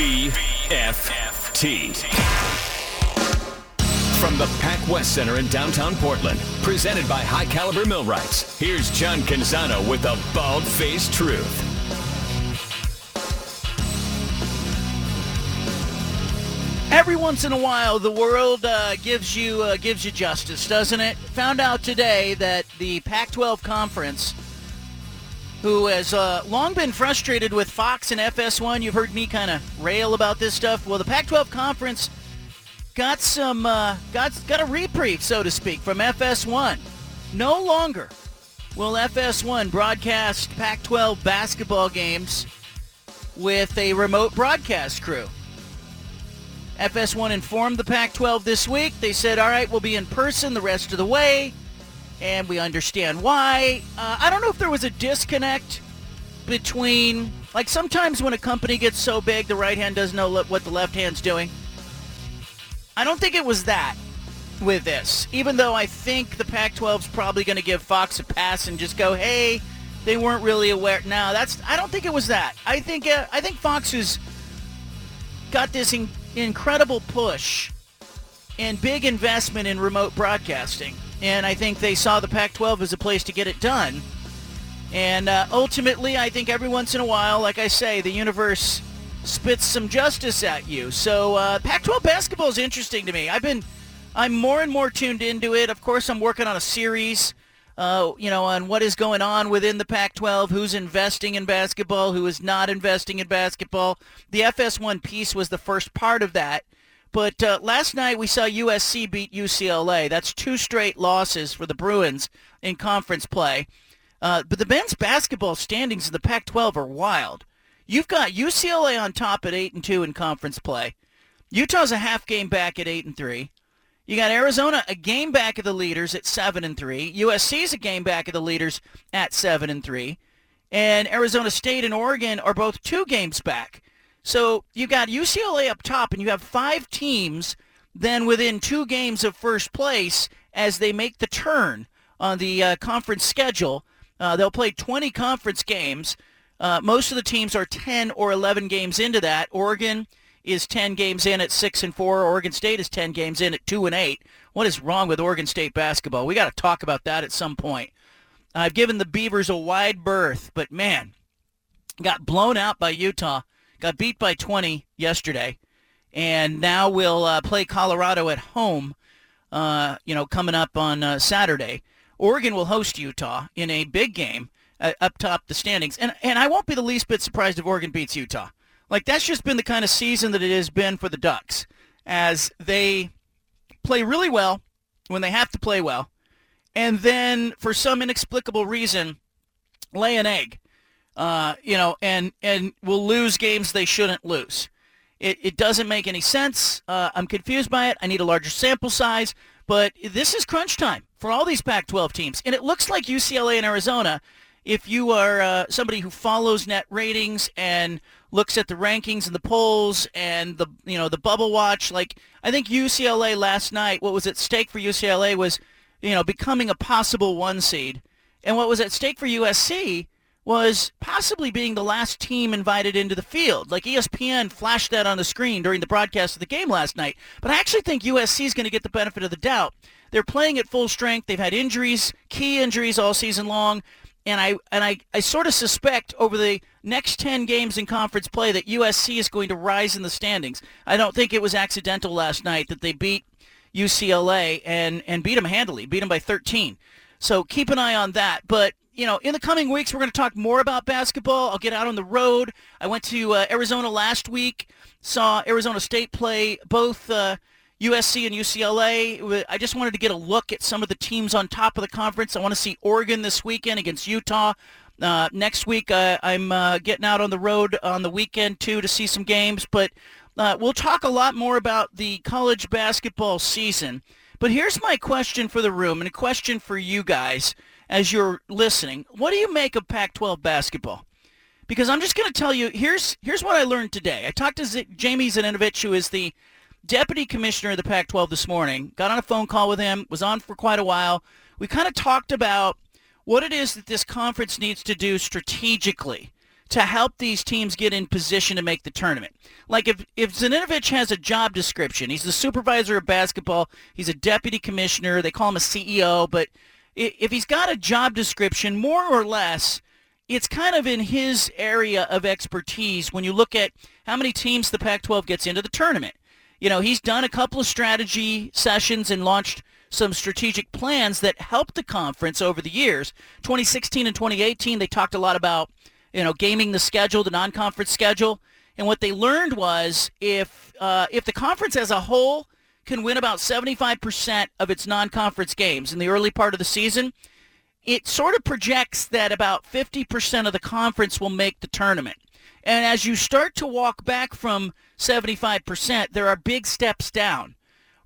BFT. From the Pac West Center in downtown Portland, presented by High Caliber Millwrights, here's John Canzano with the bald faced truth. Every once in a while, the world uh, gives you uh, gives you justice, doesn't it? Found out today that the Pac-12 conference, who has uh, long been frustrated with Fox and FS1, you've heard me kind of rail about this stuff. Well, the Pac-12 conference got some uh, got got a reprieve, so to speak, from FS1. No longer will FS1 broadcast Pac-12 basketball games with a remote broadcast crew. FS1 informed the Pac 12 this week. They said, all right, we'll be in person the rest of the way, and we understand why. Uh, I don't know if there was a disconnect between, like, sometimes when a company gets so big, the right hand doesn't know what the left hand's doing. I don't think it was that with this, even though I think the Pac-12 is probably going to give Fox a pass and just go, hey, they weren't really aware. No, that's. I don't think it was that. I think uh, I think Fox has got this in, incredible push and big investment in remote broadcasting. And I think they saw the Pac-12 as a place to get it done. And uh, ultimately, I think every once in a while, like I say, the universe spits some justice at you. So uh, Pac-12 basketball is interesting to me. I've been, I'm more and more tuned into it. Of course, I'm working on a series, uh, you know, on what is going on within the Pac-12, who's investing in basketball, who is not investing in basketball. The FS1 piece was the first part of that. But uh, last night we saw USC beat UCLA. That's two straight losses for the Bruins in conference play. Uh, but the men's basketball standings in the Pac-12 are wild. You've got UCLA on top at eight and two in conference play. Utah's a half game back at eight and three. You got Arizona a game back of the leaders at seven and three. USC's a game back of the leaders at seven and three, and Arizona State and Oregon are both two games back. So you got UCLA up top, and you have five teams then within two games of first place as they make the turn on the uh, conference schedule. Uh, they'll play 20 conference games. Uh, most of the teams are 10 or 11 games into that. Oregon is 10 games in at 6 and 4. Oregon State is 10 games in at 2 and 8. What is wrong with Oregon State basketball? We got to talk about that at some point. I've given the Beavers a wide berth, but man, got blown out by Utah. Got beat by 20 yesterday, and now we'll uh, play Colorado at home. Uh, you know, coming up on uh, Saturday. Oregon will host Utah in a big game uh, up top the standings, and and I won't be the least bit surprised if Oregon beats Utah. Like that's just been the kind of season that it has been for the Ducks, as they play really well when they have to play well, and then for some inexplicable reason, lay an egg, uh, you know, and and will lose games they shouldn't lose. It, it doesn't make any sense. Uh, I'm confused by it. I need a larger sample size. But this is crunch time for all these Pac-12 teams, and it looks like UCLA and Arizona if you are uh, somebody who follows net ratings and looks at the rankings and the polls and the you know the bubble watch like i think ucla last night what was at stake for ucla was you know becoming a possible one seed and what was at stake for usc was possibly being the last team invited into the field like espn flashed that on the screen during the broadcast of the game last night but i actually think usc is going to get the benefit of the doubt they're playing at full strength they've had injuries key injuries all season long and I and I, I sort of suspect over the next 10 games in conference play that USC is going to rise in the standings. I don't think it was accidental last night that they beat UCLA and and beat them handily, beat them by 13. So keep an eye on that. But you know, in the coming weeks, we're going to talk more about basketball. I'll get out on the road. I went to uh, Arizona last week, saw Arizona State play both. Uh, USC and UCLA. I just wanted to get a look at some of the teams on top of the conference. I want to see Oregon this weekend against Utah. Uh, next week, uh, I'm uh, getting out on the road on the weekend too to see some games. But uh, we'll talk a lot more about the college basketball season. But here's my question for the room and a question for you guys as you're listening. What do you make of Pac-12 basketball? Because I'm just going to tell you, here's here's what I learned today. I talked to Z- Jamie Zaninovich, who is the deputy commissioner of the Pac-12 this morning. Got on a phone call with him. Was on for quite a while. We kind of talked about what it is that this conference needs to do strategically to help these teams get in position to make the tournament. Like if, if Zaninovich has a job description, he's the supervisor of basketball, he's a deputy commissioner, they call him a CEO, but if he's got a job description, more or less, it's kind of in his area of expertise when you look at how many teams the Pac-12 gets into the tournament. You know, he's done a couple of strategy sessions and launched some strategic plans that helped the conference over the years. 2016 and 2018, they talked a lot about you know, gaming the schedule, the non-conference schedule. And what they learned was if uh, if the conference as a whole can win about 75% of its non-conference games in the early part of the season, it sort of projects that about 50% of the conference will make the tournament. And as you start to walk back from 75%, there are big steps down.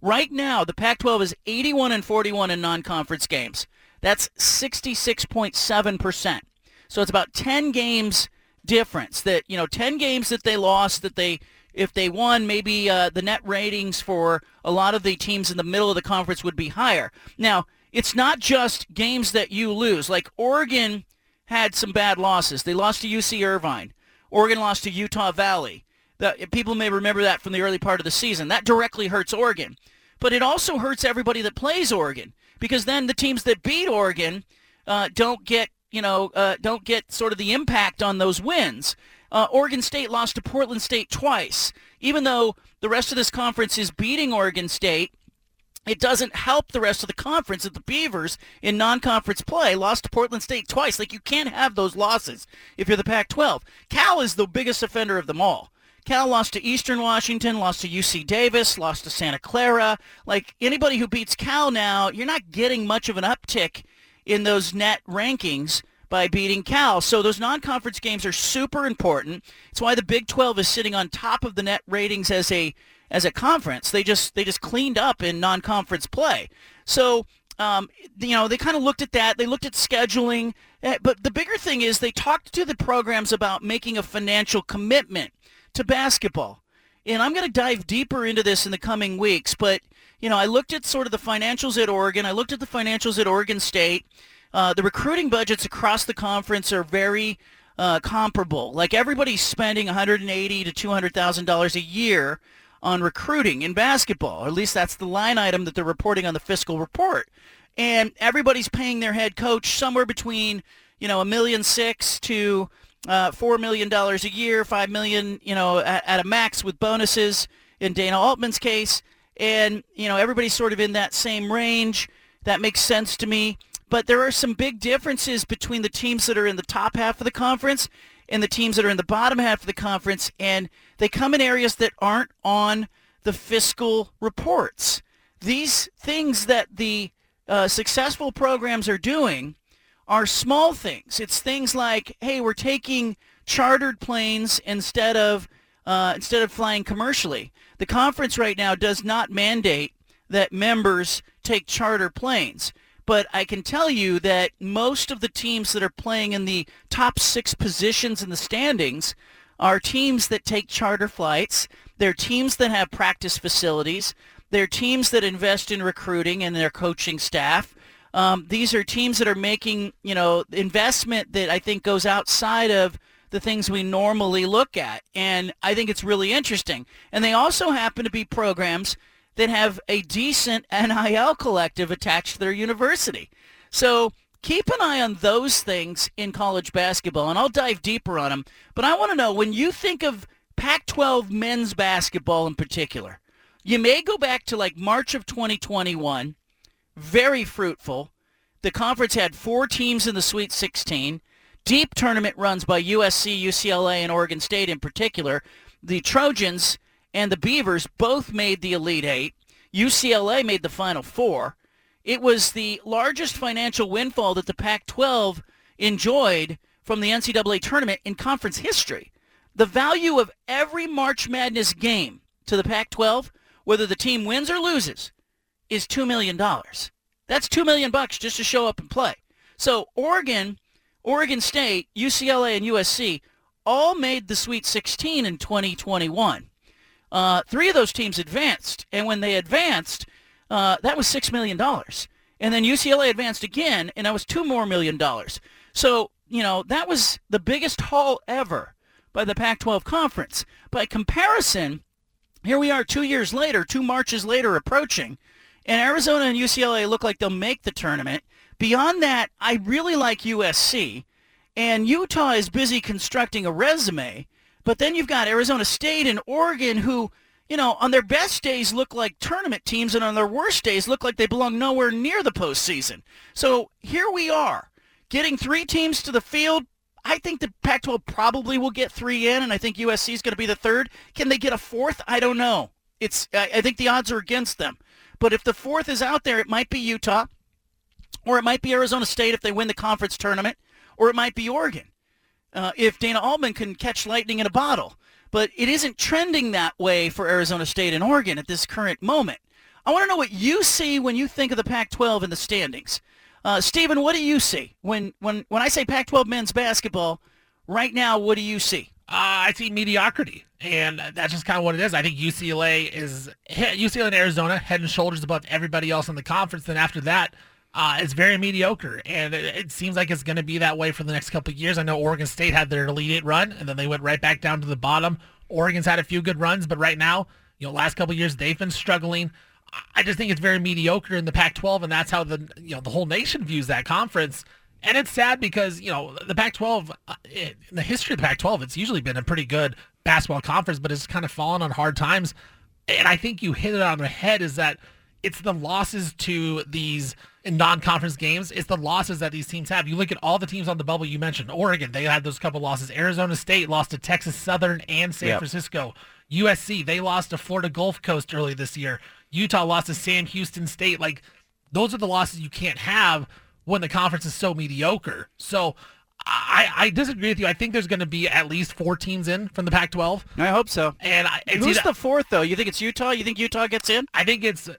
Right now, the Pac-12 is 81 and 41 in non-conference games. That's 66.7%. So it's about 10 games difference that, you know, 10 games that they lost that they if they won, maybe uh, the net ratings for a lot of the teams in the middle of the conference would be higher. Now, it's not just games that you lose. Like Oregon had some bad losses. They lost to UC Irvine. Oregon lost to Utah Valley. The, people may remember that from the early part of the season. That directly hurts Oregon. But it also hurts everybody that plays Oregon because then the teams that beat Oregon uh, don't get you know, uh, don't get sort of the impact on those wins. Uh, Oregon State lost to Portland State twice. Even though the rest of this conference is beating Oregon State, it doesn't help the rest of the conference that the Beavers in non-conference play lost to Portland State twice. Like you can't have those losses if you're the Pac-12. Cal is the biggest offender of them all. Cal lost to Eastern Washington, lost to UC Davis, lost to Santa Clara. Like anybody who beats Cal now, you're not getting much of an uptick in those net rankings by beating Cal. So those non-conference games are super important. It's why the Big 12 is sitting on top of the net ratings as a as a conference. They just they just cleaned up in non-conference play. So um, you know they kind of looked at that. They looked at scheduling, eh, but the bigger thing is they talked to the programs about making a financial commitment to basketball. And I'm going to dive deeper into this in the coming weeks, but you know, I looked at sort of the financials at Oregon. I looked at the financials at Oregon State. Uh, the recruiting budgets across the conference are very uh, comparable. Like everybody's spending 180 to 200 thousand dollars a year on recruiting in basketball. Or at least that's the line item that they're reporting on the fiscal report. And everybody's paying their head coach somewhere between you know a million six to uh, four million dollars a year, five million, you know, at, at a max with bonuses. In Dana Altman's case, and you know everybody's sort of in that same range. That makes sense to me. But there are some big differences between the teams that are in the top half of the conference and the teams that are in the bottom half of the conference, and they come in areas that aren't on the fiscal reports. These things that the uh, successful programs are doing are small things. It's things like, hey, we're taking chartered planes instead of uh, instead of flying commercially. The conference right now does not mandate that members take charter planes. But I can tell you that most of the teams that are playing in the top six positions in the standings are teams that take charter flights. They're teams that have practice facilities. They're teams that invest in recruiting and their coaching staff. Um, these are teams that are making, you know, investment that I think goes outside of the things we normally look at. And I think it's really interesting. And they also happen to be programs that have a decent NIL collective attached to their university. So keep an eye on those things in college basketball, and I'll dive deeper on them. But I want to know when you think of Pac-12 men's basketball in particular, you may go back to like March of 2021, very fruitful. The conference had four teams in the Sweet 16 deep tournament runs by USC, UCLA, and Oregon State in particular. The Trojans and the Beavers both made the Elite Eight. UCLA made the Final Four. It was the largest financial windfall that the Pac-12 enjoyed from the NCAA tournament in conference history. The value of every March Madness game to the Pac-12, whether the team wins or loses, is $2 million. That's 2 million bucks just to show up and play. So Oregon Oregon State, UCLA, and USC all made the Sweet 16 in 2021. Uh, three of those teams advanced, and when they advanced, uh, that was $6 million. And then UCLA advanced again, and that was two more million dollars. So, you know, that was the biggest haul ever by the Pac-12 conference. By comparison, here we are two years later, two marches later approaching, and Arizona and UCLA look like they'll make the tournament. Beyond that, I really like USC, and Utah is busy constructing a resume, but then you've got Arizona State and Oregon who, you know, on their best days look like tournament teams, and on their worst days look like they belong nowhere near the postseason. So here we are, getting three teams to the field. I think the Pac-12 probably will get three in, and I think USC is going to be the third. Can they get a fourth? I don't know. It's I think the odds are against them. But if the fourth is out there, it might be Utah, or it might be Arizona State if they win the conference tournament, or it might be Oregon uh, if Dana Altman can catch lightning in a bottle. But it isn't trending that way for Arizona State and Oregon at this current moment. I want to know what you see when you think of the Pac-12 in the standings. Uh, Stephen, what do you see when when when I say Pac-12 men's basketball right now? What do you see? Uh, I see mediocrity, and that's just kind of what it is. I think UCLA is UCLA and Arizona head and shoulders above everybody else in the conference. Then after that, uh, it's very mediocre, and it, it seems like it's going to be that way for the next couple of years. I know Oregon State had their Elite run, and then they went right back down to the bottom. Oregon's had a few good runs, but right now, you know, last couple of years they've been struggling. I just think it's very mediocre in the Pac-12, and that's how the you know the whole nation views that conference. And it's sad because you know the Pac-12, uh, in the history of the Pac-12, it's usually been a pretty good basketball conference, but it's kind of fallen on hard times. And I think you hit it on the head is that it's the losses to these non-conference games. It's the losses that these teams have. You look at all the teams on the bubble you mentioned. Oregon, they had those couple losses. Arizona State lost to Texas Southern and San yep. Francisco. USC, they lost to Florida Gulf Coast early this year. Utah lost to Sam Houston State. Like those are the losses you can't have when the conference is so mediocre. So I, I disagree with you. I think there's going to be at least four teams in from the Pac-12. I hope so. And I, who's either, the fourth though? You think it's Utah? You think Utah gets in? I think it's.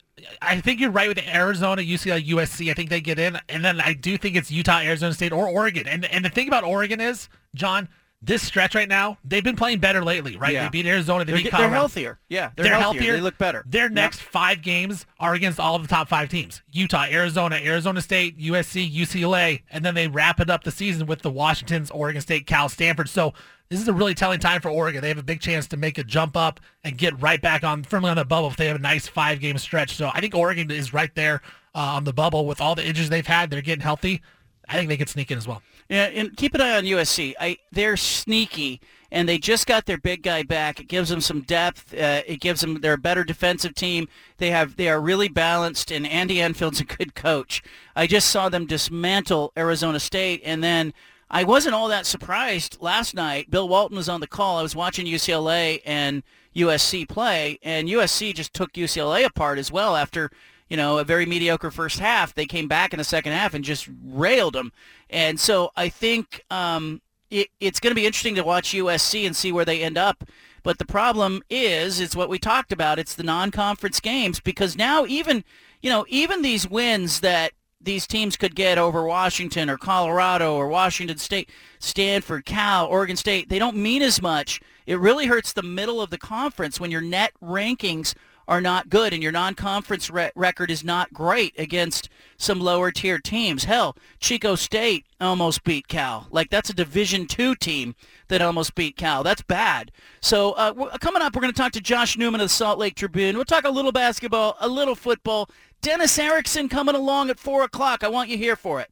I think you're right with Arizona, UCLA, USC. I think they get in, and then I do think it's Utah, Arizona State, or Oregon. And and the thing about Oregon is, John, this stretch right now, they've been playing better lately, right? Yeah. They beat Arizona, they they're, beat Colorado. They're healthier. Yeah, they're, they're healthier. healthier. They look better. Their next five games are against all of the top five teams: Utah, Arizona, Arizona State, USC, UCLA, and then they wrap it up the season with the Washingtons, Oregon State, Cal, Stanford. So this is a really telling time for Oregon. They have a big chance to make a jump up and get right back on firmly on the bubble if they have a nice five-game stretch. So I think Oregon is right there uh, on the bubble with all the injuries they've had. They're getting healthy. I think they could sneak in as well. And keep an eye on USC. I, they're sneaky and they just got their big guy back. It gives them some depth. Uh, it gives them they're a better defensive team. They have they are really balanced, and Andy Enfield's a good coach. I just saw them dismantle Arizona State, and then I wasn't all that surprised last night. Bill Walton was on the call. I was watching UCLA and USC play, and USC just took UCLA apart as well after you know, a very mediocre first half. They came back in the second half and just railed them. And so I think um, it, it's going to be interesting to watch USC and see where they end up. But the problem is, it's what we talked about. It's the non-conference games because now even, you know, even these wins that these teams could get over Washington or Colorado or Washington State, Stanford, Cal, Oregon State, they don't mean as much. It really hurts the middle of the conference when your net rankings are not good and your non-conference re- record is not great against some lower tier teams. Hell, Chico State almost beat Cal. Like that's a Division two team that almost beat Cal. That's bad. So uh, coming up, we're going to talk to Josh Newman of the Salt Lake Tribune. We'll talk a little basketball, a little football. Dennis Erickson coming along at four o'clock. I want you here for it.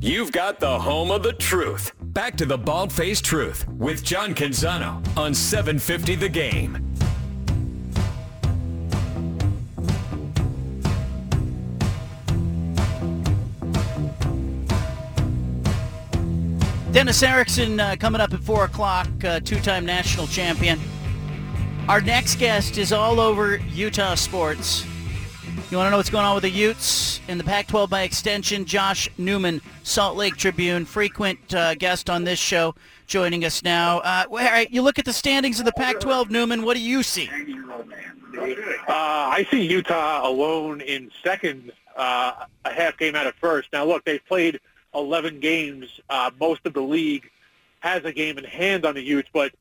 You've got the home of the truth. Back to the Bald Faced Truth with John Canzano on 750 The Game. Dennis Erickson uh, coming up at 4 o'clock, uh, two-time national champion. Our next guest is all over Utah sports. You want to know what's going on with the Utes in the Pac-12 by extension? Josh Newman, Salt Lake Tribune, frequent uh, guest on this show, joining us now. Uh, all right, you look at the standings of the Pac-12, Newman. What do you see? Uh, I see Utah alone in second, uh, a half game out of first. Now, look, they've played 11 games. Uh, most of the league has a game in hand on the Utes, but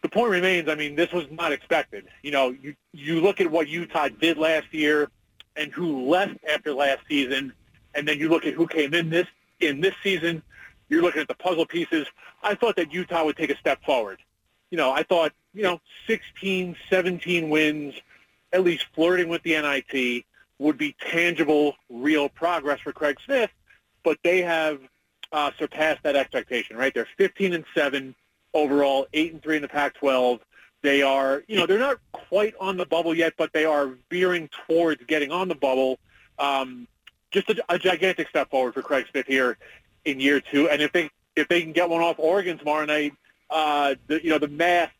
the point remains, I mean, this was not expected. You know, you, you look at what Utah did last year – and who left after last season, and then you look at who came in this in this season, you're looking at the puzzle pieces. I thought that Utah would take a step forward. You know, I thought, you know, 16, 17 wins, at least flirting with the NIT, would be tangible, real progress for Craig Smith, but they have uh, surpassed that expectation, right? They're 15 and 7 overall, 8 and 3 in the Pac-12. They are, you know, they're not quite on the bubble yet, but they are veering towards getting on the bubble. Um, just a, a gigantic step forward for Craig Smith here in year two. And if they if they can get one off Oregon tomorrow night, uh, the, you know, the math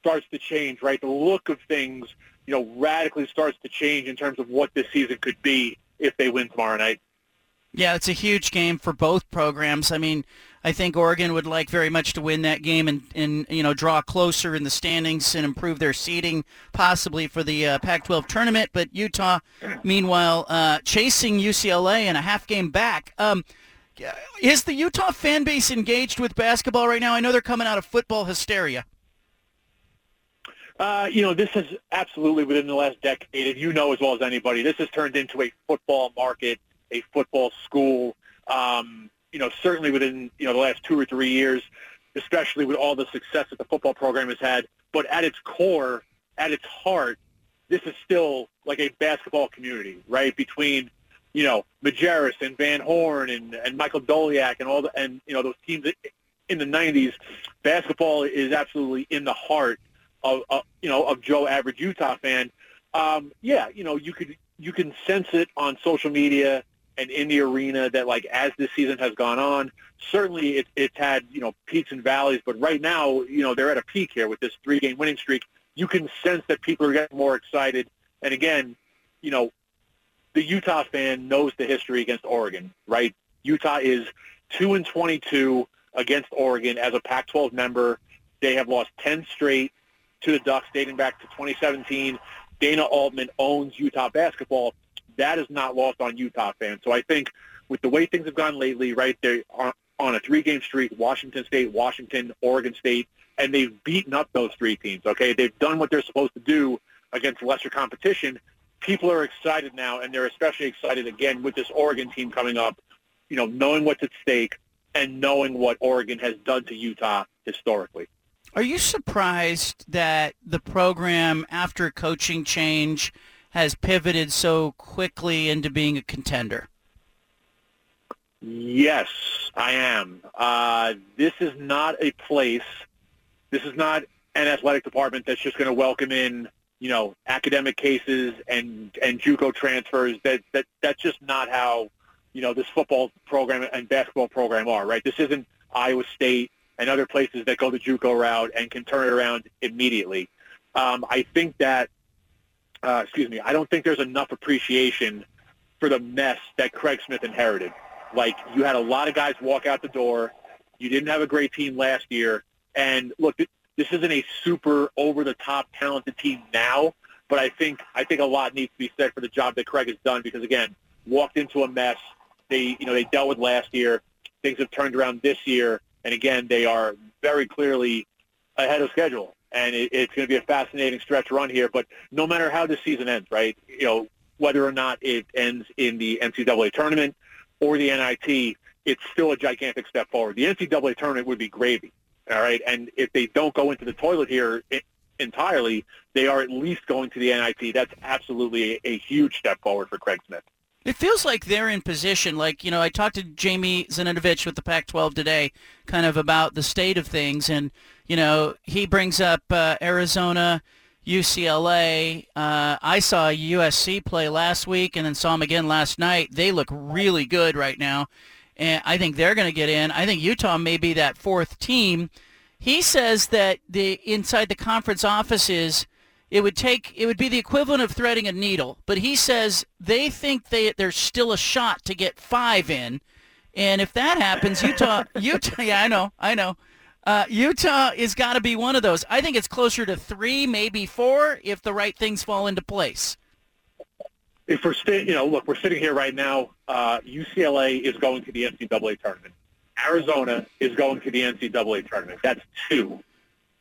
starts to change, right? The look of things, you know, radically starts to change in terms of what this season could be if they win tomorrow night. Yeah, it's a huge game for both programs. I mean, I think Oregon would like very much to win that game and, and you know draw closer in the standings and improve their seeding possibly for the uh, Pac-12 tournament. But Utah, meanwhile, uh, chasing UCLA and a half game back. Um, is the Utah fan base engaged with basketball right now? I know they're coming out of football hysteria. Uh, you know, this is absolutely within the last decade, and you know as well as anybody, this has turned into a football market, a football school. Um, you know, certainly within you know the last two or three years, especially with all the success that the football program has had. But at its core, at its heart, this is still like a basketball community, right? Between you know Majerus and Van Horn and and Michael Doleac and all the and you know those teams in the '90s, basketball is absolutely in the heart of, of you know of Joe average Utah fan, um, yeah, you know you could you can sense it on social media and in the arena that like as this season has gone on, certainly it, it's had you know peaks and valleys, but right now you know they're at a peak here with this three game winning streak. You can sense that people are getting more excited, and again, you know, the Utah fan knows the history against Oregon, right? Utah is two and twenty two against Oregon as a Pac-12 member. They have lost ten straight to the Ducks dating back to 2017. Dana Altman owns Utah basketball. That is not lost on Utah fans. So I think with the way things have gone lately, right, they are on a three-game streak, Washington State, Washington, Oregon State, and they've beaten up those three teams, okay? They've done what they're supposed to do against lesser competition. People are excited now, and they're especially excited again with this Oregon team coming up, you know, knowing what's at stake and knowing what Oregon has done to Utah historically. Are you surprised that the program, after a coaching change, has pivoted so quickly into being a contender? Yes, I am. Uh, this is not a place, this is not an athletic department that's just going to welcome in, you know, academic cases and, and JUCO transfers. That, that That's just not how, you know, this football program and basketball program are, right? This isn't Iowa State and other places that go the JUCO route and can turn it around immediately. Um, I think that, uh, excuse me, I don't think there's enough appreciation for the mess that Craig Smith inherited. Like you had a lot of guys walk out the door. You didn't have a great team last year. And look, this isn't a super over-the-top talented team now, but I think I think a lot needs to be said for the job that Craig has done because again, walked into a mess. They you know they dealt with last year. Things have turned around this year and again, they are very clearly ahead of schedule. And it, it's going to be a fascinating stretch run here. But no matter how this season ends, right, you know, whether or not it ends in the NCAA tournament or the NIT, it's still a gigantic step forward. The NCAA tournament would be gravy, all right? And if they don't go into the toilet here entirely, they are at least going to the NIT. That's absolutely a, a huge step forward for Craig Smith. It feels like they're in position. Like, you know, I talked to Jamie Zaninovich with the Pac-12 today kind of about the state of things. And, you know, he brings up uh, Arizona, UCLA. Uh, I saw USC play last week and then saw them again last night. They look really good right now. And I think they're going to get in. I think Utah may be that fourth team. He says that the inside the conference offices – it would take it would be the equivalent of threading a needle. But he says they think they there's still a shot to get five in, and if that happens, Utah, Utah, yeah, I know, I know. Uh, Utah is got to be one of those. I think it's closer to three, maybe four, if the right things fall into place. If we're sti- you know, look, we're sitting here right now. Uh, UCLA is going to the NCAA tournament. Arizona is going to the NCAA tournament. That's two.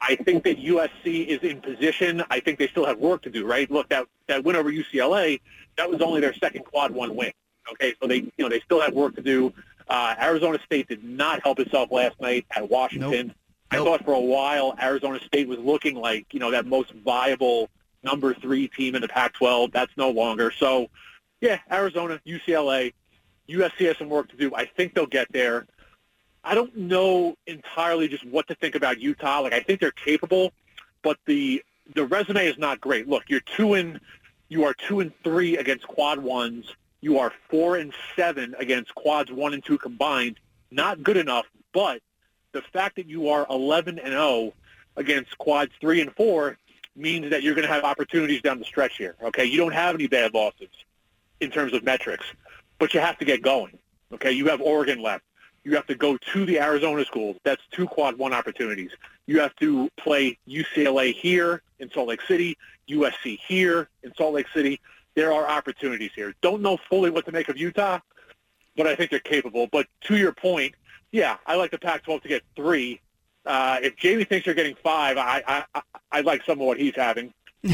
I think that USC is in position. I think they still have work to do, right? Look, that, that win over UCLA, that was only their second quad one win. Okay, so they, you know, they still have work to do. Uh, Arizona State did not help itself last night at Washington. Nope. I Nope. thought for a while Arizona State was looking like, you know, that most viable number three team in the Pac-12. That's no longer. So, yeah, Arizona, UCLA, USC has some work to do. I think they'll get there. I don't know entirely just what to think about Utah. Like, I think they're capable, but the the resume is not great. Look, you're two and you are two and three against quad ones. You are four and seven against quads one and two combined. Not good enough, but the fact that you are 11 and 0 against quads three and four means that you're going to have opportunities down the stretch here. Okay, you don't have any bad losses in terms of metrics, but you have to get going. Okay, you have Oregon left. You have to go to the Arizona schools. That's two quad one opportunities. You have to play UCLA here in Salt Lake City, USC here in Salt Lake City. There are opportunities here. Don't know fully what to make of Utah, but I think they're capable. But to your point, yeah, I like the Pac-12 to get three. Uh, if Jamie thinks they're getting five, I, I, I, like some of what he's having.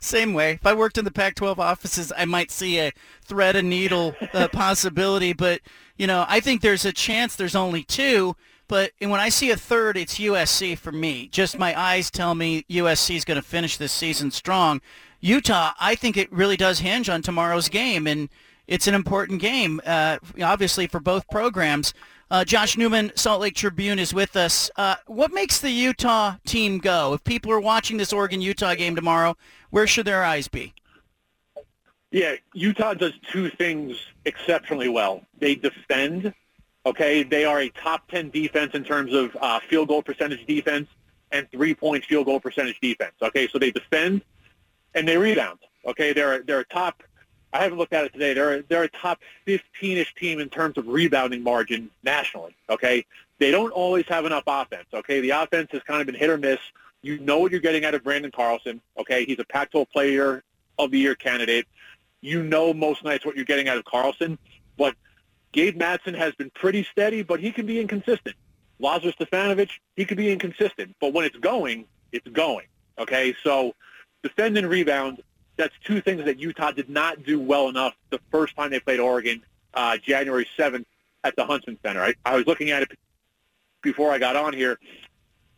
Same way. If I worked in the Pac-12 offices, I might see a thread and needle uh, possibility. But you know, I think there's a chance there's only two. But when I see a third, it's USC for me. Just my eyes tell me USC is going to finish this season strong. Utah, I think it really does hinge on tomorrow's game, and it's an important game, uh, obviously for both programs. Uh, Josh Newman, Salt Lake Tribune, is with us. Uh, what makes the Utah team go? If people are watching this Oregon-Utah game tomorrow, where should their eyes be? Yeah, Utah does two things exceptionally well. They defend. Okay, they are a top 10 defense in terms of uh, field goal percentage defense and three-point field goal percentage defense. Okay, so they defend and they rebound. Okay, they're they're a top. I haven't looked at it today. They're they're a top 15ish team in terms of rebounding margin nationally. Okay, they don't always have enough offense. Okay, the offense has kind of been hit or miss. You know what you're getting out of Branden Carlson. Okay, he's a Pac-12 Player of the Year candidate. You know most nights what you're getting out of Carlson, but Gabe Madsen has been pretty steady, but he can be inconsistent. Lazar Stefanovic, he could be inconsistent, but when it's going, it's going. Okay, so defend and rebound, that's two things that Utah did not do well enough the first time they played Oregon, uh, January 7th at the Huntsman Center. I, I was looking at it before I got on here.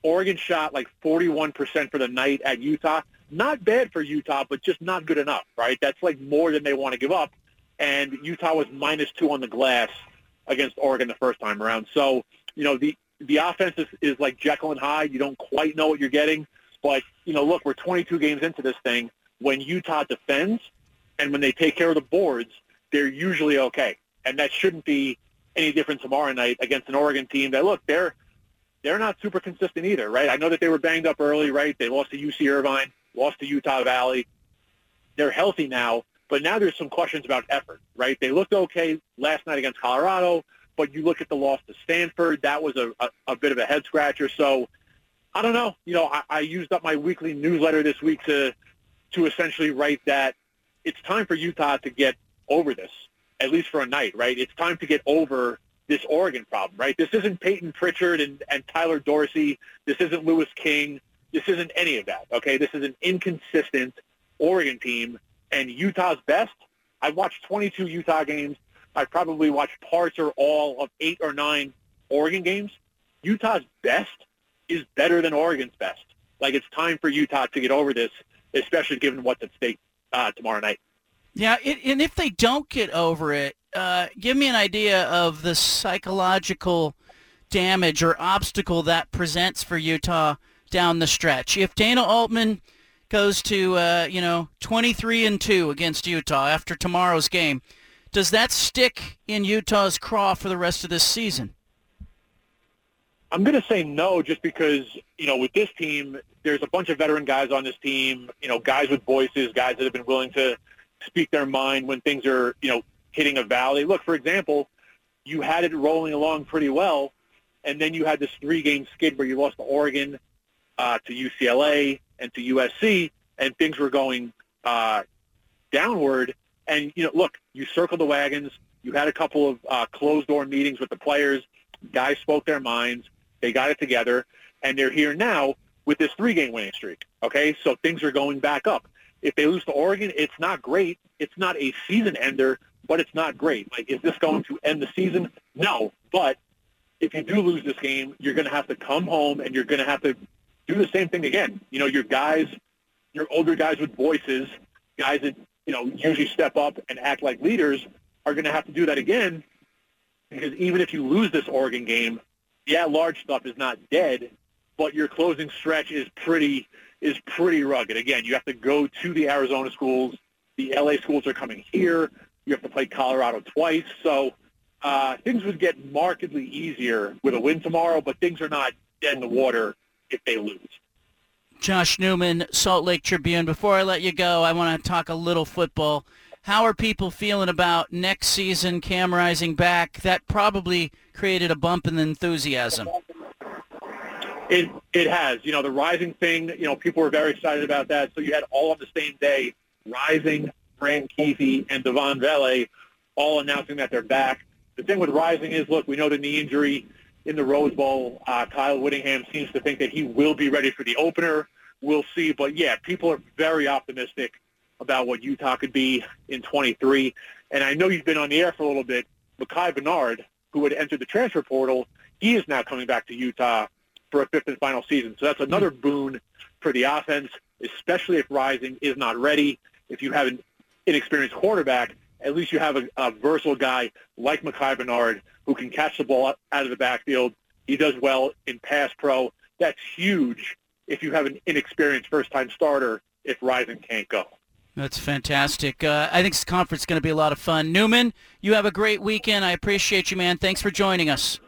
Oregon shot like 41% for the night at Utah. Not bad for Utah, but just not good enough, right? That's like more than they want to give up. And Utah was minus two on the glass against Oregon the first time around. So, you know, the, the offense is, is like Jekyll and Hyde. You don't quite know what you're getting. But, you know, look, we're 22 games into this thing. When Utah defends and when they take care of the boards, they're usually okay. And that shouldn't be any different tomorrow night against an Oregon team that, look, they're they're not super consistent either, right? I know that they were banged up early, right? They lost to UC Irvine, lost to Utah Valley. They're healthy now, but now there's some questions about effort, right? They looked okay last night against Colorado, but you look at the loss to Stanford, that was a, a, a bit of a head scratcher. So I don't know. You know, I, I used up my weekly newsletter this week to to essentially write that it's time for Utah to get over this, at least for a night, right? It's time to get over this Oregon problem, right? This isn't Payton Pritchard and, and Tyler Dorsey. This isn't Louis King. This isn't any of that, okay? This is an inconsistent Oregon team, and Utah's best. I watched 22 Utah games. I probably watched parts or all of eight or nine Oregon games. Utah's best is better than Oregon's best. Like it's time for Utah to get over this, especially given what's at stake uh, tomorrow night. Yeah, it, and if they don't get over it, uh, give me an idea of the psychological damage or obstacle that presents for Utah down the stretch. If Dana Altman goes to uh, you know 23 and two against Utah after tomorrow's game, does that stick in Utah's craw for the rest of this season? I'm going to say no, just because you know with this team, there's a bunch of veteran guys on this team. You know, guys with voices, guys that have been willing to speak their mind when things are you know hitting a valley. Look, for example, you had it rolling along pretty well, and then you had this three-game skid where you lost to Oregon, uh, to UCLA, and to USC, and things were going uh, downward. And you know, look, you circled the wagons. You had a couple of uh, closed-door meetings with the players. Guys spoke their minds. They got it together, and they're here now with this three-game winning streak. Okay, so things are going back up. If they lose to Oregon, it's not great. It's not a season ender, but it's not great. Like, is this going to end the season? No, but if you do lose this game, you're going to have to come home and you're going to have to do the same thing again. You know, your guys, your older guys with voices, guys that, you know, usually step up and act like leaders are going to have to do that again because even if you lose this Oregon game, yeah, large stuff is not dead, but your closing stretch is pretty is pretty rugged. Again, you have to go to the Arizona schools. The LA schools are coming here. You have to play Colorado twice. So uh, things would get markedly easier with a win tomorrow, but things are not dead in the water if they lose. Josh Newman, Salt Lake Tribune. Before I let you go, I want to talk a little football. How are people feeling about next season, Cam Rising back? That probably created a bump in the enthusiasm. It it has. You know, the Rising thing, you know, people were very excited about that. So you had all on the same day, Rising, Brant Kuithe, and Devaughn Vele all announcing that they're back. The thing with Rising is, look, we know the knee injury in the Rose Bowl. Uh, Kyle Whittingham seems to think that he will be ready for the opener. We'll see. But, yeah, people are very optimistic about what Utah could be in 23. And I know you've been on the air for a little bit. Micah Bernard, who had entered the transfer portal, he is now coming back to Utah for a fifth and final season. So that's another boon for the offense, especially if Rising is not ready. If you have an inexperienced quarterback, at least you have a, a versatile guy like Micah Bernard who can catch the ball out of the backfield. He does well in pass pro. That's huge if you have an inexperienced first-time starter if Rising can't go. That's fantastic. Uh, I think this conference is going to be a lot of fun. Newman, you have a great weekend. I appreciate you, man. Thanks for joining us.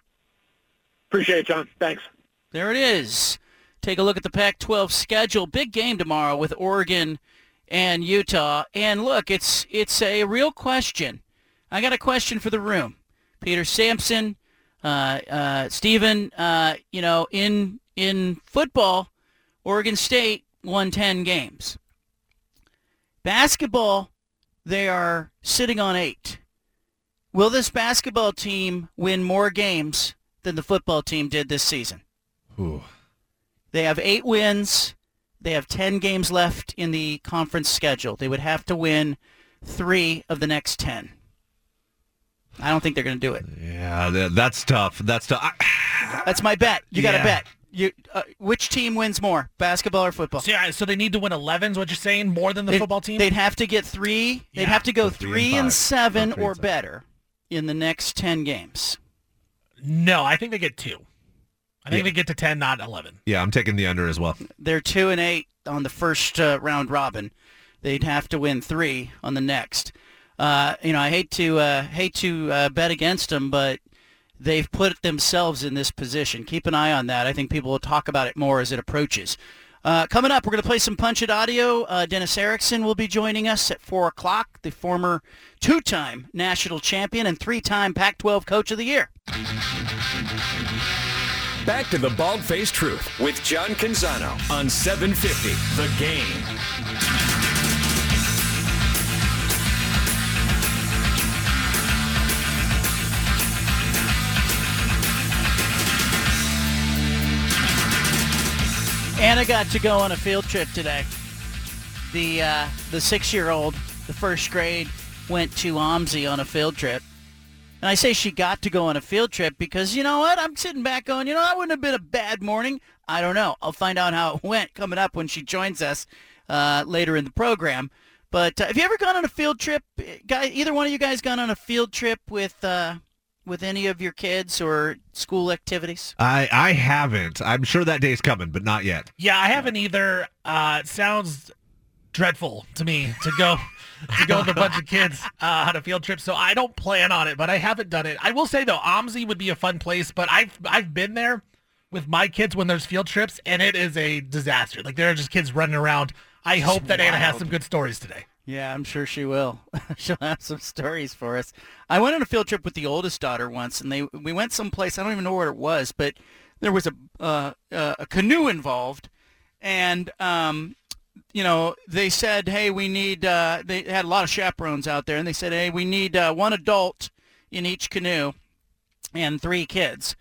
Appreciate it, John. Thanks. There it is. Take a look at the Pac-12 schedule. Big game tomorrow with Oregon and Utah. And look, it's it's a real question. I got a question for the room. Peter Sampson, uh, uh, Stephen, uh, you know, in in football, Oregon State won 10 games. Basketball, they are sitting on eight. Will this basketball team win more games than the football team did this season? Ooh. They have eight wins. They have 10 games left in the conference schedule. They would have to win three of the next 10. I don't think they're going to do it. Yeah, that's tough. That's tough. I, That's my bet. You got to Yeah. bet. You, uh, which team wins more, basketball or football? So, yeah, so they need to win 11s, what you're saying, more than the They'd- football team? They'd have to get three. They'd Yeah. have to go So three and and seven Or three and or seven. better in the next 10 games. No, I think they get two. I think Yeah. they get to 10, not 11. yeah, I'm taking the under as well. They're two and eight on the first uh, round robin. They'd have to win three on the next. Uh, you know, I hate to uh, hate to uh, bet against them, but they've put themselves in this position. Keep an eye on that. I think people will talk about it more as it approaches. Uh, coming up, we're going to play some Punch It Audio. Uh, Dennis Erickson will be joining us at 4 o'clock, the former two-time national champion and three-time Pac-12 Coach of the Year. Back to the Bald Faced Truth with John Canzano on 750 The Game. Anna got to go on a field trip today. The uh, the six year old, the first grade, went to OMSI on a field trip. And I say she got to go on a field trip because you know what? I'm sitting back going, you know, that wouldn't have been a bad morning. I don't know. I'll find out how it went coming up when she joins us uh, later in the program. But uh, have you ever gone on a field trip? Guy, either one of you guys gone on a field trip with uh, with any of your kids or school activities? I I haven't. I'm sure that day's coming, but not yet. Yeah, I haven't either. Uh, it sounds dreadful to me to go to go with a bunch of kids uh, on a field trip. So I don't plan on it, but I haven't done it. I will say though, OMSI would be a fun place, but I've I've been there with my kids when there's field trips, and it is a disaster. Like there are just kids running around. I hope that Anna has some good stories today. Yeah, I'm sure she will. She'll have some stories for us. I went on a field trip with the oldest daughter once, and they we went someplace I don't even know where it was, but there was a uh, uh, a canoe involved, and um, you know they said, hey, we need. Uh, they had a lot of chaperones out there, and they said, hey, we need uh, one adult in each canoe, and three kids.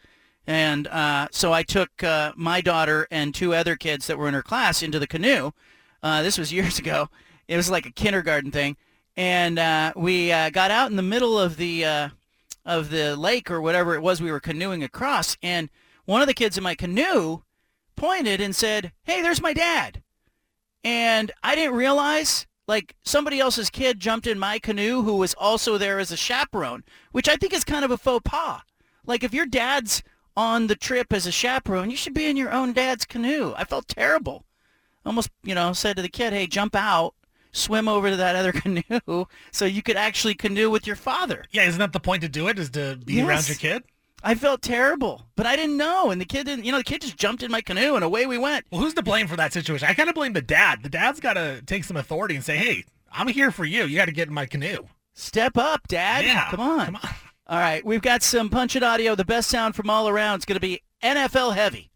And uh, so I took uh, my daughter and two other kids that were in her class into the canoe. Uh, this was years ago. It was like a kindergarten thing. and uh, we got out in the middle of the of the lake or whatever it was we were canoeing across, and one of the kids in my canoe pointed and said, "Hey, there's my dad," and I didn't realize like somebody else's kid jumped in my canoe who was also there as a chaperone, which I think is kind of a faux pas. Like if your dad's on the trip as a chaperone, you should be in your own dad's canoe. I felt terrible. Almost, you know, said to the kid, "Hey, jump out." Swim over to that other canoe so you could actually canoe with your father. Yeah, isn't that the point to do it? Is to be Yes. around your kid? I felt terrible, but I didn't know. And the kid didn't, you know, the kid just jumped in my canoe and away we went. Well, who's to blame for that situation? I kind of blame the dad. The dad's got to take some authority and say, "Hey, I'm here for you. You got to get in my canoe." Step up, Dad. Yeah, Come on. come on. All right. We've got some punch it audio. The best sound from all around. It's going to be NFL heavy.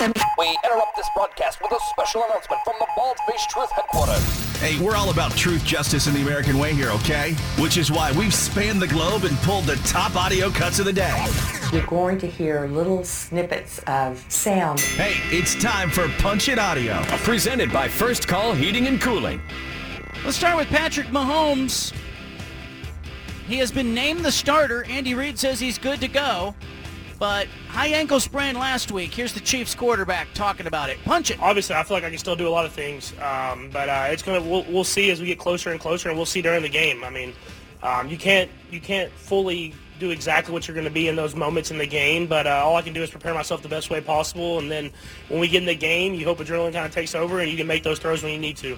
We interrupt this broadcast with a special announcement from the Bald Faced Truth headquarters. Hey, we're all about truth, justice, and the American way here, okay? Which is why we've spanned the globe and pulled the top audio cuts of the day. You're going to hear little snippets of sound. Hey, it's time for Punch It Audio. Presented by First Call Heating and Cooling. Let's start with Patrick Mahomes. He has been named the starter. Andy Reid says he's good to go. But high ankle sprain last week. Here's the Chiefs quarterback talking about it. Punch it. obviously, I feel like I can still do a lot of things, um, but uh, it's gonna. We'll, we'll see as we get closer and closer, and we'll see during the game. I mean, um, you can't you can't fully do exactly what you're going to be in those moments in the game, but uh, all I can do is prepare myself the best way possible, and then when we get in the game, you hope adrenaline kind of takes over, and you can make those throws when you need to.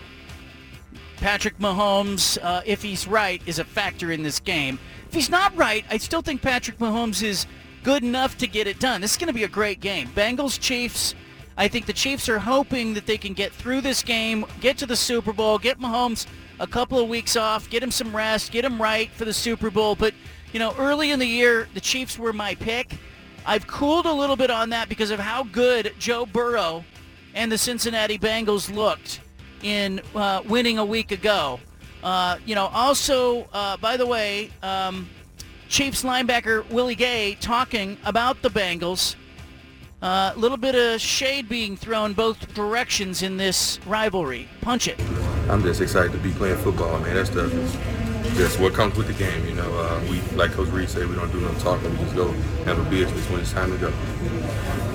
Patrick Mahomes, uh, if he's right, is a factor in this game. If he's not right, I still think Patrick Mahomes is good enough to get it done. This is going to be a great game. Bengals, Chiefs. I think the Chiefs are hoping that they can get through this game, get to the Super Bowl, get Mahomes a couple of weeks off, get him some rest, get him right for the Super Bowl. But, you know, early in the year, the Chiefs were my pick. I've cooled a little bit on that because of how good Joe Burrow and the Cincinnati Bengals looked in uh, winning a week ago. Uh, you know, also, uh, by the way, um, Chiefs linebacker Willie Gay talking about the Bengals. A little bit of shade being thrown both directions in this rivalry. Punch it. I'm just excited to be playing football, man. That stuff is just what comes with the game, you know. Uh, we, like Coach Reid said, we don't do no talking. We just go have handle business when it's time to go.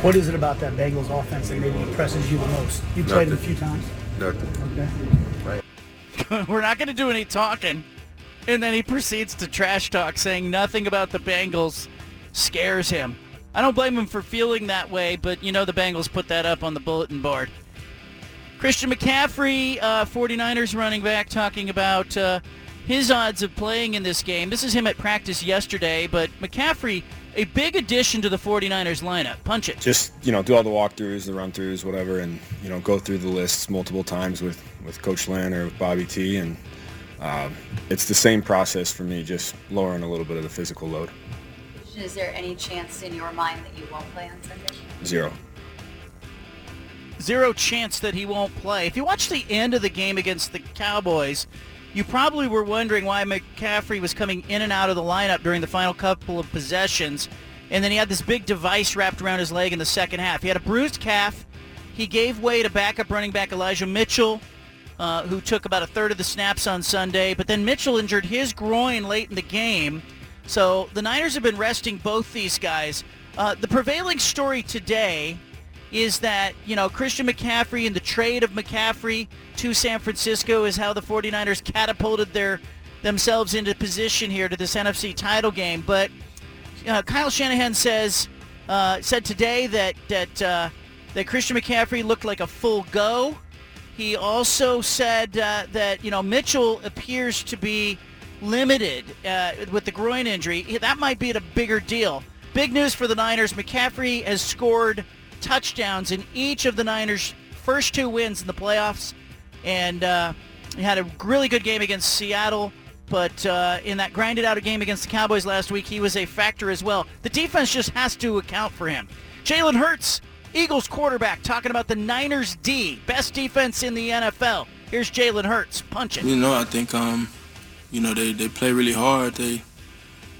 What is it about that Bengals offense that maybe impresses you the most? You played it a few times. Nothing. Okay. Right. We're not going to do any talking. And then he proceeds to trash talk, saying nothing about the Bengals scares him. I don't blame him for feeling that way, but you know the Bengals put that up on the bulletin board. Christian McCaffrey, uh, 49ers running back, talking about uh, his odds of playing in this game. This is him at practice yesterday, but McCaffrey, a big addition to the 49ers lineup. Punch it. just you know do all the walkthroughs, the run throughs, whatever, and you know go through the lists multiple times with with Coach Lan or with Bobby T, and um, it's the same process for me, just lowering a little bit of the physical load. Is there any chance in your mind that you won't play on Sunday? Zero. zero chance that he won't play. If you watch the end of the game against the Cowboys, you probably were wondering why McCaffrey was coming in and out of the lineup during the final couple of possessions. And then he had this big device wrapped around his leg in the second half. He had a bruised calf. He gave way to backup running back Elijah Mitchell, uh, who took about a third of the snaps on Sunday. But then Mitchell injured his groin late in the game. So the Niners have been resting both these guys. Uh, the prevailing story today is that, you know, Christian McCaffrey and the trade of McCaffrey to San Francisco is how the 49ers catapulted their themselves into position here to this NFC title game. But uh, Kyle Shanahan says uh, said today that that uh, that Christian McCaffrey looked like a full go. He also said uh, that you know Mitchell appears to be limited uh, with the groin injury. That might be a bigger deal. Big news for the Niners. McCaffrey has scored touchdowns in each of the Niners' first two wins in the playoffs, and uh, he had a really good game against Seattle. But uh, in that grinded out a game against the Cowboys last week, he was a factor as well. The defense just has to account for him. Jalen Hurts, Eagles quarterback, talking about the Niners D, best defense in the NFL. Here's Jalen Hurts punching. You know, I think um, you know they, they play really hard. They,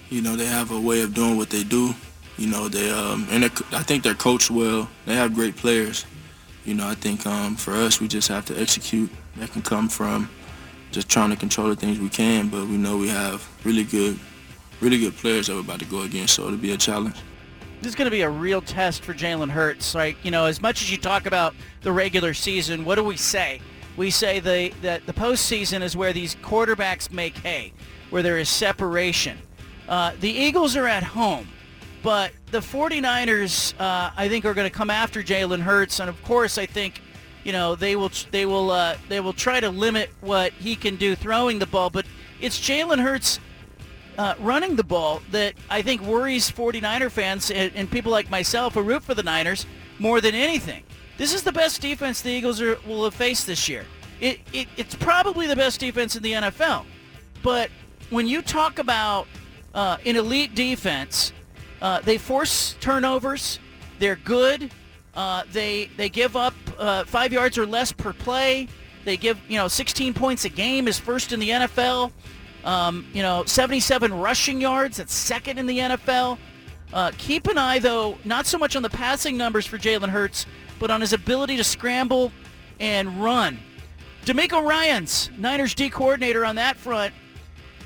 you know, they have a way of doing what they do. You know, they um, and I think they're coached well. They have great players. You know, I think um, for us, we just have to execute. That can come from, just trying to control the things we can. But we know we have really good, really good players that we're about to go against, so it'll be a challenge. This is going to be a real test for Jalen Hurts. Like, you know, as much as you talk about the regular season, what do we say? We say the, that the postseason is where these quarterbacks make hay, where there is separation. Uh, the Eagles are at home, but the 49ers, uh, I think, are going to come after Jalen Hurts. And, of course, I think, you know, they will, they will, uh, they will try to limit what he can do throwing the ball. But it's Jalen Hurts uh, running the ball that I think worries 49er fans and, and, people like myself who root for the Niners more than anything. This is the best defense the Eagles are, will have faced this year. It, it, it's probably the best defense in the NFL. But when you talk about uh, an elite defense, uh, they force turnovers. They're good. Uh, they they give up uh, five yards or less per play. They give you know 16 points a game is first in the NFL. Um, you know, 77 rushing yards. That's second in the NFL. Uh, keep an eye, though, not so much on the passing numbers for Jalen Hurts, but on his ability to scramble and run. DeMeco Ryans, Niners D coordinator on that front,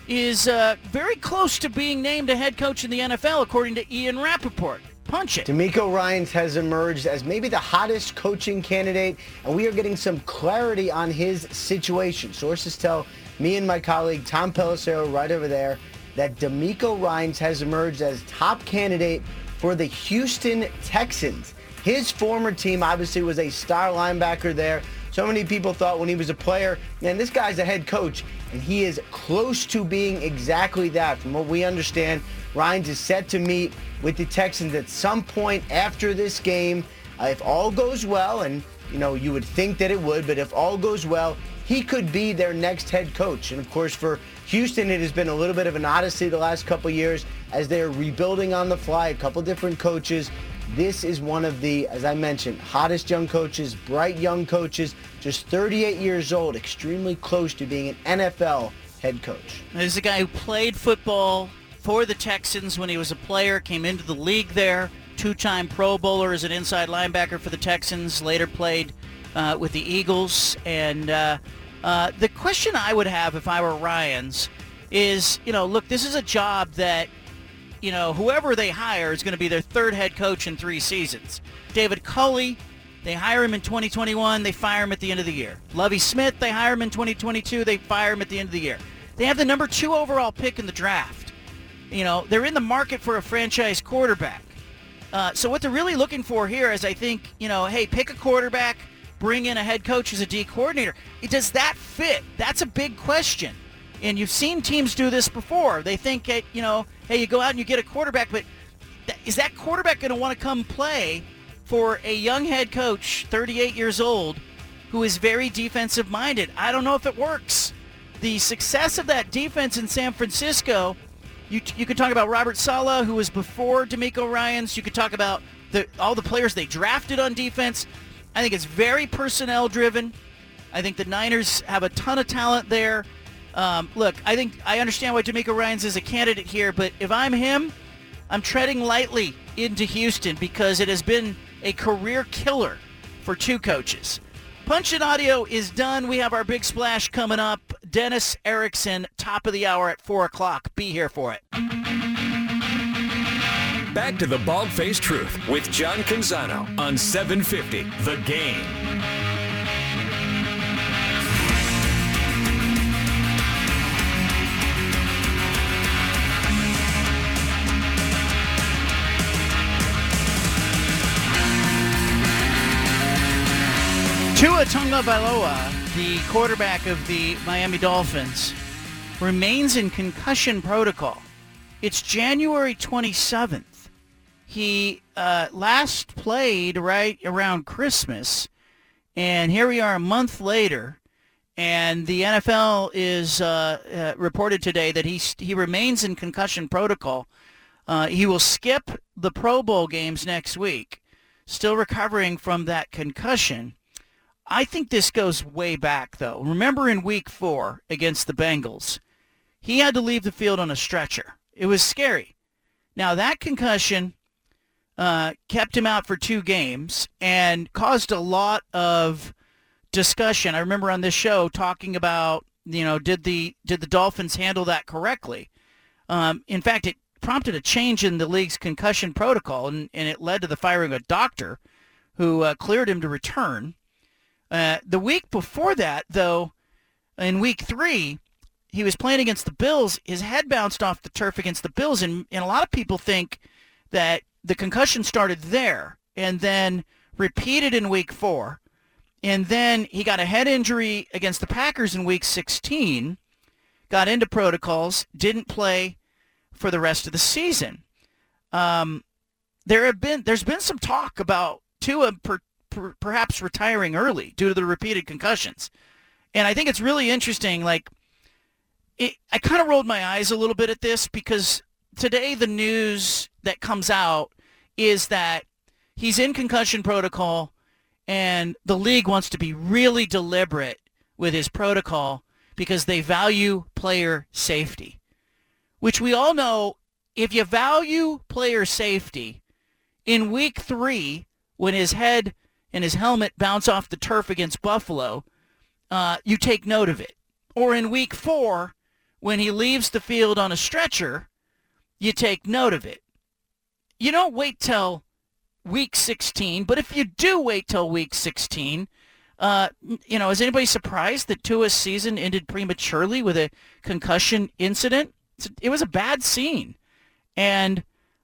is uh, very close to being named a head coach in the NFL, according to Ian Rapoport. Punch it. DeMeco Ryans has emerged as maybe the hottest coaching candidate, and we are getting some clarity on his situation. Sources tell me and my colleague Tom Pelissero right over there that DeMeco Ryans has emerged as top candidate for the Houston Texans. His former team obviously was a star linebacker there. So many people thought when he was a player, man, this guy's a head coach, and he is close to being exactly that. From what we understand, Ryans is set to meet with the Texans at some point after this game. Uh, if all goes well, and you know you would think that it would, but if all goes well, he could be their next head coach. And of course, for Houston, it has been a little bit of an odyssey the last couple years as they're rebuilding on the fly, a couple different coaches. This is one of the, as I mentioned, hottest young coaches, bright young coaches, just 38 years old, extremely close to being an NFL head coach. There's a guy who played football for the Texans when he was a player, came into the league there, two-time Pro Bowler as an inside linebacker for the Texans, later played uh, with the Eagles. And uh, uh, the question I would have if I were Ryans is, you know, look, this is a job that, you know, whoever they hire is going to be their third head coach in three seasons. David Culley, they hire him in 2021, they fire him at the end of the year. Lovie Smith, they hire him in 2022, they fire him at the end of the year. They have the number two overall pick in the draft. You know, they're in the market for a franchise quarterback. Uh, so what they're really looking for here is, I think, you know, hey, pick a quarterback – bring in a head coach as a D coordinator. Does that fit? That's a big question. And you've seen teams do this before. They think, you know, hey, you go out and you get a quarterback, but is that quarterback going to want to come play for a young head coach, 38 years old, who is very defensive minded? I don't know if it works. The success of that defense in San Francisco, you, you could talk about Robert Saleh, who was before DeMeco Ryans. You could talk about the, all the players they drafted on defense. I think it's very personnel driven. I think the Niners have a ton of talent there. Um, look, I think I understand why DeMeco Ryans is a candidate here, but if I'm him, I'm treading lightly into Houston because it has been a career killer for two coaches. Punch and Audio is done. We have our big splash coming up. Dennis Erickson, top of the hour at 4 o'clock. Be here for it. Back to the Bald Faced Truth with John Canzano on 750 The Game. Tua Tagovailoa, the quarterback of the Miami Dolphins, remains in concussion protocol. It's January 27th he uh, last played right around Christmas, and here we are a month later, and the NFL is uh, uh, reported today that he he remains in concussion protocol. Uh, he will skip the Pro Bowl games next week, still recovering from that concussion. I think this goes way back, though. Remember in Week Four against the Bengals, he had to leave the field on a stretcher. It was scary. Now that concussion uh, kept him out for two games and caused a lot of discussion. I remember on this show talking about you know, did the did the Dolphins handle that correctly? Um, in fact, it prompted a change in the league's concussion protocol, and, and it led to the firing of a doctor who uh, cleared him to return. Uh, the week before that, though, in week three, he was playing against the Bills. His head bounced off the turf against the Bills, and, and a lot of people think that the concussion started there and then repeated in week four. And then he got a head injury against the Packers in week 16, got into protocols, didn't play for the rest of the season. Um, there have been there's been some talk about Tua per, per, perhaps retiring early due to the repeated concussions, and I think it's really interesting. Like, it, I kind of rolled my eyes a little bit at this because today the news that comes out is that he's in concussion protocol, and the league wants to be really deliberate with his protocol because they value player safety which we all know if you value player safety, in week three, when his head and his helmet bounce off the turf against Buffalo, uh, you take note of it. Or in week four, when he leaves the field on a stretcher, you take note of it. You don't wait till week 16, but if you do wait till week 16, uh, you know, is anybody surprised that Tua's season ended prematurely with a concussion incident? it was a bad scene, and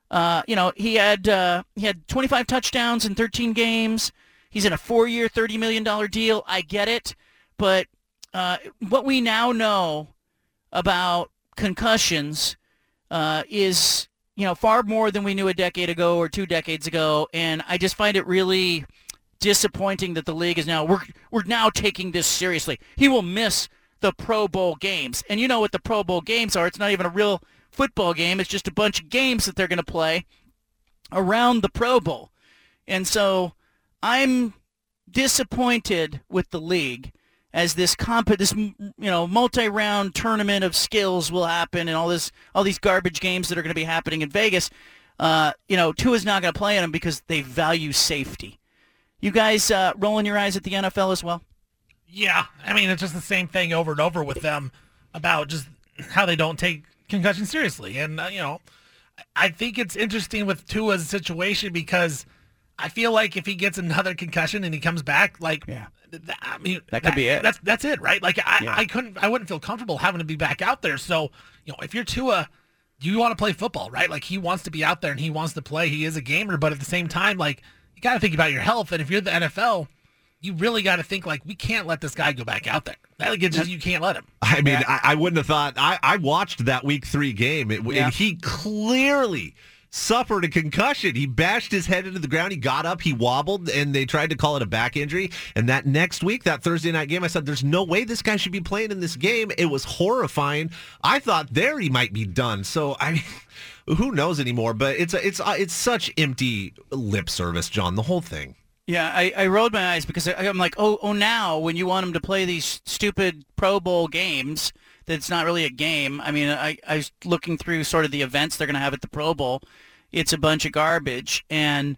uh, you know he had uh, he had 25 touchdowns in 13 games. He's in a four-year, 30 million dollar deal. I get it, but uh, what we now know about concussions uh, is you know far more than we knew a decade ago or two decades ago, and I just find it really disappointing that the league is now we're we're now taking this seriously. He will miss the Pro Bowl games. And you know what the Pro Bowl games are. It's not even a real football game. It's just a bunch of games that they're going to play around the Pro Bowl. And so I'm disappointed with the league as this comp this you know multi-round tournament of skills will happen and all this all these garbage games that are going to be happening in Vegas. Uh, you know, Tua's not going to play in them because they value safety. You guys uh, rolling your eyes at the NFL as well? Yeah, I mean it's just the same thing over and over with them about just how they don't take concussion seriously, and uh, you know, I think it's interesting with Tua's situation because I feel like if he gets another concussion and he comes back, like yeah. I mean, that could that, be it. That's that's it, right? Like I, Yeah. I couldn't, I wouldn't feel comfortable having to be back out there. So you know, if you're Tua, you want to play football, right? Like he wants to be out there and he wants to play. He is a gamer, but at the same time, like you got to think about your health. And if you're the NFL, you really got to think like we can't let this guy go back out there. That just you can't let him. I mean, I, I wouldn't have thought. I, I watched that week three game, it, Yeah. and he clearly suffered a concussion. He bashed his head into the ground. He got up, he wobbled, and they tried to call it a back injury. And that next week, that Thursday night game, I said, "There's no way this guy should be playing in this game." It was horrifying. I thought there he might be done. So I. Who knows anymore? But it's a, it's a, it's such empty lip service, John. The whole thing. Yeah, I, I rolled my eyes because I, I'm like, oh, oh, now when you want him to play these stupid Pro Bowl games, that's not really a game. I mean, I, I was looking through sort of the events they're going to have at the Pro Bowl. It's a bunch of garbage, and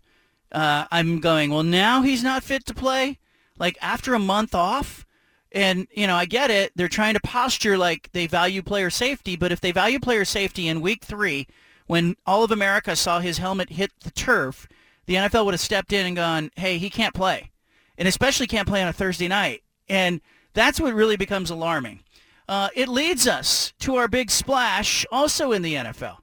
uh, I'm going, well, now he's not fit to play. Like after a month off, and you know, I get it. They're trying to posture like they value player safety, but if they value player safety in Week Three, when all of America saw his helmet hit the turf, the NFL would have stepped in and gone, hey, he can't play. And especially can't play on a Thursday night. And that's what really becomes alarming. Uh, it leads us to our big splash also in the NFL.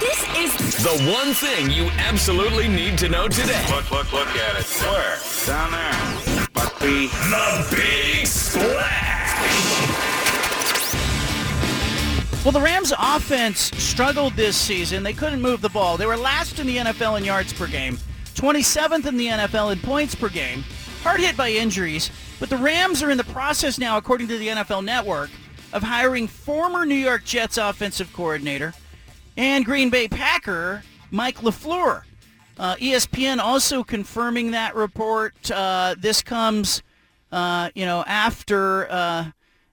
This is the one thing you absolutely need to know today. Look, look, look at it. Where? Down there. But the... The Big Splash. Well, the Rams offense struggled this season. They couldn't move the ball. They were last in the NFL in yards per game, 27th in the NFL in points per game, hard hit by injuries. But the Rams are in the process now, according to the NFL Network, of hiring former New York Jets offensive coordinator and Green Bay Packer Mike LaFleur. Uh, ESPN also confirming that report. Uh, this comes, uh, you know, after uh,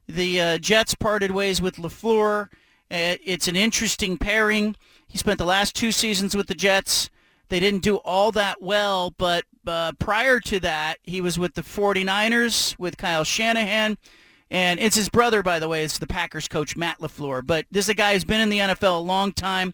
the uh, Jets parted ways with LaFleur. Uh, it's an interesting pairing. He spent the last two seasons with the Jets. They didn't do all that well, but uh, prior to that, he was with the 49ers with Kyle Shanahan. And it's his brother, by the way. It's the Packers coach, Matt LaFleur. But this is a guy who's been in the NFL a long time.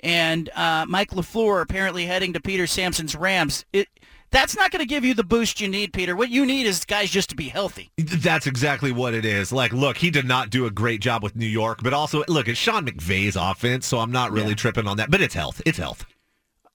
And uh, Mike LaFleur apparently heading to Peter Sampson's Rams. It, that's not going to give you the boost you need, Peter. What you need is guys just to be healthy. That's exactly what it is. Like, look, he did not do a great job with New York, but also, look, it's Sean McVay's offense, so I'm not really yeah. tripping on that. But it's health. It's health.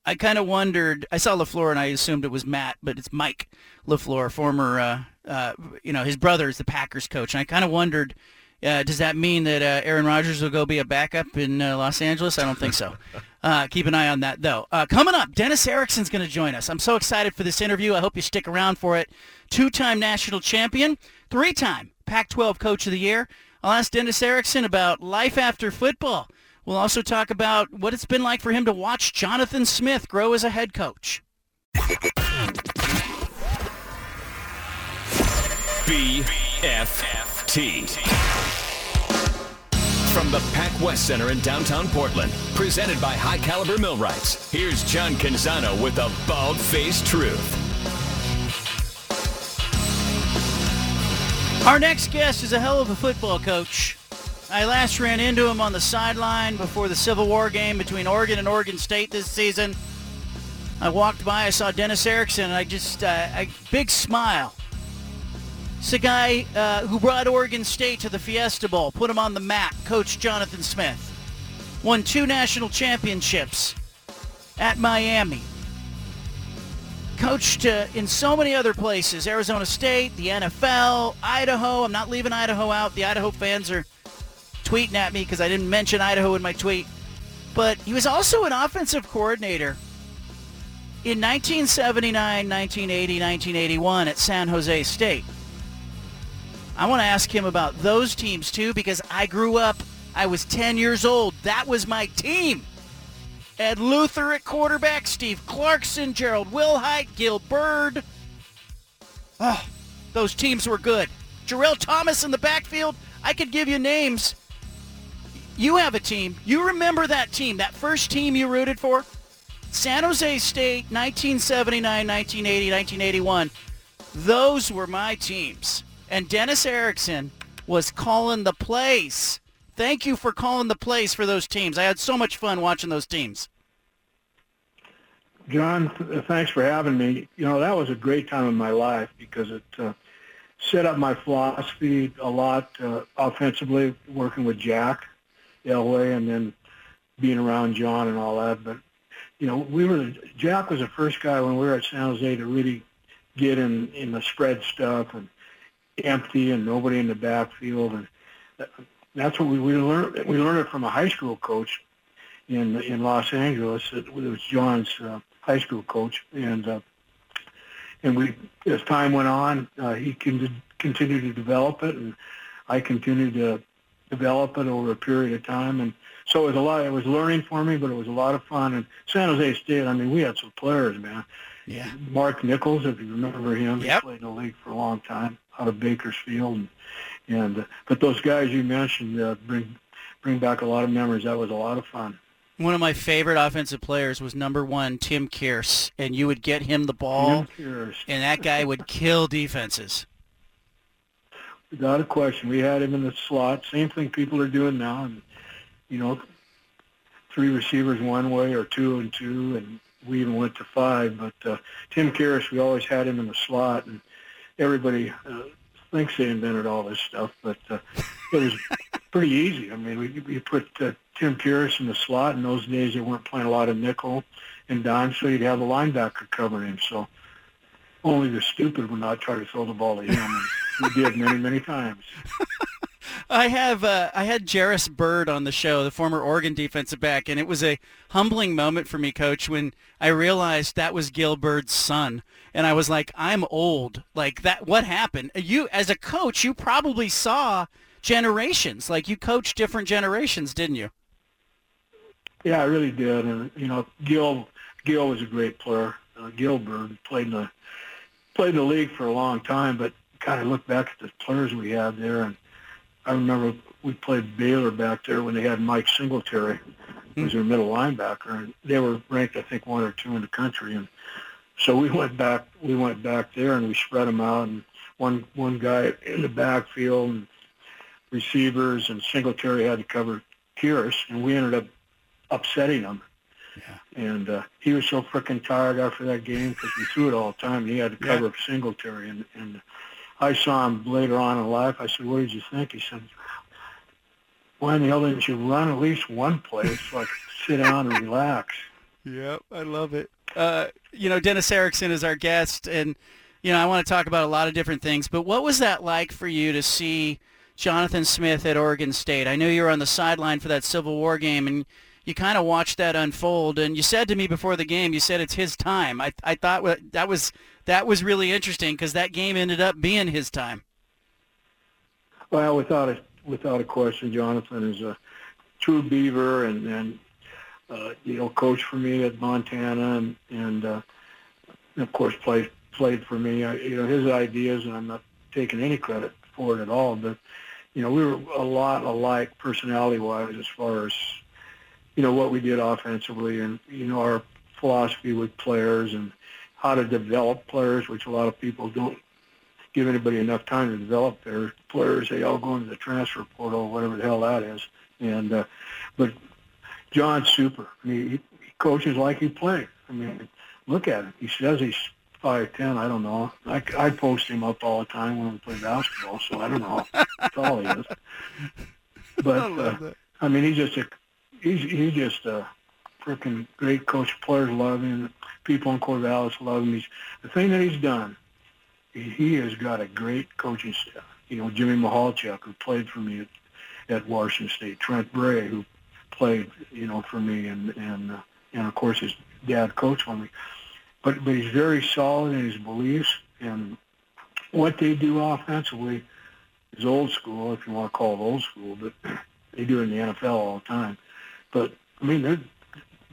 I kind of wondered. I saw LaFleur and I assumed it was Matt, but it's Mike LaFleur, former, uh, uh, you know, his brother is the Packers coach, and I kind of wondered. Uh, does that mean that uh, Aaron Rodgers will go be a backup in uh, Los Angeles? I don't think so. Uh, keep an eye on that, though. coming up, Dennis Erickson's going to join us. I'm so excited for this interview. I hope you stick around for it. Two-time national champion, three-time Pac-12 Coach of the Year. I'll ask Dennis Erickson about life after football. We'll also talk about what it's been like for him to watch Jonathan Smith grow as a head coach. BFFT. From the Pac West Center in downtown Portland, presented by High Caliber Millwrights, here's John Canzano with the bald faced truth. Our next guest is a hell of a football coach. I last ran into him on the sideline before the Civil War game between Oregon and Oregon State this season. I walked by, I saw Dennis Erickson, and I just, uh, a big smile. It's a guy uh, who brought Oregon State to the Fiesta Bowl, put him on the map, Coach Jonathan Smith. Won two national championships at Miami. Coached uh, in so many other places, Arizona State, the NFL, Idaho. I'm not leaving Idaho out. The Idaho fans are tweeting at me because I didn't mention Idaho in my tweet. But he was also an offensive coordinator in 1979, 1980, 1981 at San Jose State. I want to ask him about those teams too because I grew up, I was 10 years old. That was my team. Ed Luther at quarterback, Steve Clarkson, Gerald Wilhite, Gil Byrd. Oh, ah, those teams were good. Jarrell Thomas in the backfield. I could give you names you have a team. You remember that team, that first team you rooted for? San Jose State, 1979, 1980, 1981. Those were my teams. And Dennis Erickson was calling the plays. Thank you for calling the plays for those teams. I had so much fun watching those teams. John, thanks for having me. You know, that was a great time in my life because it uh, set up my philosophy a lot uh, offensively, working with Jack Elway and then being around John and all that. But you know, we were Jack was the first guy when we were at San Jose to really get in in the spread stuff and empty and nobody in the backfield and that's what we, we learned. We learned it from a high school coach in in Los Angeles. It, was John's uh, high school coach, and uh, and we as time went on, uh, he con- continued to develop it, and I continued to develop it over a period of time. And so it was a lot. It was learning for me, but it was a lot of fun. And San Jose State, I mean, we had some players, man. Yeah. Mark Nichols, if you remember him, yep. he played in the league for a long time out of Bakersfield. And, and uh, but those guys you mentioned uh, bring bring back a lot of memories. That was a lot of fun. One of my favorite offensive players was number one Tim Kearse, and you would get him the ball, and that guy would kill defenses. Without a question. We had him in the slot. Same thing people are doing now. And, you know, three receivers one way or two and two, and we even went to five. But uh, Tim Kearse, we always had him in the slot, and everybody uh, thinks they invented all this stuff, but uh, it was pretty easy. I mean, we, we put uh, Tim Kearse in the slot. In those days, they weren't playing a lot of nickel and dime, so you'd have a linebacker covering him. So only the stupid would not try to throw the ball to him. We did many, many times. I have uh, I had Jairus Byrd on the show, the former Oregon defensive back, and it was a humbling moment for me, Coach, when I realized that was Gil Byrd's son, and I was like, I'm old. Like that, what happened? You, as a coach, you probably saw generations. Like you coached different generations, didn't you? Yeah, I really did, and you know, Gil Gil was a great player. Uh, Gil Byrd played in the played in the league for a long time, but kind of look back at the players we had there, and I remember we played Baylor back there when they had Mike Singletary, was their middle linebacker, and they were ranked, I think, one or two in the country. And so we went back, we went back there, and we spread them out, and one one guy in the backfield, and receivers, and Singletary had to cover Kearse, and we ended up upsetting them. Yeah. And uh, he was so freaking tired after that game because we threw it all the time. And he had to cover yeah. Singletary, and and I saw him later on in life. I said, "What did you think?" He said, "Why in the hell didn't you run at least one place, like sit down and relax?" Yep, I love it. Uh, you know, Dennis Erickson is our guest, and you know, I want to talk about a lot of different things. But what was that like for you to see Jonathan Smith at Oregon State? I know you were on the sideline for that Civil War game, and you kind of watched that unfold. And you said to me before the game, you said it's his time. I I thought that was that was really interesting because that game ended up being his time. Well, without a without a question, Jonathan is a true Beaver, and and uh, you know, coach for me at Montana, and and, uh, of course played played for me. I, you know, his ideas, and I'm not taking any credit for it at all, but you know, we were a lot alike personality-wise as far as you know what we did offensively, and you know our philosophy with players and how to develop players, which a lot of people don't give anybody enough time to develop their players. They all go into the transfer portal, whatever the hell that is. And uh, but John's super. I mean, he, he coaches like he played. I mean, look at him. He says he's five ten. I don't know. I, I post him up all the time when we play basketball, so I don't know how tall he is. But I, uh, I mean, he's just a he's he's just a freaking great coach. Players love him people in Corvallis love him. He's, the thing that he's done, he, he has got a great coaching staff. You know, Jimmy Michalczik, who played for me at, at Washington State, Trent Bray, who played, you know, for me, and and uh, and of course his dad coached for me. But but he's very solid in his beliefs and what they do offensively is old school, if you want to call it old school, but they do it in the NFL all the time. But I mean, they're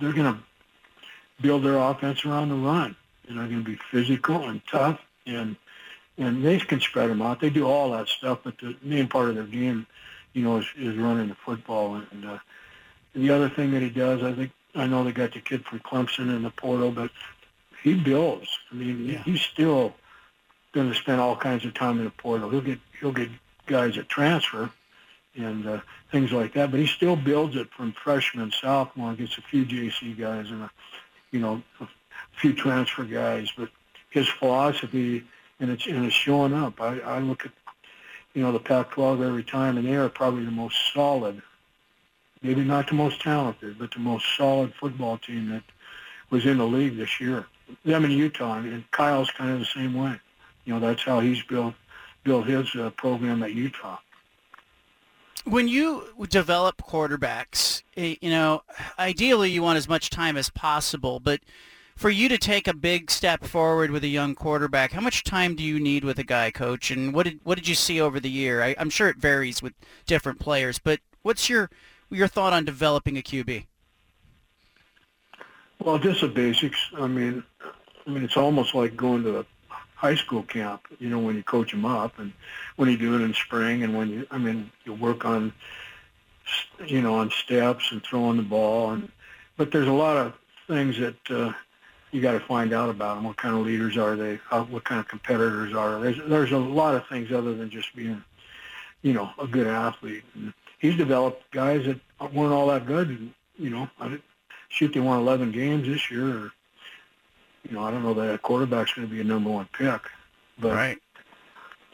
they're going to build their offense around the run. And they're going to be physical and tough, and and they can spread them out. They do all that stuff, but the main part of their game, you know, is, is running the football. And, uh, the other thing that he does, I think, I know they got the kid from Clemson in the portal, but he builds. I mean, yeah. he's still going to spend all kinds of time in the portal. He'll get he'll get guys that transfer and uh, things like that, but he still builds it from freshman, sophomore, gets a few JC guys and a you know, a few transfer guys, but his philosophy and it's and it's showing up. I, I look at you know the Pac-12 every time, and they are probably the most solid, maybe not the most talented, but the most solid football team that was in the league this year. Them in Utah, and Kyle's kind of the same way. You know, that's how he's built built his uh, program at Utah. When you develop quarterbacks, eh, you know, ideally you want as much time as possible, but for you to take a big step forward with a young quarterback, how much time do you need with a guy, coach? And what did what did you see over the year? I, am sure it varies with different players, but what's your your thought on developing a QB? Well, just the basics. I mean, I mean, it's almost like going to a high school camp, you know, when you coach them up and when you do it in spring and when you, I mean, you work on, you know, on steps and throwing the ball. And, but there's a lot of things that uh, you got to find out about them. What kind of leaders are they? How, what kind of competitors are they? There's, there's a lot of things other than just being, you know, a good athlete. And he's developed guys that weren't all that good. And, you know, I, shoot, they won 11 games this year or you know, I don't know that a quarterback's going to be a number one pick, but right.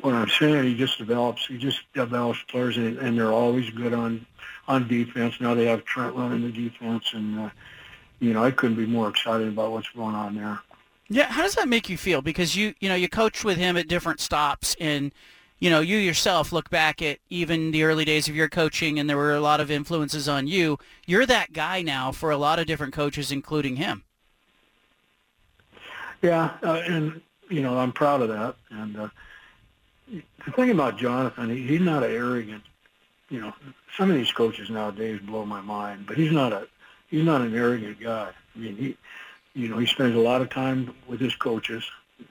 what I'm saying, he just develops, he just develops players, and, and they're always good on on defense. Now they have Trent running the defense, and uh, you know, I couldn't be more excited about what's going on there. Yeah, how does that make you feel? Because you, you know, you coached with him at different stops, and you know, you yourself look back at even the early days of your coaching, and there were a lot of influences on you. You're that guy now for a lot of different coaches, including him. Yeah, uh, and you know I'm proud of that. And uh, the thing about Jonathan, he, he's not an arrogant. You know, some of these coaches nowadays blow my mind, but he's not a he's not an arrogant guy. I mean, he you know he spends a lot of time with his coaches,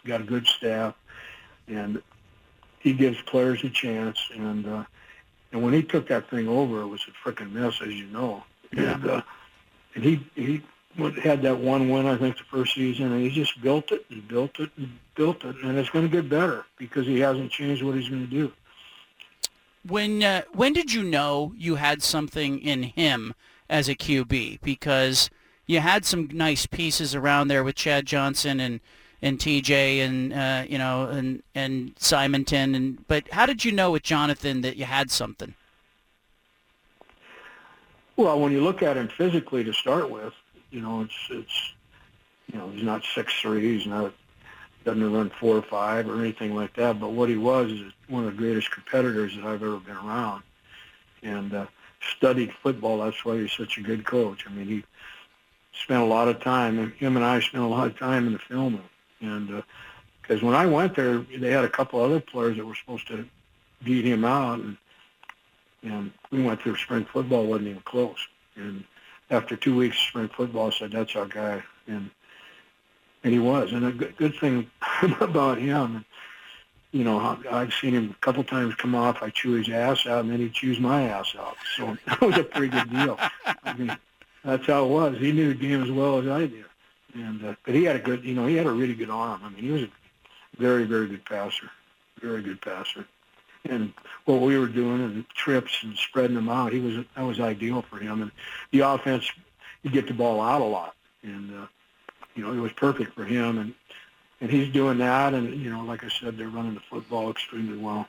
got a good staff, and he gives players a chance. And uh, and when he took that thing over, it was a freaking mess, as you know. Yeah. And, uh, and he he had that one win I think the first season, and he just built it and built it and built it, and it's going to get better because he hasn't changed what he's going to do. When uh, when did you know you had something in him as a QB? Because you had some nice pieces around there with Chad Johnson and and TJ and uh, you know and and Simonton and but how did you know with Jonathan that you had something? Well, when you look at him physically to start with, you know, it's it's you know, he's not six three, he's not doesn't run four or five or anything like that. But what he was is one of the greatest competitors that I've ever been around, and uh, studied football. That's why he's such a good coach. I mean, he spent a lot of time, and him and I spent a lot of time in the film room. And because when I went there, they had a couple other players that were supposed to beat him out, and and we went through spring football, wasn't even close. And after two weeks of spring football, said, "That's our guy," and and he was. And a good, good thing about him, you know, I've seen him a couple times come off. I chew his ass out, and then he chews my ass out. So that was a pretty good deal. I mean, that's how it was. He knew the game as well as I did. And uh, but he had a good, you know, he had a really good arm. I mean, he was a very, very good passer, very good passer. And what we were doing and trips and spreading them out, he was that was ideal for him. And the offense, you get the ball out a lot, and uh, you know, it was perfect for him. And and he's doing that. And you know, like I said, they're running the football extremely well.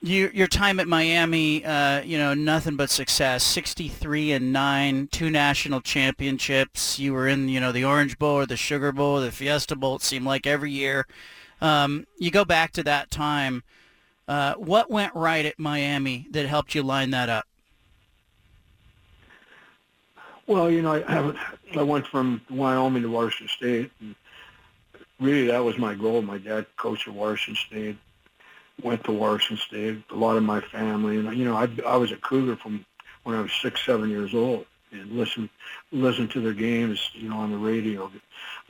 Your your time at Miami, uh, you know, nothing but success. Sixty-three and nine, two national championships. You were in, you know, the Orange Bowl or the Sugar Bowl, the Fiesta Bowl. It seemed like every year. Um, you go back to that time. Uh, what went right at Miami that helped you line that up? Well, you know, I, I went from Wyoming to Washington State, and really that was my goal. My dad coached at Washington State, went to Washington State. A lot of my family, and you know, I I was a Cougar from when I was six, seven years old, and listen listen to their games, you know, on the radio.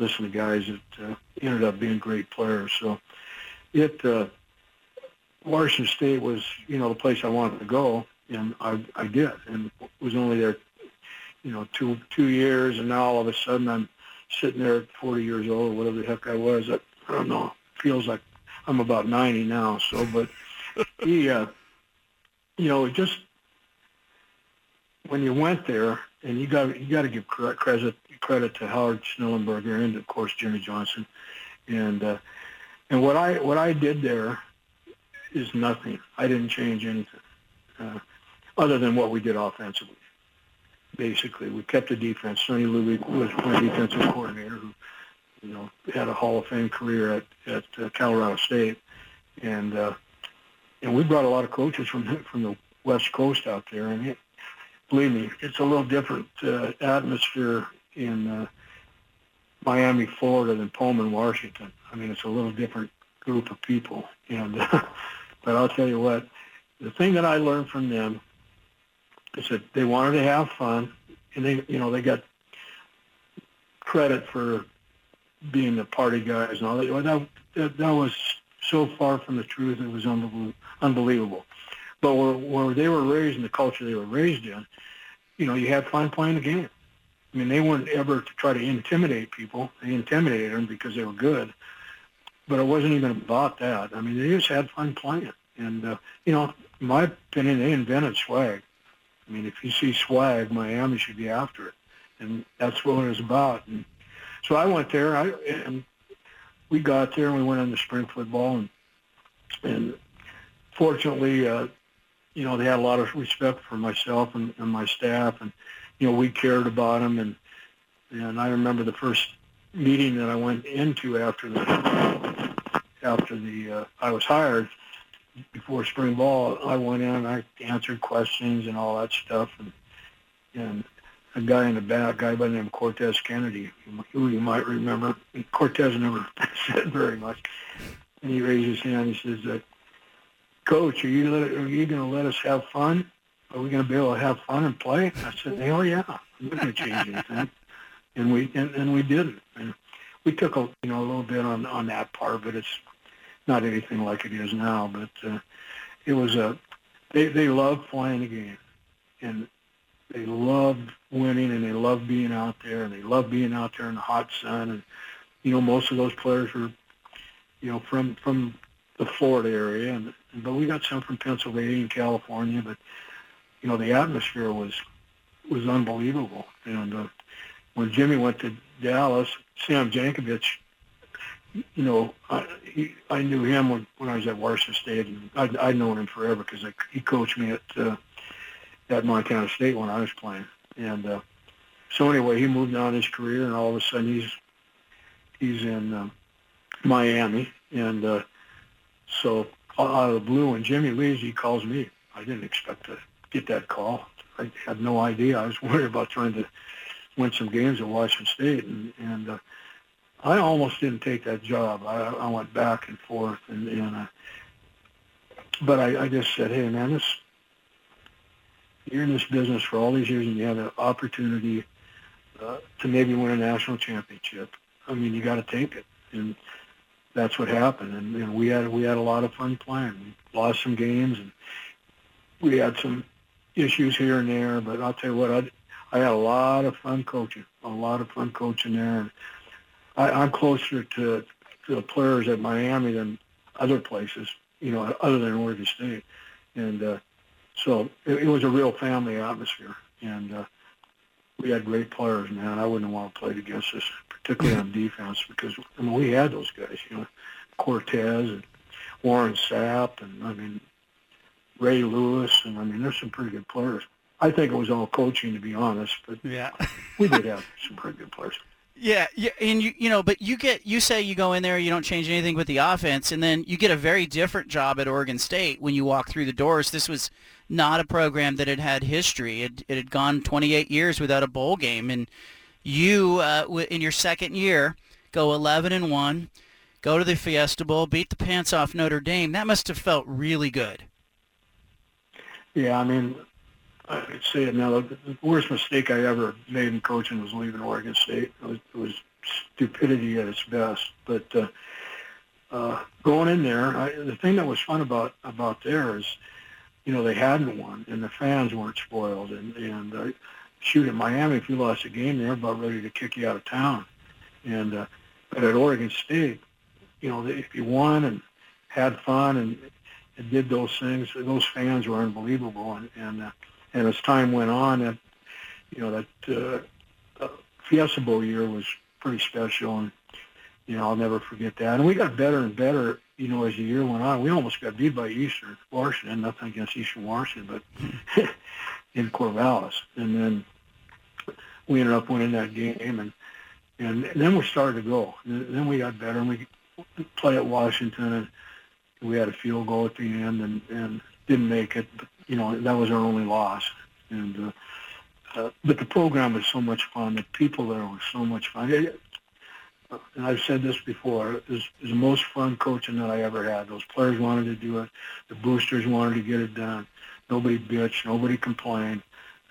Listen to guys that uh, ended up being great players. So it uh, Washington State was, you know, the place I wanted to go, and I I did, and was only there you know, two two years, and now all of a sudden I'm sitting there at 40 years old, or whatever the heck I was. I, I don't know. Feels like I'm about 90 now. So, but he, uh, you know, just when you went there, and you got you got to give credit credit to Howard Schnellenberger and of course Jimmy Johnson, and uh, and what I what I did there is nothing. I didn't change anything uh, other than what we did offensively basically. We kept the defense. Sonny Lubick was my defensive coordinator who, you know, had a Hall of Fame career at, at uh, Colorado State. And uh, and we brought a lot of coaches from the, from the West Coast out there. And it, believe me, it's a little different uh, atmosphere in uh, Miami, Florida than Pullman, Washington. I mean, it's a little different group of people. And but I'll tell you what, the thing that I learned from them is that they wanted to have fun, and they, you know, they got credit for being the party guys and all that. That, that, that was so far from the truth, it was unbelievable. But where, where they were raised in the culture they were raised in, you know, you had fun playing the game. I mean, they weren't ever to try to intimidate people. They intimidated them because they were good. But it wasn't even about that. I mean, they just had fun playing. And, uh, you know, in my opinion, they invented swag. I mean, if you see swag, Miami should be after it, and that's what it was about. And so I went there. I and we got there and we went into spring football, and and fortunately, uh, you know, they had a lot of respect for myself and, and my staff, and you know, we cared about them. And and I remember the first meeting that I went into after the after the uh, I was hired before spring ball, I went in and I answered questions and all that stuff, and and a guy in the back, a guy by the name of Cortez Kennedy, who you might remember. Cortez never said very much, and he raised his hand. He says, uh, "Coach, are you are you going to let us have fun? Are we going to be able to have fun and play?" I said, "Hell yeah, I'm going to change anything," and we and, and we didn't. And we took a you know a little bit on on that part, but it's not anything like it is now, but uh, it was a they they loved playing the game, and they love winning and they love being out there and they love being out there in the hot sun. And you know most of those players were you know from from the Florida area. And but we got some from Pennsylvania and California but you know the atmosphere was was unbelievable. And uh, when Jimmy went to Dallas Sam Jankovich you know, I he, I knew him when when I was at Washington State, and I'd, I'd known him forever because he coached me at uh, at Montana State when I was playing. And uh, so anyway, he moved on his career, and all of a sudden he's he's in um, Miami, and uh, so out of the blue, when Jimmy leaves, he calls me. I didn't expect to get that call. I had no idea. I was worried about trying to win some games at Washington State, and and uh, I almost didn't take that job. I, I went back and forth, and, and uh, but I, I just said, hey man, this you're in this business for all these years, and you have an opportunity uh, to maybe win a national championship. I mean, you got to take it, and that's what happened. And, and we had we had a lot of fun playing. We lost some games, and we had some issues here and there. But I'll tell you what, I I had a lot of fun coaching, a lot of fun coaching there. And I, I'm closer to, to the players at Miami than other places, you know, other than Oregon State. And uh, so it, it was a real family atmosphere. And uh, we had great players, man. I wouldn't want to play against us, particularly on defense, because I mean we had those guys, you know, Cortez and Warren Sapp, and I mean Ray Lewis, and I mean there's some pretty good players. I think it was all coaching, to be honest, but yeah, we did have some pretty good players. Yeah, yeah, and you you know, but you get you say you go in there, you don't change anything with the offense, and then you get a very different job at Oregon State when you walk through the doors. This was not a program that had had history. It, it had gone 28 years without a bowl game, and you uh, in your second year go 11 and one, go to the Fiesta Bowl, beat the pants off Notre Dame. That must have felt really good. Yeah, I mean, I could say it now. The worst mistake I ever made in coaching was leaving Oregon State. It was, it was stupidity at its best. But uh, uh, going in there, I, the thing that was fun about about there is, you know, they hadn't won, and the fans weren't spoiled. And and uh, shoot, at Miami, if you lost a game, they're about ready to kick you out of town. And uh, but at Oregon State, you know, if you won and had fun and, and did those things, those fans were unbelievable. And and uh, and as time went on, that you know that uh, Fiesta Bowl year was pretty special, and you know I'll never forget that. And we got better and better, you know, as the year went on. We almost got beat by Eastern Washington. Nothing against Eastern Washington, but in Corvallis, and then we ended up winning that game, and and then we started to go. And then we got better, and we play at Washington, and we had a field goal at the end, and and didn't make it. But you know, that was our only loss. And uh, uh, but the program was so much fun. The people there were so much fun. It, and I've said this before. It was, it was the most fun coaching that I ever had. Those players wanted to do it. The boosters wanted to get it done. Nobody bitched. Nobody complained.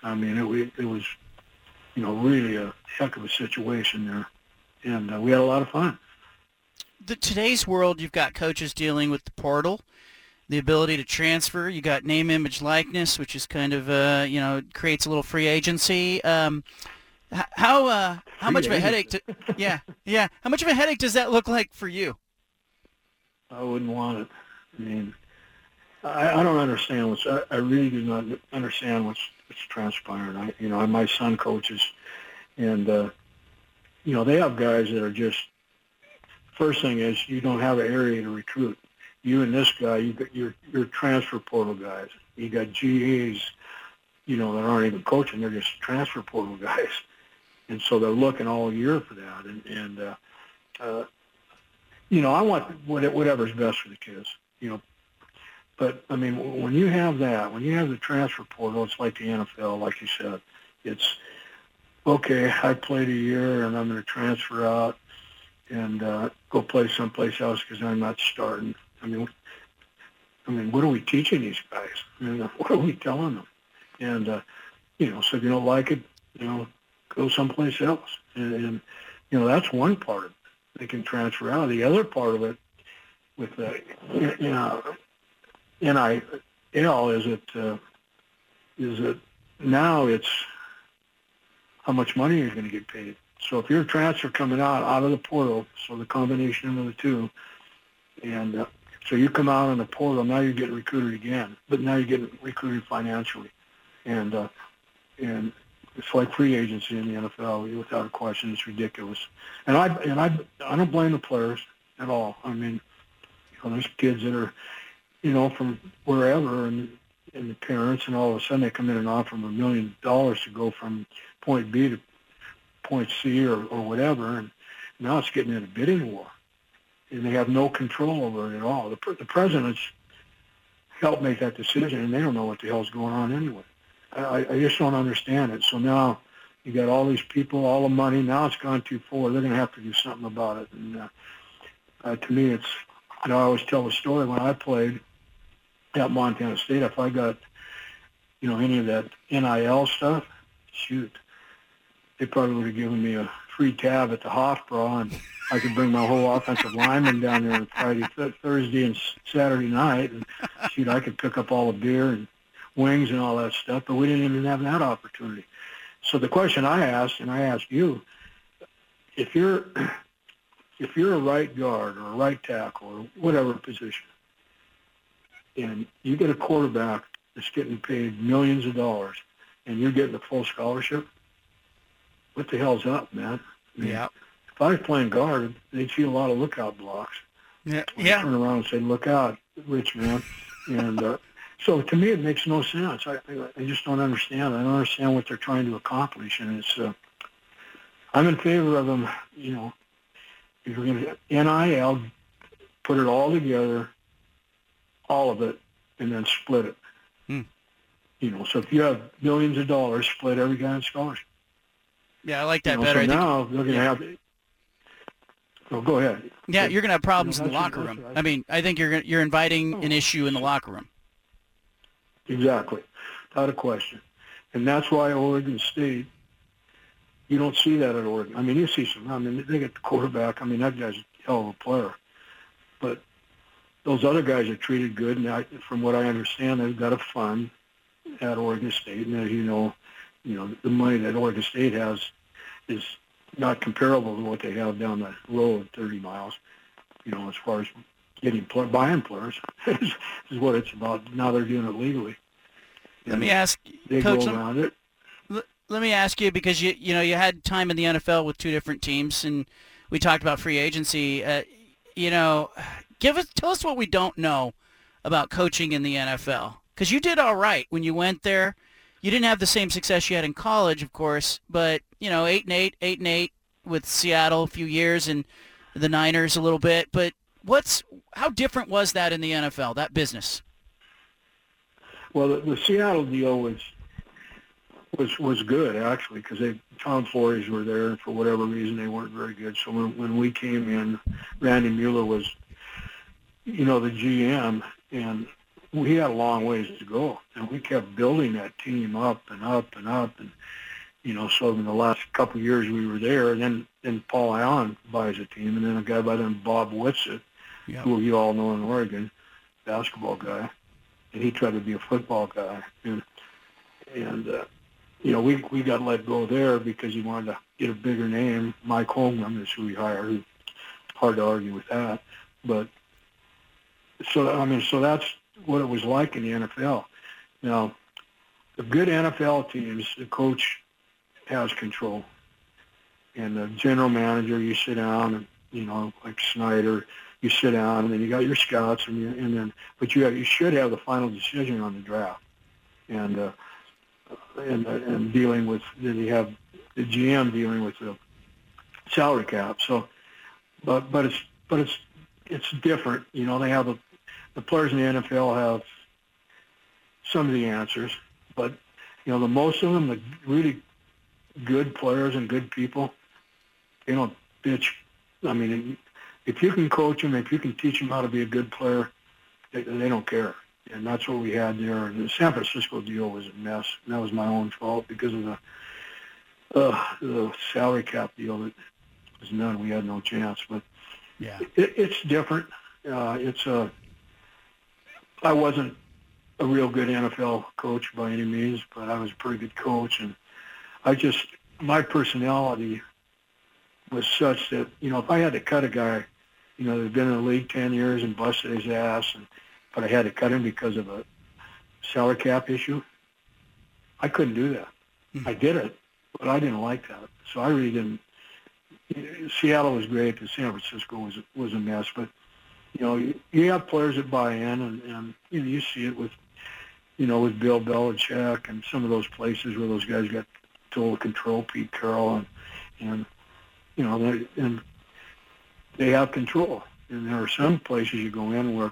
I mean, it, it was, you know, really a heck of a situation there, and uh, we had a lot of fun. The, today's world, you've got coaches dealing with the portal the ability to transfer. You got name, image, likeness, which is kind of uh, you know creates a little free agency. Um, how uh, how much of a headache? To, yeah, yeah. How much of a headache does that look like for you? I wouldn't want it. I mean, I, I don't understand what's. I, I really do not understand what's what's transpiring. I, you know, my son coaches, and uh, you know they have guys that are just. First thing is you don't have an area to recruit you and this guy, you got your your transfer portal guys. You got GAs, you know, that aren't even coaching; they're just transfer portal guys, and so they're looking all year for that. And and uh, uh, you know, I want whatever's best for the kids. You know, but I mean, when you have that, when you have the transfer portal, it's like the NFL, like you said. It's okay. I played a year, and I'm going to transfer out and uh, go play someplace else because I'm not starting. I mean, I mean, what are we teaching these guys? I mean, what are we telling them? And uh, you know, so if you don't like it, you know, go someplace else. And, and you know, that's one part of it. They can transfer out. The other part of it, with the you know, NIL is it uh, is it now it's how much money you're going to get paid. So if you're transfer coming out out of the portal, so the combination of the two, and uh, so you come out in the portal, now you're getting recruited again, but now you're getting recruited financially, and uh, and it's like free agency in the NFL without a question. It's ridiculous, and I and I I don't blame the players at all. I mean, you know, there's kids that are, you know, from wherever, and and the parents, and all of a sudden they come in and offer them a million dollars to go from point B to point C or, or whatever, and now it's getting in a bidding war, and they have no control over it at all. The, the presidents helped make that decision, and they don't know what the hell's going on anyway. I, I just don't understand it. So now you got all these people, all the money. Now it's gone too far. They're going to have to do something about it. And uh, uh, to me, it's you know I always tell the story when I played at Montana State. If I got you know any of that NIL stuff, shoot, they probably would have given me a free tab at the Hofbrau, and I could bring my whole offensive lineman down there on Friday, th- Thursday, and Saturday night, and shoot, I could pick up all the beer and wings and all that stuff. But we didn't even have that opportunity. So the question I asked, and I asked you, if you're if you're a right guard or a right tackle or whatever position, and you get a quarterback that's getting paid millions of dollars, and you're getting a full scholarship, what the hell's up, man? I mean, Yeah. If I was playing guard, they'd see a lot of lookout blocks. Yeah. I'd Turn around and say, "Look out, rich man," and uh, so to me, it makes no sense. I, I I just don't understand. I don't understand what they're trying to accomplish, and it's. Uh, I'm in favor of them. You know, if you're going to NIL, put it all together, all of it, and then split it. Hmm. You know, so if you have millions of dollars, split every guy in scholarship. Yeah, I like that you know, better. So I think- now they're going to yeah. have. Oh, go ahead. Yeah, you're gonna have problems You know, in the locker room. right. I mean, I think you're you're inviting an issue in the locker room. Exactly, without a question. And that's why Oregon State, you don't see that at Oregon. I mean, you see some. I mean, they get the quarterback. I mean, that guy's a hell of a player. But those other guys are treated good, and I, from what I understand, they've got a fund at Oregon State. And as you know, you know the money that Oregon State has is not comparable to what they have down the road, 30 miles. You know, as far as getting pl- buying players is, is what it's about. Now they're doing it legally. Let me ask, They Coach. go around it. let- let me ask you because you you know you had time in the NFL with two different teams, and we talked about free agency. Uh, you know, give us tell us what we don't know about coaching in the NFL because you did all right when you went there. You didn't have the same success you had in college, of course, but you know, eight and eight, eight and eight with Seattle a few years and the Niners a little bit. But what's how different was that in the NFL? That business. Well, the, the Seattle deal was was was good actually because they Tom Flores were there, and for whatever reason they weren't very good. So when when we came in, Randy Mueller was, you know, the GM, and we had a long ways to go, and we kept building that team up and up and up, and you know, so in the last couple of years we were there, and then then Paul Allen buys a team, and then a guy by the name of Bob Whitsitt, who you all know in Oregon, basketball guy, and he tried to be a football guy, and and uh, you know we we got let go there because he wanted to get a bigger name. Mike Holmgren is who we hired. Hard to argue with that, but so I mean, so that's what it was like in the NFL. Now, the good NFL teams, the coach has control, and the general manager, you sit down and you know, like Snyder, you sit down and then you got your scouts and you, and then, but you have, you should have the final decision on the draft, and uh, and uh, and dealing with then you have the GM dealing with the salary cap. So, but but it's but it's it's different. You know, they have a, the players in the NFL have some of the answers, but you know, the most of them, the really good players and good people, they don't bitch. I mean, if you can coach them, if you can teach them how to be a good player, they, they don't care. And that's what we had there. The San Francisco deal was a mess. And that was my own fault because of the uh, the salary cap deal that was none. We had no chance. But yeah, it, it's different. Uh, it's a. I wasn't a real good NFL coach by any means, but I was a pretty good coach, and I just my personality was such that you know if I had to cut a guy, you know, that's been in the league ten years and busted his ass, and but I had to cut him because of a salary cap issue, I couldn't do that. Mm-hmm. I did it, but I didn't like that, so I really didn't. Seattle was great, but San Francisco was was a mess. But you know, you, you have players that buy in, and, and you know, you see it with you know with Bill Belichick and some of those places where those guys got total control, Pete Carroll, and and you know, they, and they have control. And there are some places you go in where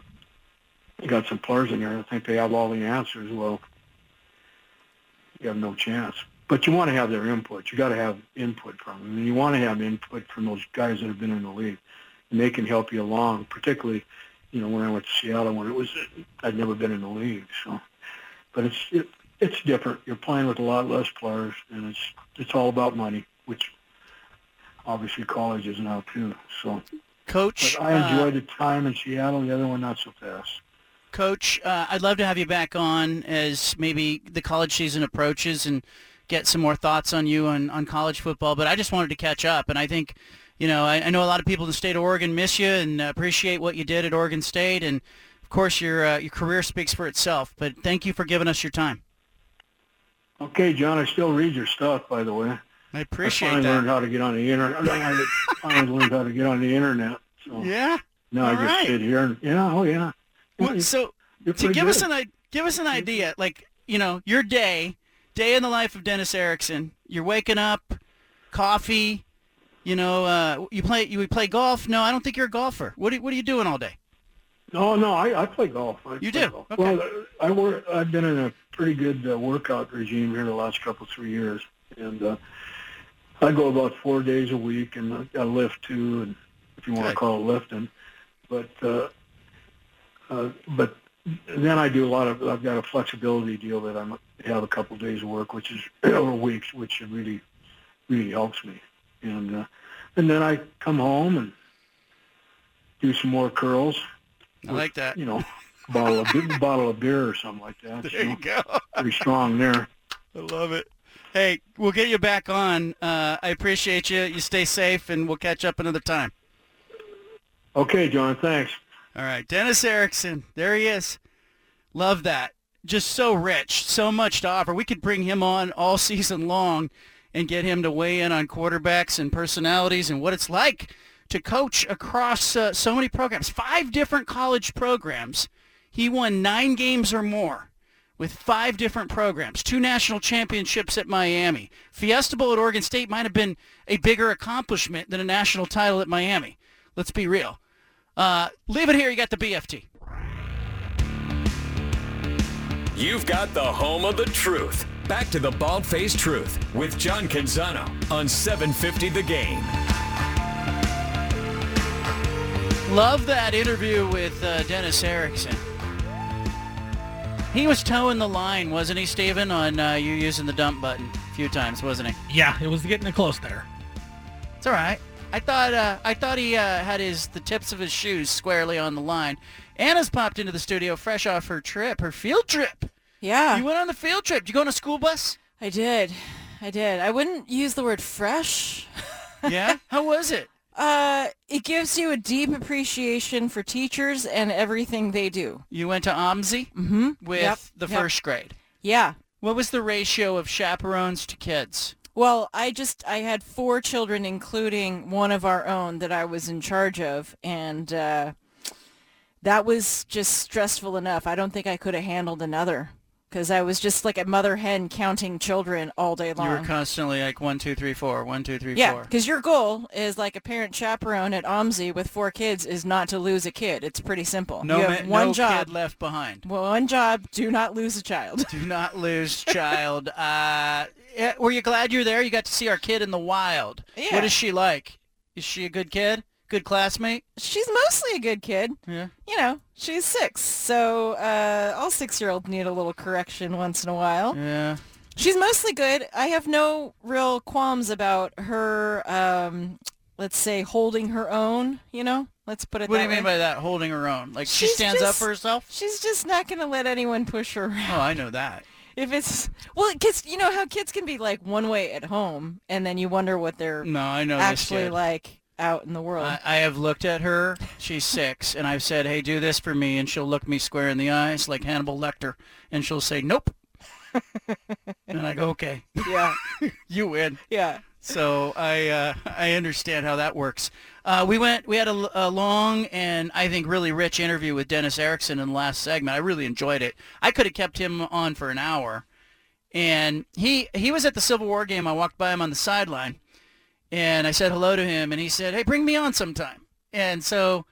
you got some players in there that think they have all the answers. Well, you have no chance. But you want to have their input. You got to have input from them, and you want to have input from those guys that have been in the league, and they can help you along. Particularly, you know, when I went to Seattle, when it was I'd never been in the league, so. But it's it, it's different. You're playing with a lot less players, and it's it's all about money, which obviously college is now too. So, Coach, but I enjoyed uh, the time in Seattle. The other one not so fast. Coach, uh, I'd love to have you back on as maybe the college season approaches and get some more thoughts on you on, on college football. But I just wanted to catch up, and I think, you know, I, I know a lot of people in the state of Oregon miss you and appreciate what you did at Oregon State, and of course your uh, your career speaks for itself. But thank you for giving us your time. Okay, John. I still read your stuff, by the way. I appreciate I finally that. learned how to get on the internet. I finally learned how to get on the internet. So Yeah. now I just right. sit here and yeah, oh yeah. Well, so to give us an give us an idea, like you know, your day, day in the life of Dennis Erickson. You're waking up, coffee. You know, uh, you play you play golf. No, I don't think you're a golfer. What are, what are you doing all day? No, no, I, I play golf. I You play do? Golf. Okay. Well, I work. I've been in a pretty good uh, workout regime here the last couple three years, and uh, I go about four days a week, and I, I lift too, and if you want to call it lifting, but uh, uh, but then I do a lot of. I've got a flexibility deal that I'm have a couple days of work, which is or weeks, which really really helps me, and uh, and then I come home and do some more curls. I like that. You know, bottle of bottle of beer or something like that. There you go. Pretty strong there. I love it. Hey, we'll get you back on. Uh, I appreciate you. You stay safe, and we'll catch up another time. Okay, John. Thanks. All right, Dennis Erickson. There he is. Love that. Just so rich, so much to offer. We could bring him on all season long and get him to weigh in on quarterbacks and personalities and what it's like to coach across uh, so many programs. Five different college programs. He won nine games or more with five different programs. Two national championships at Miami. Fiesta Bowl at Oregon State might have been a bigger accomplishment than a national title at Miami. Let's be real. Uh, leave it here. You got the BFT. You've got the home of the truth. Back to the Bald Faced Truth with John Canzano on 750 The Game. Love that interview with uh, Dennis Erickson. He was toeing the line, wasn't he, Steven, on uh, you using the dump button a few times, wasn't he? Yeah, it was getting it close there. It's all right. I thought uh, I thought he uh, had his the tips of his shoes squarely on the line. Anna's popped into the studio fresh off her trip, her field trip. Yeah. You went on the field trip. Did you go on a school bus? I did. I did. I wouldn't use the word fresh. Yeah? How was it? Uh, it gives you a deep appreciation for teachers and everything they do. You went to OMSI mm-hmm. with Yep, the yep. first grade. Yeah. What was the ratio of chaperones to kids? Well, I just I had four children, including one of our own that I was in charge of, and uh, that was just stressful enough. I don't think I could have handled another because I was just like a mother hen counting children all day long. You were constantly like one, two, three, four, one, two, three, Yeah, four. because your goal is like a parent chaperone at OMSI with four kids is not to lose a kid. It's pretty simple. No, you have one no job. kid left behind. One job. Do not lose a child. Do not lose child. Uh, were you glad you were there? You got to see our kid in the wild. Yeah. What is she like? Is she a good kid? Good classmate? She's mostly a good kid. Yeah. You know, she's six, so uh, all six-year-olds need a little correction once in a while. Yeah. She's mostly good. I have no real qualms about her um, let's say, holding her own. You know, let's put it. What do you mean by that? Holding her own? Like she She's stands up for herself? She's just not going to let anyone push her around. Oh, I know that. If it's well, because you know how kids can be like one way at home, and then you wonder what they're No, I know actually like out in the world. I, I have looked at her. She's six, and I've said, "Hey, do this for me," and she'll look me square in the eyes like Hannibal Lecter, and she'll say, "Nope," and I go, "Okay, yeah, you win." Yeah. So I uh, I understand how that works. Uh, we went. We had a, a long and I think really rich interview with Dennis Erickson in the last segment. I really enjoyed it. I could have kept him on for an hour, and he he was at the Civil War game. I walked by him on the sideline, and I said hello to him, and he said, "Hey, bring me on sometime." And so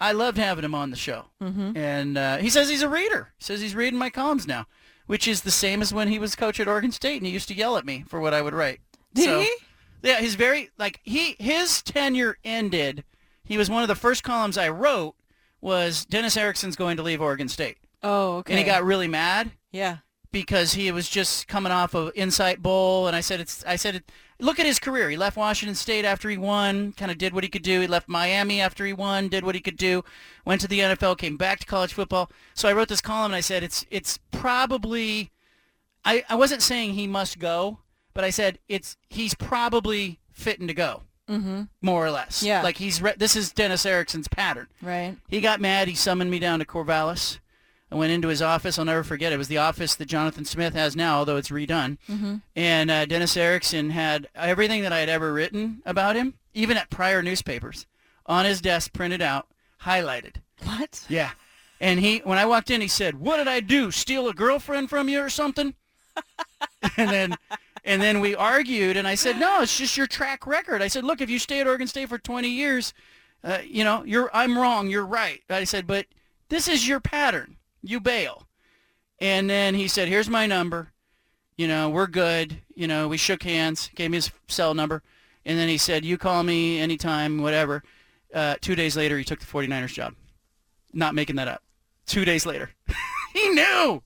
I loved having him on the show. Mhm. And uh, he says he's a reader. He says he's reading my columns now, which is the same as when he was coach at Oregon State, and he used to yell at me for what I would write. Did So- he? Yeah, he's very like he his tenure ended. He was one of the first columns I wrote was Dennis Erickson's going to leave Oregon State. oh, okay. And he got really mad yeah. Because he was just coming off of Insight Bowl, and I said it's. I said, it, look at his career. He left Washington State after he won, kind of did what he could do. He left Miami after he won, did what he could do. Went to the NFL, came back to college football. So I wrote this column, and I said it's it's probably. I I wasn't saying he must go, but I said it's he's probably fitting to go, Mm-hmm. more or less. Yeah. Like he's re- this is Dennis Erickson's pattern. Right. He got mad. He summoned me down to Corvallis. I went into his office. I'll never forget. It was the office that Jonathan Smith has now, although it's redone. Mm-hmm. And uh, Dennis Erickson had everything that I had ever written about him, even at prior newspapers, on his desk, printed out, highlighted. What? Yeah. And he, when I walked in, he said, "What did I do? Steal a girlfriend from you or something?" and then, and then we argued, and I said, "No, it's just your track record." I said, "Look, if you stay at Oregon State for 20 years, uh, you know, you're I'm wrong. You're right." I said, "But this is your pattern. You bail." And then he said, "Here's my number. You know, we're good. You know, we shook hands, gave me his cell number, and then he said, "You call me anytime, whatever." Uh, two days later, he took the 49ers job. Not making that up. Two days later, he knew.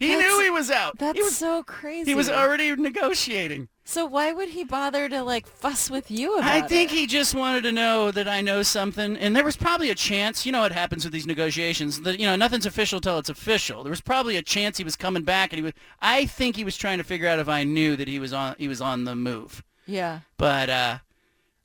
He That's- knew he was out. That's he was, so crazy. he was already negotiating. So why would he bother to like fuss with you about it? I think it? he just wanted to know that I know something, and there was probably a chance. You know what happens with these negotiations? That you know nothing's official till it's official. There was probably a chance he was coming back, and he was. I think he was trying to figure out if I knew that he was on. He was on the move. Yeah. But uh,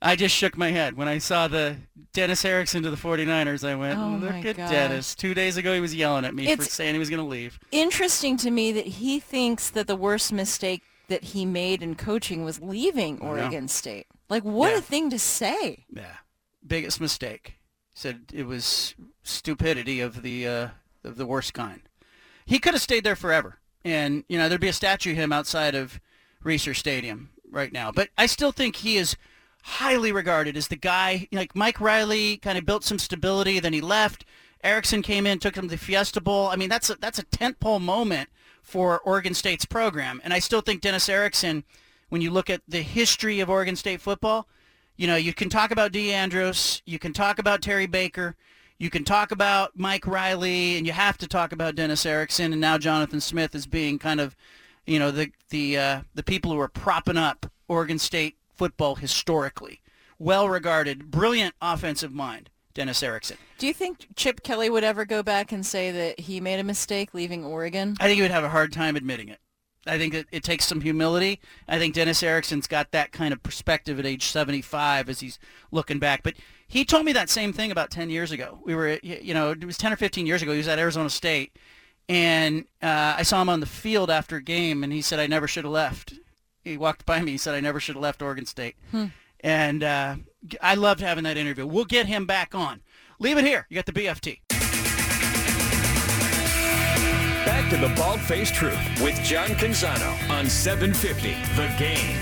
I just shook my head when I saw the Dennis Erickson to the 49ers. I went, Oh look at gosh. Dennis. Two days ago, he was yelling at me for saying he was going to leave. Interesting to me that he thinks that the worst mistake that he made in coaching was leaving. Oregon State. Like what Yeah. a thing to say. Yeah, biggest mistake. Said it was stupidity of the uh, of the worst kind. He could have stayed there forever, and you know there'd be a statue of him outside of Reser Stadium right now. But I still think he is highly regarded as the guy. Like Mike Riley, kind of built some stability, then he left. Erickson came in, took him to the Fiesta Bowl. I mean, that's a, that's a tentpole moment for Oregon State's program, and I still think Dennis Erickson. When you look at the history of Oregon State football, you know, you can talk about Dee Andros, you can talk about Terry Baker, you can talk about Mike Riley, and you have to talk about Dennis Erickson, and now Jonathan Smith as being kind of, you know, the the uh, the people who are propping up Oregon State football historically. Well regarded, brilliant offensive mind, Dennis Erickson. Do you think Chip Kelly would ever go back and say that he made a mistake leaving Oregon? I think he would have a hard time admitting it. I think that it takes some humility. I think Dennis Erickson's got that kind of perspective at age 75 as he's looking back. But he told me that same thing about 10 years ago. We were, you know, it was 10 or 15 years ago. He was at Arizona State, and uh, I saw him on the field after a game, and he said, I never should have left. He walked by me. He said, I never should have left Oregon State. Hmm. And uh, I loved having that interview. We'll get him back on. Leave it here. You got the BFT. Back to the Bald Faced Truth with John Canzano on 750 The Game.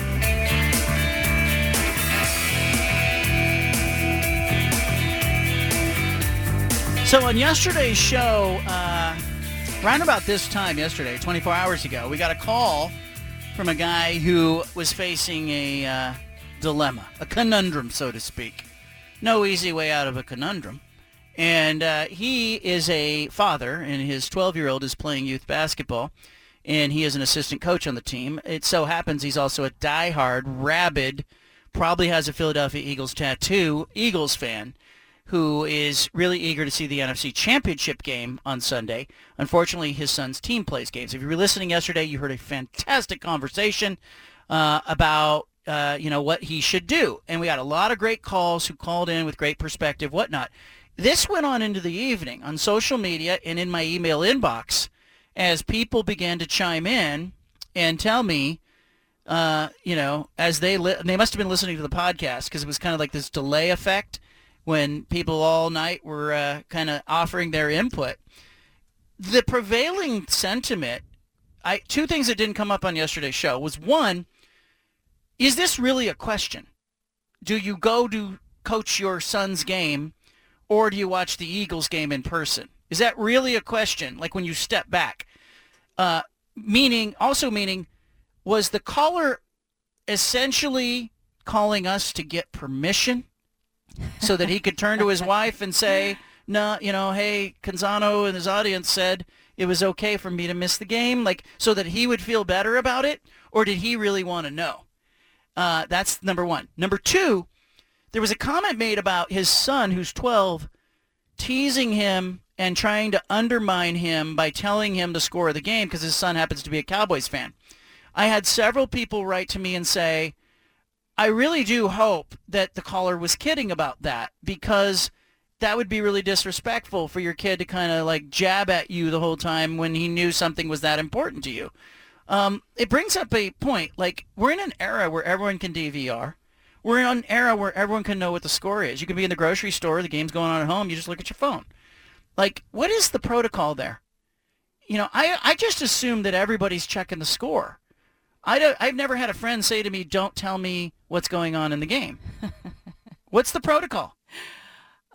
So on yesterday's show, uh, around about this time yesterday, 24 hours ago, we got a call from a guy who was facing a uh, dilemma, a conundrum, so to speak. No easy way out of a conundrum. And uh, he is a father, and his 12-year-old is playing youth basketball, and he is an assistant coach on the team. It so happens he's also a diehard, rabid probably has a Philadelphia Eagles tattoo, Eagles fan, who is really eager to see the NFC Championship game on Sunday. Unfortunately, his son's team plays games. If you were listening yesterday, you heard a fantastic conversation uh, about uh, you know what he should do, and we got a lot of great calls who called in with great perspective, whatnot. This went on into the evening on social media and in my email inbox as people began to chime in and tell me uh, you know, as they li- they must have been listening to the podcast because it was kind of like this delay effect when people all night were uh, kind of offering their input. The prevailing sentiment, I two things that didn't come up on yesterday's show was one, is this really a question? Do you go to coach your son's game, or do you watch the Eagles game in person? Is that really a question? Like when you step back, uh, meaning also meaning was the caller essentially calling us to get permission so that he could turn to his wife and say, no, you know, hey, Canzano and his audience said it was okay for me to miss the game, like so that he would feel better about it, or did he really want to know? Uh, that's number one. Number two, there was a comment made about his son, who's 12, teasing him and trying to undermine him by telling him the score of the game because his son happens to be a Cowboys fan. I had several people write to me and say, I really do hope that the caller was kidding about that because that would be really disrespectful for your kid to kind of like jab at you the whole time when he knew something was that important to you. Um, it brings up a point. Like we're in an era where everyone can DVR. We're in an era where everyone can know what the score is. You can be in the grocery store, the game's going on at home, you just look at your phone. Like, what is the protocol there? You know, I I just assume that everybody's checking the score. I don't, I've never had a friend say to me, "Don't tell me what's going on in the game." What's the protocol?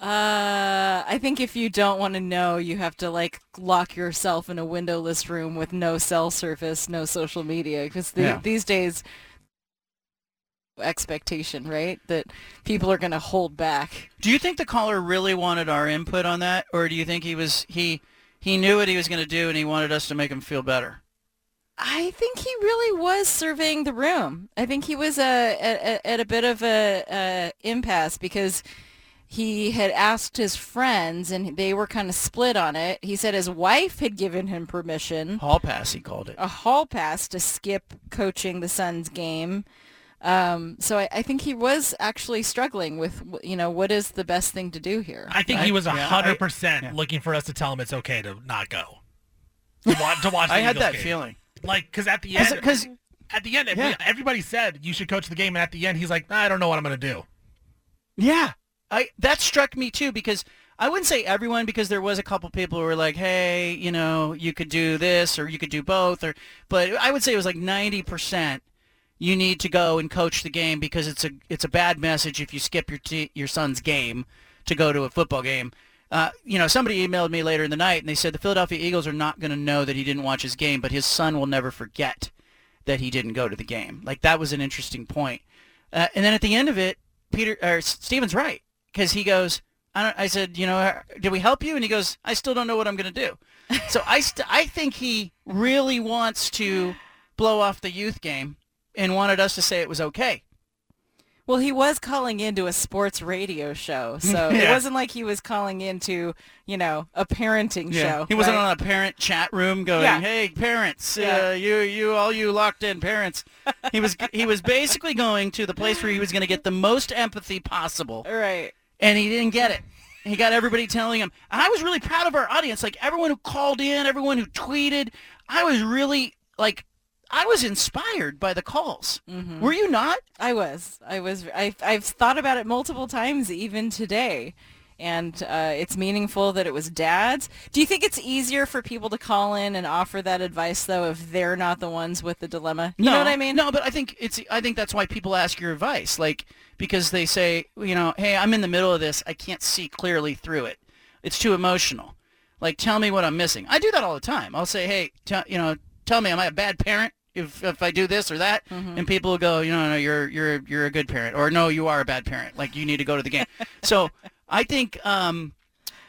Uh, I think if you don't want to know, you have to like lock yourself in a windowless room with no cell service, no social media, because the, Yeah. these days expectation, right? That people are going to hold back. Do you think the caller really wanted our input on that, or do you think he was he he knew what he was going to do and he wanted us to make him feel better? I think he really was surveying the room. I think he was uh, at, at, at a bit of a, a impasse because he had asked his friends and they were kind of split on it. He said his wife had given him permission, Hall pass, he called it. a hall pass to skip coaching the son's game. Um, so I, I think he was actually struggling with, you know, what is the best thing to do here. I think he was a yeah, I- hundred percent looking for us to tell him it's okay to not go. To watch, to watch the I had that game. feeling. Like, because at the end, 'cause- at the end, Yeah. everybody said you should coach the game, and at the end, he's like, I don't know what I'm going to do. Yeah, I that struck me too because I wouldn't say everyone because there was a couple people who were like, "Hey, you know, you could do this or you could do both," or but I would say it was like ninety percent. You need to go and coach the game because it's a it's a bad message if you skip your t- your son's game to go to a football game. Uh, you know, somebody emailed me later in the night and they said the Philadelphia Eagles are not going to know that he didn't watch his game, but his son will never forget that he didn't go to the game. Like that was an interesting point. Uh, and then at the end of it, Peter or Steven's right because he goes. I, don't, I said, you know, uh, did we help you? And he goes, I still don't know what I'm going to do. so I st- I think he really wants to blow off the youth game and wanted us to say it was okay. Well, he was calling into a sports radio show, so it wasn't like he was calling into, you know, a parenting show. He wasn't right? on a parent chat room going, Yeah. "Hey, parents, Yeah. uh, you, you, all you locked in parents." he was, he was basically going to the place where he was going to get the most empathy possible, Right. and he didn't get it. He got everybody telling him, and I was really proud of our audience. Like everyone who called in, everyone who tweeted, I was really like, I was inspired by the calls. Were you not? I was. I was. I, I've thought about it multiple times, even today. And uh, it's meaningful that it was dads. Do you think it's easier for people to call in and offer that advice, though, if they're not the ones with the dilemma? You know what I mean? No, but I think it's. I think that's why people ask your advice, like because they say, you know, hey, I'm in the middle of this. I can't see clearly through it. It's too emotional. Like, tell me what I'm missing. I do that all the time. I'll say, hey, tell you know, tell me, am I a bad parent if if I do this or that? And people will go, you know, no, you're you're you're a good parent, or no, you are a bad parent. Like, you need to go to the game. so, I think, um,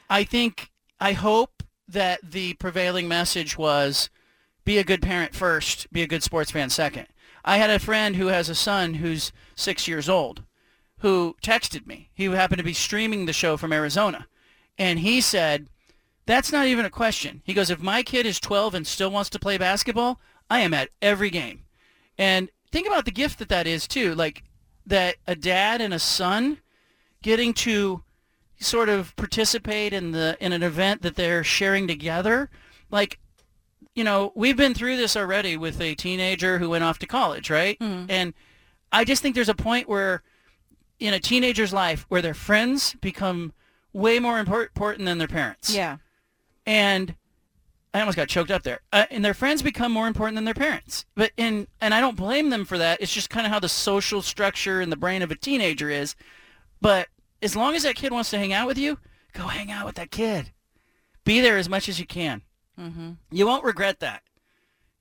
I think, I hope that the prevailing message was be a good parent first, be a good sports fan second. I had a friend who has a son who's six years old who texted me. He happened to be streaming the show from Arizona. And he said, that's not even a question. He goes, if my kid is 12 and still wants to play basketball, I am at every game. And think about the gift that that is too. Like that a dad and a son getting to sort of participate in the in an event that they're sharing together. Like, you know, we've been through this already with a teenager who went off to college, right? Mm-hmm. And I just think there's a point where in a teenager's life where their friends become way more important than their parents. Yeah. And I almost got choked up there. Uh, and their friends become more important than their parents. But in and I don't blame them for that. It's just kind of how the social structure and the brain of a teenager is. But as long as that kid wants to hang out with you, go hang out with that kid. Be there as much as you can. Mm-hmm. You won't regret that.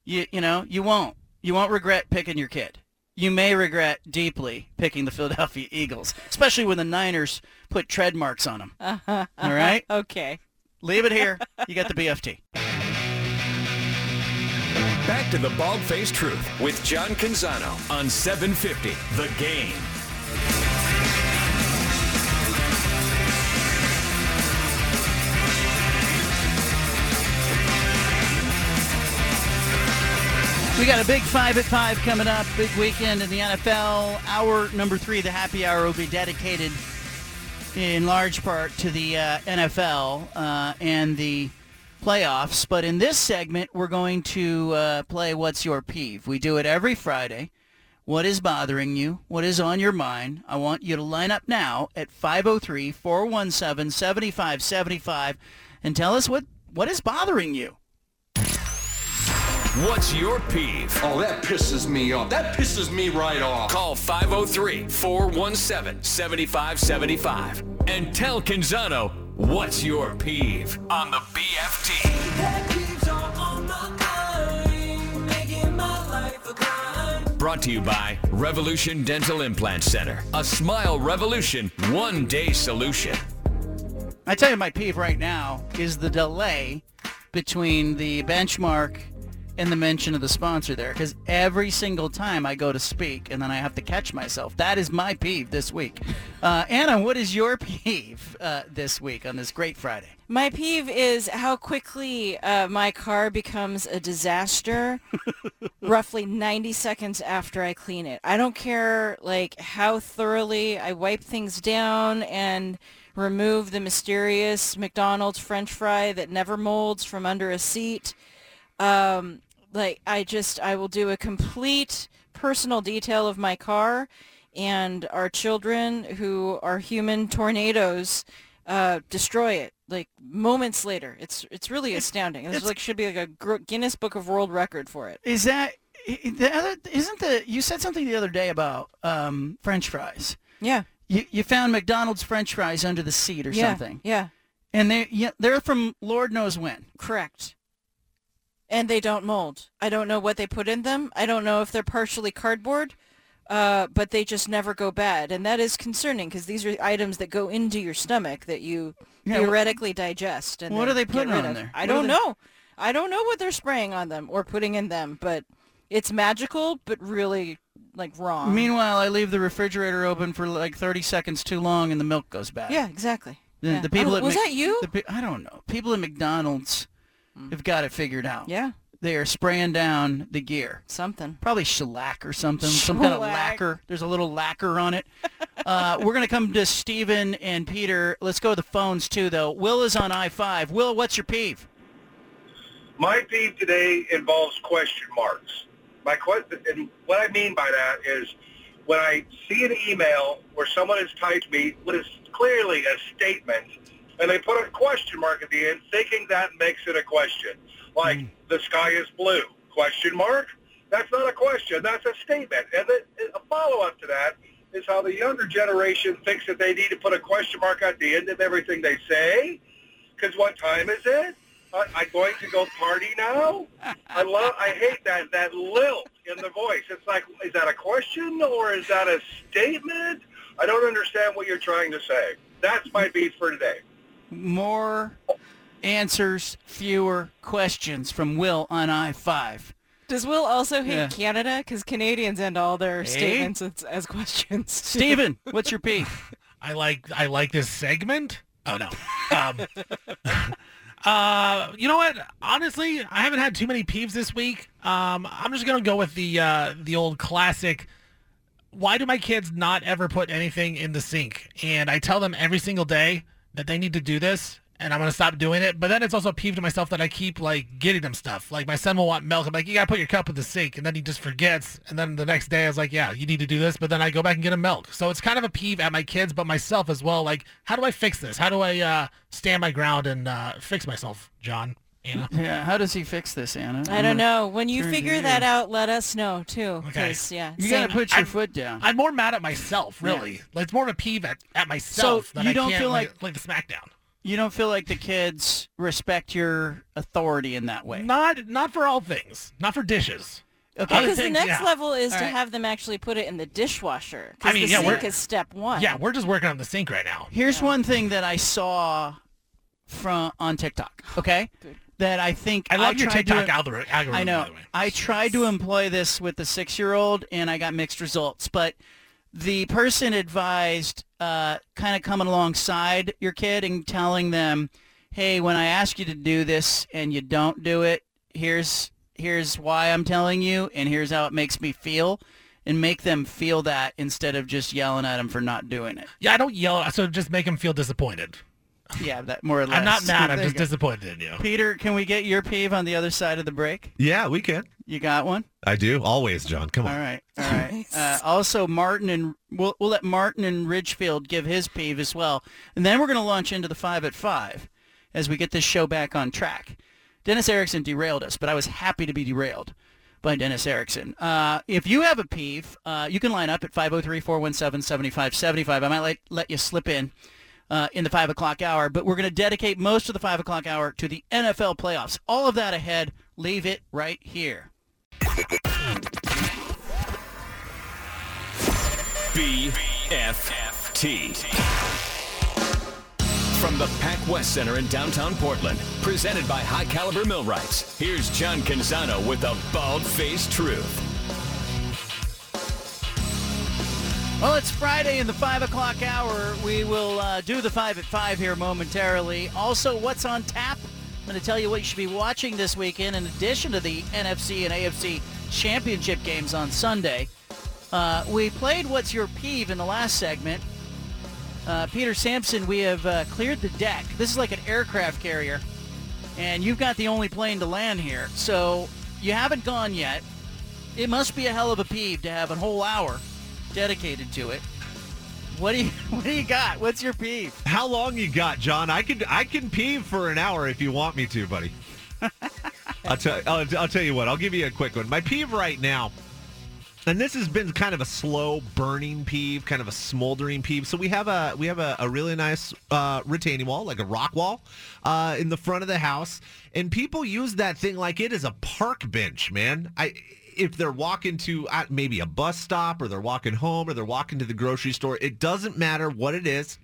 You you know, you won't. You won't regret picking your kid. You may regret deeply picking the Philadelphia Eagles, especially when the Niners put tread marks on them. Uh-huh. All right? Okay. Leave it here. You got the BFT. Back to the Bald Faced Truth with John Canzano on 750 The Game. We got a big five at five coming up. Big weekend in the NFL. Hour number three, the happy hour, will be dedicated in large part to the uh, NFL uh, and the playoffs. But in this segment, we're going to uh, play What's Your Peeve. We do it every Friday. What is bothering you? What is on your mind? I want you to line up now at 503-417-7575 and tell us what, what is bothering you. What's your peeve? Oh, that pisses me off. That pisses me right off. Call 503-417-7575 and tell Canzano what's your peeve on the BFT. Brought to you by Revolution Dental Implant Center. A smile revolution, one day solution. I tell you, my peeve right now is the delay between the benchmark and the mention of the sponsor there. Because every single time I go to speak and then I have to catch myself. That is my peeve this week. Uh, Anna, what is your peeve uh, this week on this great Friday? My peeve is how quickly uh, my car becomes a disaster roughly 90 seconds after I clean it. I don't care like how thoroughly I wipe things down and remove the mysterious McDonald's french fry that never molds from under a seat. Um, like I just I will do a complete personal detail of my car and our children who are human tornadoes uh, destroy it like moments later. It's it's really astounding. It's- like should be like a Guinness Book of World Record for it. Is that the other? Isn't the you said something the other day about um, French fries? Yeah. You you found McDonald's French fries under the seat or yeah, something, Yeah. and they yeah, they're from Lord knows when. Correct. And they don't mold. I don't know what they put in them. I don't know if they're partially cardboard, uh, but they just never go bad. And that is concerning because these are items that go into your stomach that you Yeah, theoretically digest. And what are they putting on of. there? I What don't know. I don't know what they're spraying on them or putting in them, but it's magical, but really like wrong. Meanwhile, I leave the refrigerator open for like 30 seconds too long, and the milk goes bad. yeah, exactly. The, Yeah. the people Oh, at was Mc- that you? pe- I don't know. People at McDonald's have got it figured out. Yeah. They are spraying down the gear. Something. Probably shellac or something. Some kind of Shellac. lacquer. There's a little lacquer on it. uh, we're going to come to Steven and Peter. Let's go to the phones too, though. Will is on I-5. Will, what's your peeve? My peeve today involves question marks. My question, and what I mean by that is when I see an email where someone has typed me what is clearly a statement, and they put a question mark at the end, thinking that makes it a question, like mm. the sky is blue? Question mark? That's not a question. That's a statement. And then a follow-up to that is how the younger generation thinks that they need to put a question mark at the end of everything they say. Because what time is it? I, I'm going to go party now. I love. I hate that that lilt in the voice. It's like, is that a question or is that a statement? I don't understand what you're trying to say. That's my beef for today. More answers, fewer questions from Will on I-5. Does Will also hate Yeah. Canada? Because Canadians end all their Hey? statements as, as questions. Steven, what's your P? I like I like this segment. Oh no. Um, uh, you know what? Honestly, I haven't had too many peeves this week. Um, I'm just gonna go with the uh, the old classic. Why do my kids not ever put anything in the sink? And I tell them every single day that they need to do this, and I'm gonna stop doing it. But then it's also a peeve to myself that I keep like getting them stuff. Like my son will want milk. I'm like, you gotta put your cup in the sink, and then he just forgets. And then the next day I was like, yeah, you need to do this. But then I go back and get him milk. So it's kind of a peeve at my kids, but myself as well. Like, how do I fix this? How do I uh, stand my ground and uh, fix myself, John? Anna? Yeah, how does he fix this, Anna? I don't know. When you figure that out, let us know too. Okay. 'cause, Yeah. You same. gotta put your I'm- foot down. I'm more mad at myself, really. Like, it's more of a peeve at, at myself than you I don't can't feel like, like- like the SmackDown. You don't feel like the kids respect your authority in that way. Not not for all things. Not for dishes. Okay. Because the things, next yeah. level is All to right. have them actually put it in the dishwasher. I mean, the yeah, sink we're- is step one. Yeah, we're just working on the sink right now. Here's one thing that I saw from on TikTok. Okay, that I think I love your tried to- TikTok algorithm, I know. by the way. I tried to employ this with the six-year-old, and I got mixed results. But the person advised uh, kind of coming alongside your kid and telling them, "Hey, when I ask you to do this and you don't do it, here's here's why I'm telling you, and here's how it makes me feel." And make them feel that instead of just yelling at them for not doing it. Yeah, I don't yell, so just make them feel disappointed. Yeah, that more or less. I'm not mad. I'm There you just go. disappointed in you. Peter, can we get your peeve on the other side of the break? Yeah, we can. You got one? I do always, John. Come on. All right, all right. Uh, also, Martin and we'll we'll let Martin and Ridgefield give his peeve as well, and then we're going to launch into the five at five as we get this show back on track. Dennis Erickson derailed us, but I was happy to be derailed by Dennis Erickson. Uh, if you have a peeve, uh, you can line up at 503-417-7575. I might let, let you slip in uh, in the 5 o'clock hour, but we're going to dedicate most of the 5 o'clock hour to the NFL playoffs. All of that ahead. Leave it right here. BFFT From the Pac West Center in downtown Portland, presented by High Caliber Millwrights, here's John Canzano with the bald-faced truth. Well, it's Friday in the 5 o'clock hour. We will uh, do the 5 at 5 here momentarily. Also, what's on tap? I'm going to tell you what you should be watching this weekend in addition to the NFC and AFC championship games on Sunday. Uh, we played What's Your Peeve in the last segment. Uh, Peter Sampson, we have uh, cleared the deck. This is like an aircraft carrier, and you've got the only plane to land here. So you haven't gone yet. It must be a hell of a peeve to have a whole hour dedicated to it. What do you What do you got? What's your peeve? How long you got, John? I can I can peeve for an hour if you want me to, buddy. I'll tell I'll, I'll tell you what. I'll give you a quick one. My peeve right now, and this has been kind of a slow burning peeve, kind of a smoldering peeve. So we have a we have a, a really nice uh, retaining wall, like a rock wall, uh, in the front of the house, and people use that thing like it is a park bench, man. I if they're walking to uh, maybe a bus stop or they're walking home or they're walking to the grocery store, it doesn't matter what it is.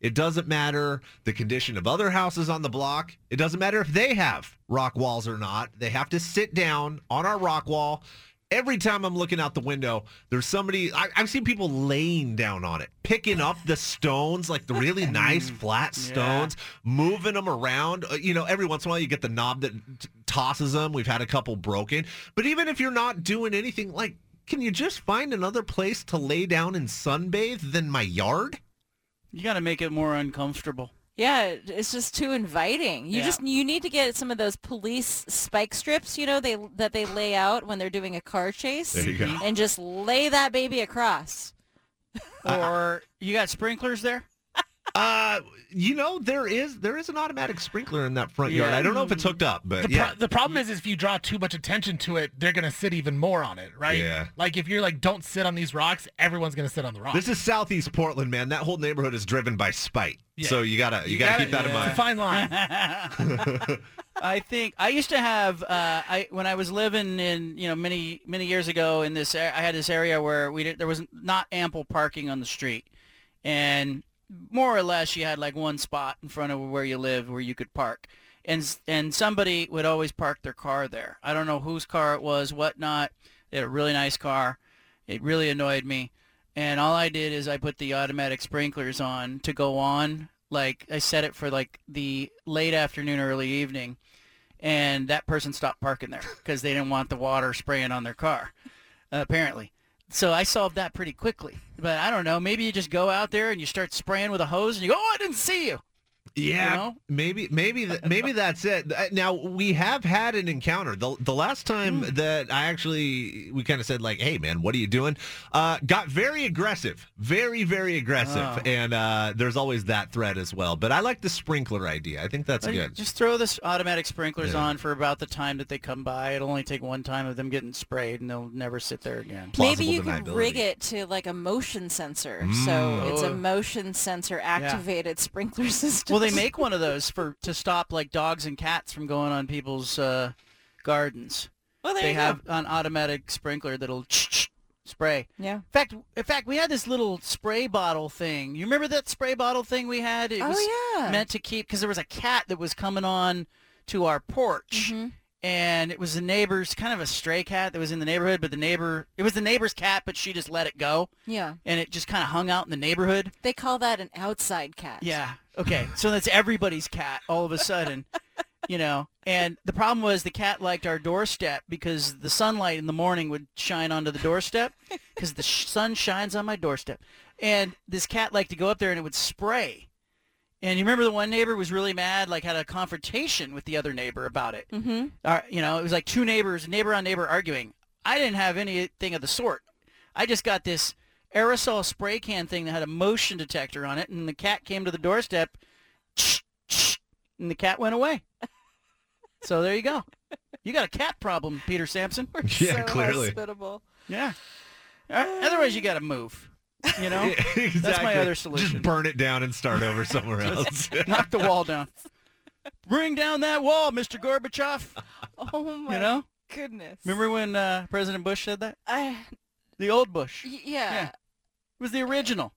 It doesn't matter the condition of other houses on the block. It doesn't matter if they have rock walls or not. They have to sit down on our rock wall. Every time I'm looking out the window, there's somebody, I, I've seen people laying down on it, picking up the stones, like the really nice flat stones, moving them around. Uh, You know, every once in a while you get the knob that t- tosses them. We've had a couple broken. But even if you're not doing anything, like, can you just find another place to lay down and sunbathe than my yard? You got to make it more uncomfortable. Yeah, it's just too inviting. You Yeah. just you need to get some of those police spike strips, you know, they that they lay out when they're doing a car chase. There you go. And just lay that baby across. Or you got sprinklers there? Uh, you know there is there is an automatic sprinkler in that front yard. Yeah. I don't know if it's hooked up, but The, yeah. pro- the problem is, is if you draw too much attention to it, they're gonna sit even more on it, right? Yeah. Like if you're like, don't sit on these rocks, everyone's gonna sit on the rocks. This is Southeast Portland, man. That whole neighborhood is driven by spite. Yeah. So you gotta you, gotta, keep that in It's a mind. fine line. I think I used to have uh, I when I was living in you know many many years ago in this I had this area where we did, there was not ample parking on the street, and more or less you had like one spot in front of where you live where you could park, and and somebody would always park their car there. I don't know whose car it was, whatnot. They had a really nice car. It really annoyed me, and all I did is I put the automatic sprinklers on to go on. Like I set it for like the late afternoon, early evening, and that person stopped parking there because they didn't want the water spraying on their car, apparently. So I solved that pretty quickly. But I don't know. Maybe you just go out there and you start spraying with a hose, and you go, "Oh, I didn't see you." Yeah, You know? maybe maybe th- maybe that's it. Uh, Now we have had an encounter. The the last time Hmm. that I actually we kind of said like, "Hey man, what are you doing?" Uh, got very aggressive, very very aggressive, Oh. and uh, there's always that threat as well. But I like the sprinkler idea. I think that's Well, good. Just throw this automatic sprinklers Yeah. on for about the time that they come by. It'll only take one time of them getting sprayed, and they'll never sit there again. Maybe you could rig it to like a motion sensor, so Mm. it's a Oh. motion sensor activated sprinkler system. Well, they make one of those for to stop like dogs and cats from going on people's uh, gardens. Well, there they you go. have an automatic sprinkler that'll spray. Yeah. In fact, in fact, we had this little spray bottle thing. You remember that spray bottle thing we had? It Oh, was yeah. meant to keep because there was a cat that was coming on to our porch. Mm-hmm. And it was the neighbor's kind of a stray cat that was in the neighborhood, but the neighbor it was the neighbor's cat, but she just let it go. Yeah. And it just kind of hung out in the neighborhood. They call that an outside cat. Yeah. Okay. So that's everybody's cat all of a sudden, you know. And the problem was the cat liked our doorstep because the sunlight in the morning would shine onto the doorstep because the sh- sun shines on my doorstep. And this cat liked to go up there and it would spray. And you remember the one neighbor was really mad, like had a confrontation with the other neighbor about it. Mm-hmm. Uh, you know, it was like two neighbors, neighbor on neighbor arguing. I didn't have anything of the sort. I just got this aerosol spray can thing that had a motion detector on it, and the cat came to the doorstep, and the cat went away. So there you go. You got a cat problem, Peter Sampson. We're Yeah, clearly. hospitable. Yeah. Uh, Otherwise, you got to move. You know, that's my Exactly. other solution. Just burn it down and start over somewhere else. Knock the wall down. Bring down that wall, Mr. Gorbachev. Oh my You know? goodness. Remember when uh, President Bush said that? I The old Bush. y- yeah. It was the original.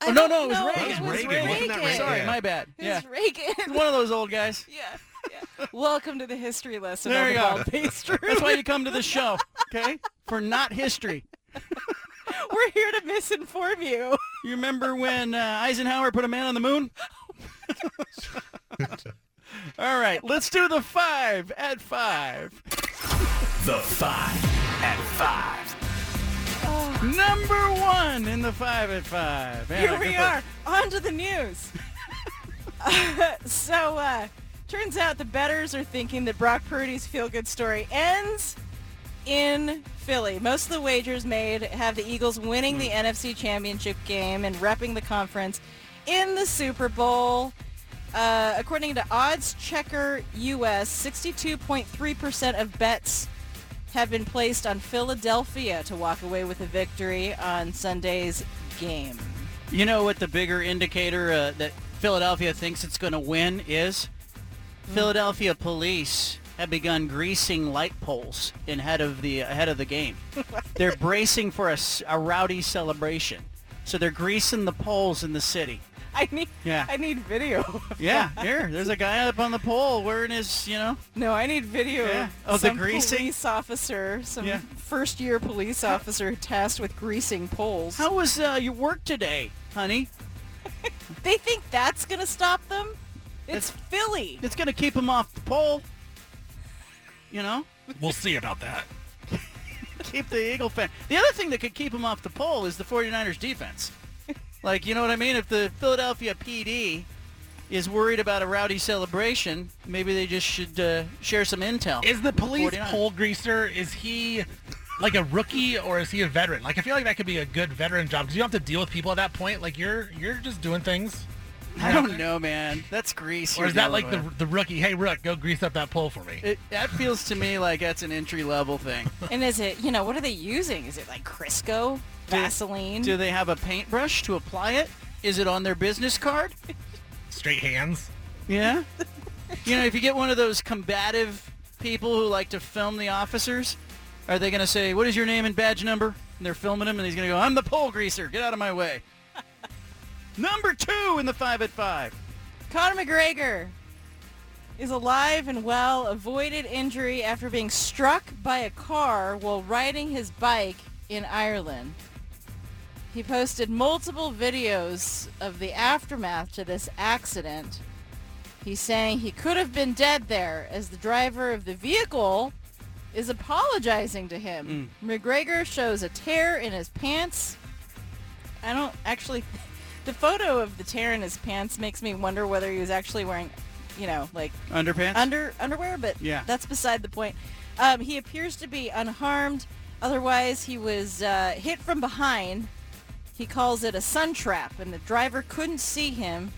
I oh, no, no, it was. Reagan. It was Reagan. Wasn't that Reagan? Sorry, Yeah. my bad. It Yeah. was Reagan. One of those old guys. yeah. Yeah. Welcome to the history lesson There you the go. Bald That's why you come to the show, okay? For not history. We're here to misinform you. You remember when uh, Eisenhower put a man on the moon? All right, let's do the five at five. The five at five. Number one in the five at five. Man, I Here we guess are. On to the news. Uh, so, uh, turns out the bettors are thinking that Brock Purdy's feel-good story ends in Philly. Most of the wagers made have the Eagles winning the NFC Championship game and repping the conference in the Super Bowl. Uh, according to Odds Checker US, 62.3% of bets have been placed on Philadelphia to walk away with a victory on Sunday's game. You know what the bigger indicator uh, that Philadelphia thinks it's going to win is? Philadelphia police have begun greasing light poles ahead of the ahead of the game. they're bracing for a, a rowdy celebration, so they're greasing the poles in the city. I need Yeah. I need video. Yeah, here, there's a guy up on the pole wearing his, you know. No, I need video Yeah. of Oh, the some greasing? police officer, some Yeah. first year police officer tasked with greasing poles. How was uh, your work today, honey? They think that's gonna stop them? It's Philly. It's going to keep them off the pole. You know, We'll see about that. keep the Eagle fan. The other thing that could keep him off the pole is the 49ers defense. Like, you know what I mean? If the Philadelphia PD is worried about a rowdy celebration, maybe they just should uh, share some intel. Is the police 49ers. pole greaser? Is he like a rookie or is he a veteran? Like I feel like that could be a good veteran job because you don't have to deal with people at that point. Like you're you're just doing things. I don't know, man. That's grease. Or is that like the the rookie? Hey, Rook, go grease up that pole for me. It, that feels to me like that's an entry level thing. And is it, you know, what are they using? Is it like Crisco? Vaseline? Do they have a paintbrush to apply it? Is it on their business card? Straight hands. Yeah. you know, if you get one of those combative people who like to film the officers, are they going to say, "What is your name and badge number?" And they're filming him, and he's going to go, "I'm the pole greaser. Get out of my way." Number two in the five at five. Conor McGregor is alive and well, avoided injury after being struck by a car while riding his bike in Ireland. He posted multiple videos of the aftermath to this accident. He's saying he could have been dead there as the driver of the vehicle is apologizing to him. Mm. McGregor shows a tear in his pants. I don't actually... The photo of the tear in his pants makes me wonder whether he was actually wearing, you know, like Underpants? under underwear, but Yeah. that's beside the point. Um, he appears to be unharmed. Otherwise, he was uh, hit from behind. He calls it a sun trap, and the driver couldn't see him.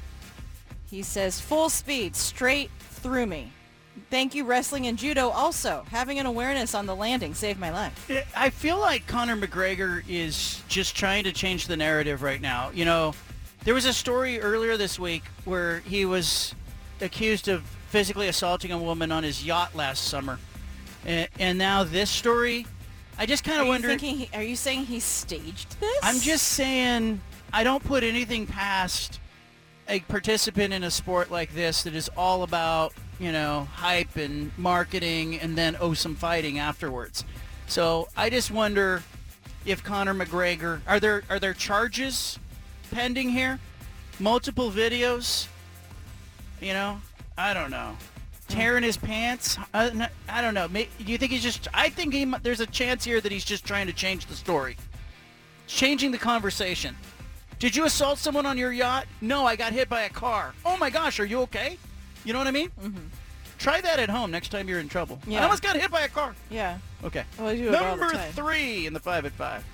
He says, full speed, straight through me. Thank you, wrestling and judo. Also, having an awareness on the landing saved my life. I feel like Conor McGregor is just trying to change the narrative right now. You know, there was a story earlier this week where he was accused of physically assaulting a woman on his yacht last summer. And, and now this story, I just kind of wonder... thinking? He, are you saying he staged this? I'm just saying I don't put anything past a participant in a sport like this that is all about, you know, hype and marketing and then oh some fighting afterwards. So I just wonder if Conor McGregor are there are there charges pending here? Multiple videos? You know? I don't know. Tearing his pants? I don't know. Do you think he's just I think he, there's a chance here that he's just trying to change the story changing the conversation. Did you assault someone on your yacht? No, I got hit by a car. Oh my gosh, are you okay? You know what I mean? Mm-hmm. Try that at home next time you're in trouble. I Yeah. almost got hit by a car. Yeah. Okay. I do it all the Number three in the five at five.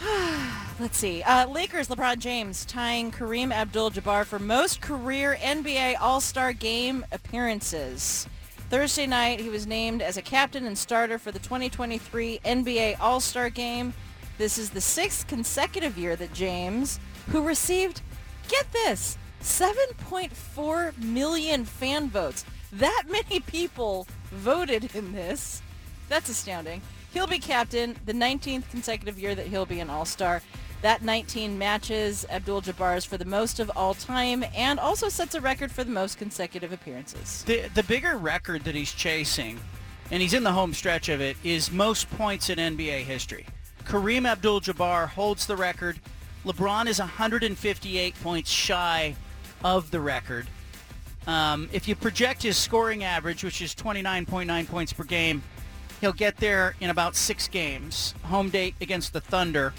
Let's see. Uh, Lakers LeBron James tying Kareem Abdul-Jabbar for most career NBA All-Star Game appearances. Thursday night, he was named as a captain and starter for the 2023 NBA All-Star Game. This is the sixth consecutive year that James, who received, get this, 7.4 million fan votes. That many people voted in this. That's astounding. He'll be captain the 19th consecutive year that he'll be an All-Star. That 19 matches Abdul-Jabbar's for the most of all time and also sets a record for the most consecutive appearances. The the bigger record that he's chasing, and he's in the home stretch of it, is most points in NBA history. Kareem Abdul-Jabbar holds the record. LeBron is 158 points shy of the record. Um, if you project his scoring average, which is 29.9 points per game, he'll get there in about six games. Home date against the Thunder.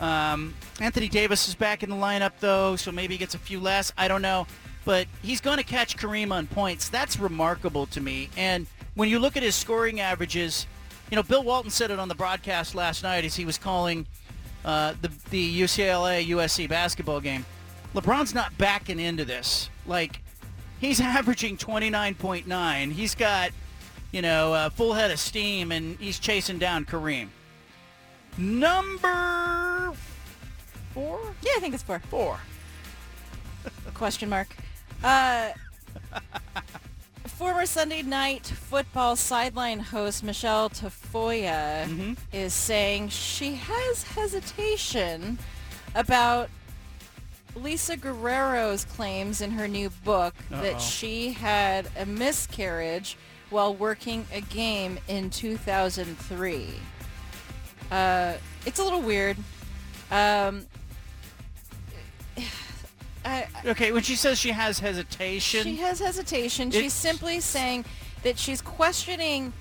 Um, Anthony Davis is back in the lineup, though, so maybe he gets a few less. I don't know. But he's going to catch Kareem on points. That's remarkable to me. And when you look at his scoring averages, you know, Bill Walton said it on the broadcast last night as he was calling uh, the, the UCLA-USC basketball game. LeBron's not backing into this. Like, he's averaging 29.9. He's got, you know, a full head of steam, and he's chasing down Kareem. Number four? Yeah, I think it's four. Four. Question mark. Uh, former Sunday night football sideline host Michelle Tafoya Mm-hmm. is saying she has hesitation about Lisa Guerrero's claims in her new book Uh-oh. that she had a miscarriage while working a game in 2003. Uh, it's a little weird. Um, I, Okay, when she says she has hesitation, she has hesitation. She's simply saying that she's questioning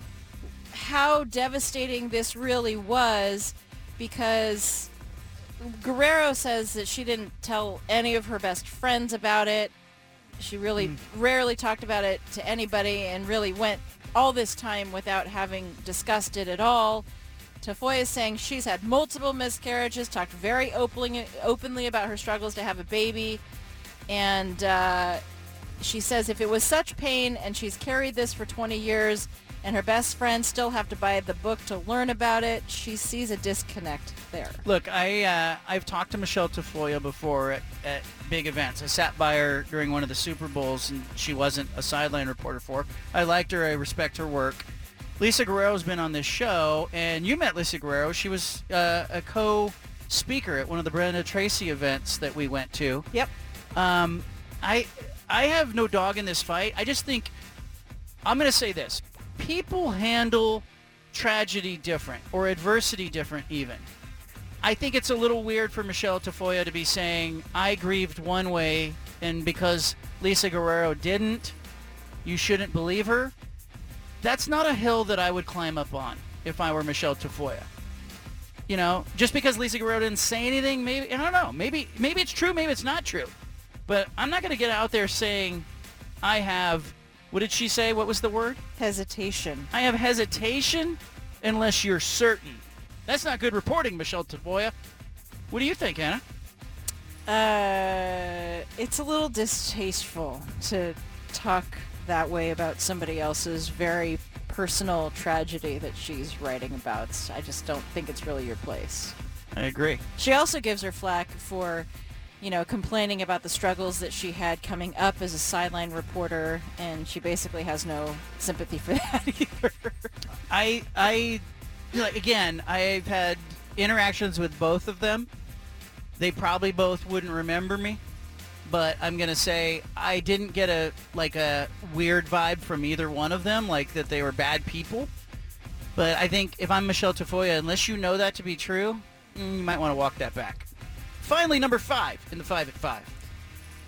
how devastating this really was because Guerrero says that she didn't tell any of her best friends about it. She really Hmm. rarely talked about it to anybody and really went all this time without having discussed it at all. Tafoya is saying she's had multiple miscarriages, talked very openly, openly about her struggles to have a baby, and uh, she says if it was such pain and she's carried this for 20 years and her best friends still have to buy the book to learn about it, she sees a disconnect there. Look, I uh, I've talked to Michelle Tafoya before at, at big events. I sat by her during one of the Super Bowls, and she wasn't a sideline reporter for. I liked her. I respect her work. Lisa Guerrero's been on this show, and you met Lisa Guerrero. She was uh, a co-speaker at one of the Brenda Tracy events that we went to. Yep. Um, I I have no dog in this fight. I just think I'm going to say this: people handle tragedy different or adversity different, even. I think it's a little weird for Michelle Tafoya to be saying, I grieved one way, and because Lisa Guerrero didn't, you shouldn't believe her. That's not a hill that I would climb up on if I were Michelle Tafoya. You know, just because Lisa Guerrero didn't say anything, maybe, I don't know, maybe, maybe it's true, maybe it's not true. But I'm not going to get out there saying I have, what did she say? What was the word? Hesitation. I have hesitation unless you're certain. That's not good reporting, Michelle Tafoya. What do you think, Anna? Uh, it's a little distasteful to talk that way about somebody else's very personal tragedy that she's writing about. I just don't think it's really your place. I agree. She also gives her flack for, you know, complaining about the struggles that she had coming up as a sideline reporter, and she basically has no sympathy for that either. I, I, like, again, I've had interactions with both of them. They probably both wouldn't remember me, but I'm gonna say I didn't get a like a weird vibe from either one of them, like that they were bad people. But I think if I'm Michelle Tafoya, unless you know that to be true, mm, you might want to walk that back. Finally, number five in the five at five.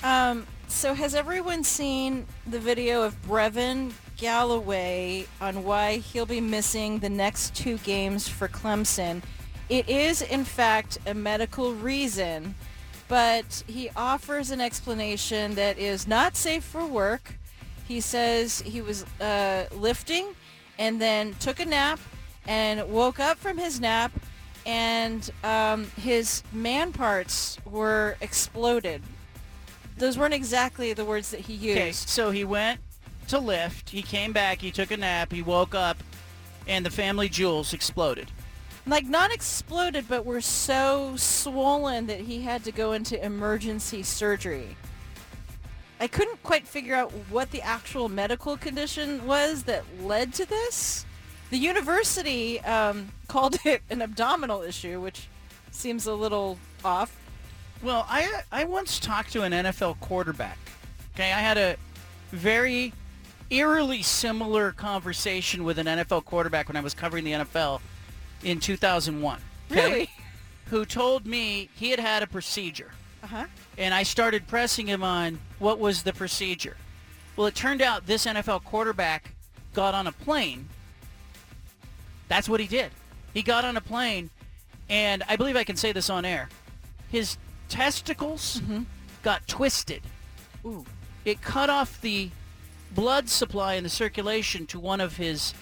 Um, so has everyone seen the video of Brevin Galloway on why he'll be missing the next two games for Clemson? It is, in fact, a medical reason, but he offers an explanation that is not safe for work. He says he was uh, lifting and then took a nap and woke up from his nap and um, his man parts were exploded. Those weren't exactly the words that he used. Okay, so he went to lift. He came back. He took a nap. He woke up, and the family jewels exploded. Like not exploded, but were so swollen that he had to go into emergency surgery. I couldn't quite figure out what the actual medical condition was that led to this. The university um, called it an abdominal issue, which seems a little off. Well, I I once talked to an NFL quarterback. Okay, I had a very eerily similar conversation with an NFL quarterback when I was covering the NFL in 2001. okay? Really? Who told me he had had a procedure. Uh-huh. And I started pressing him on what was the procedure. Well, it turned out this NFL quarterback got on a plane. That's what he did. He got on a plane, and I believe I can say this on air. His testicles got twisted. Ooh. It cut off the blood supply and the circulation to one of his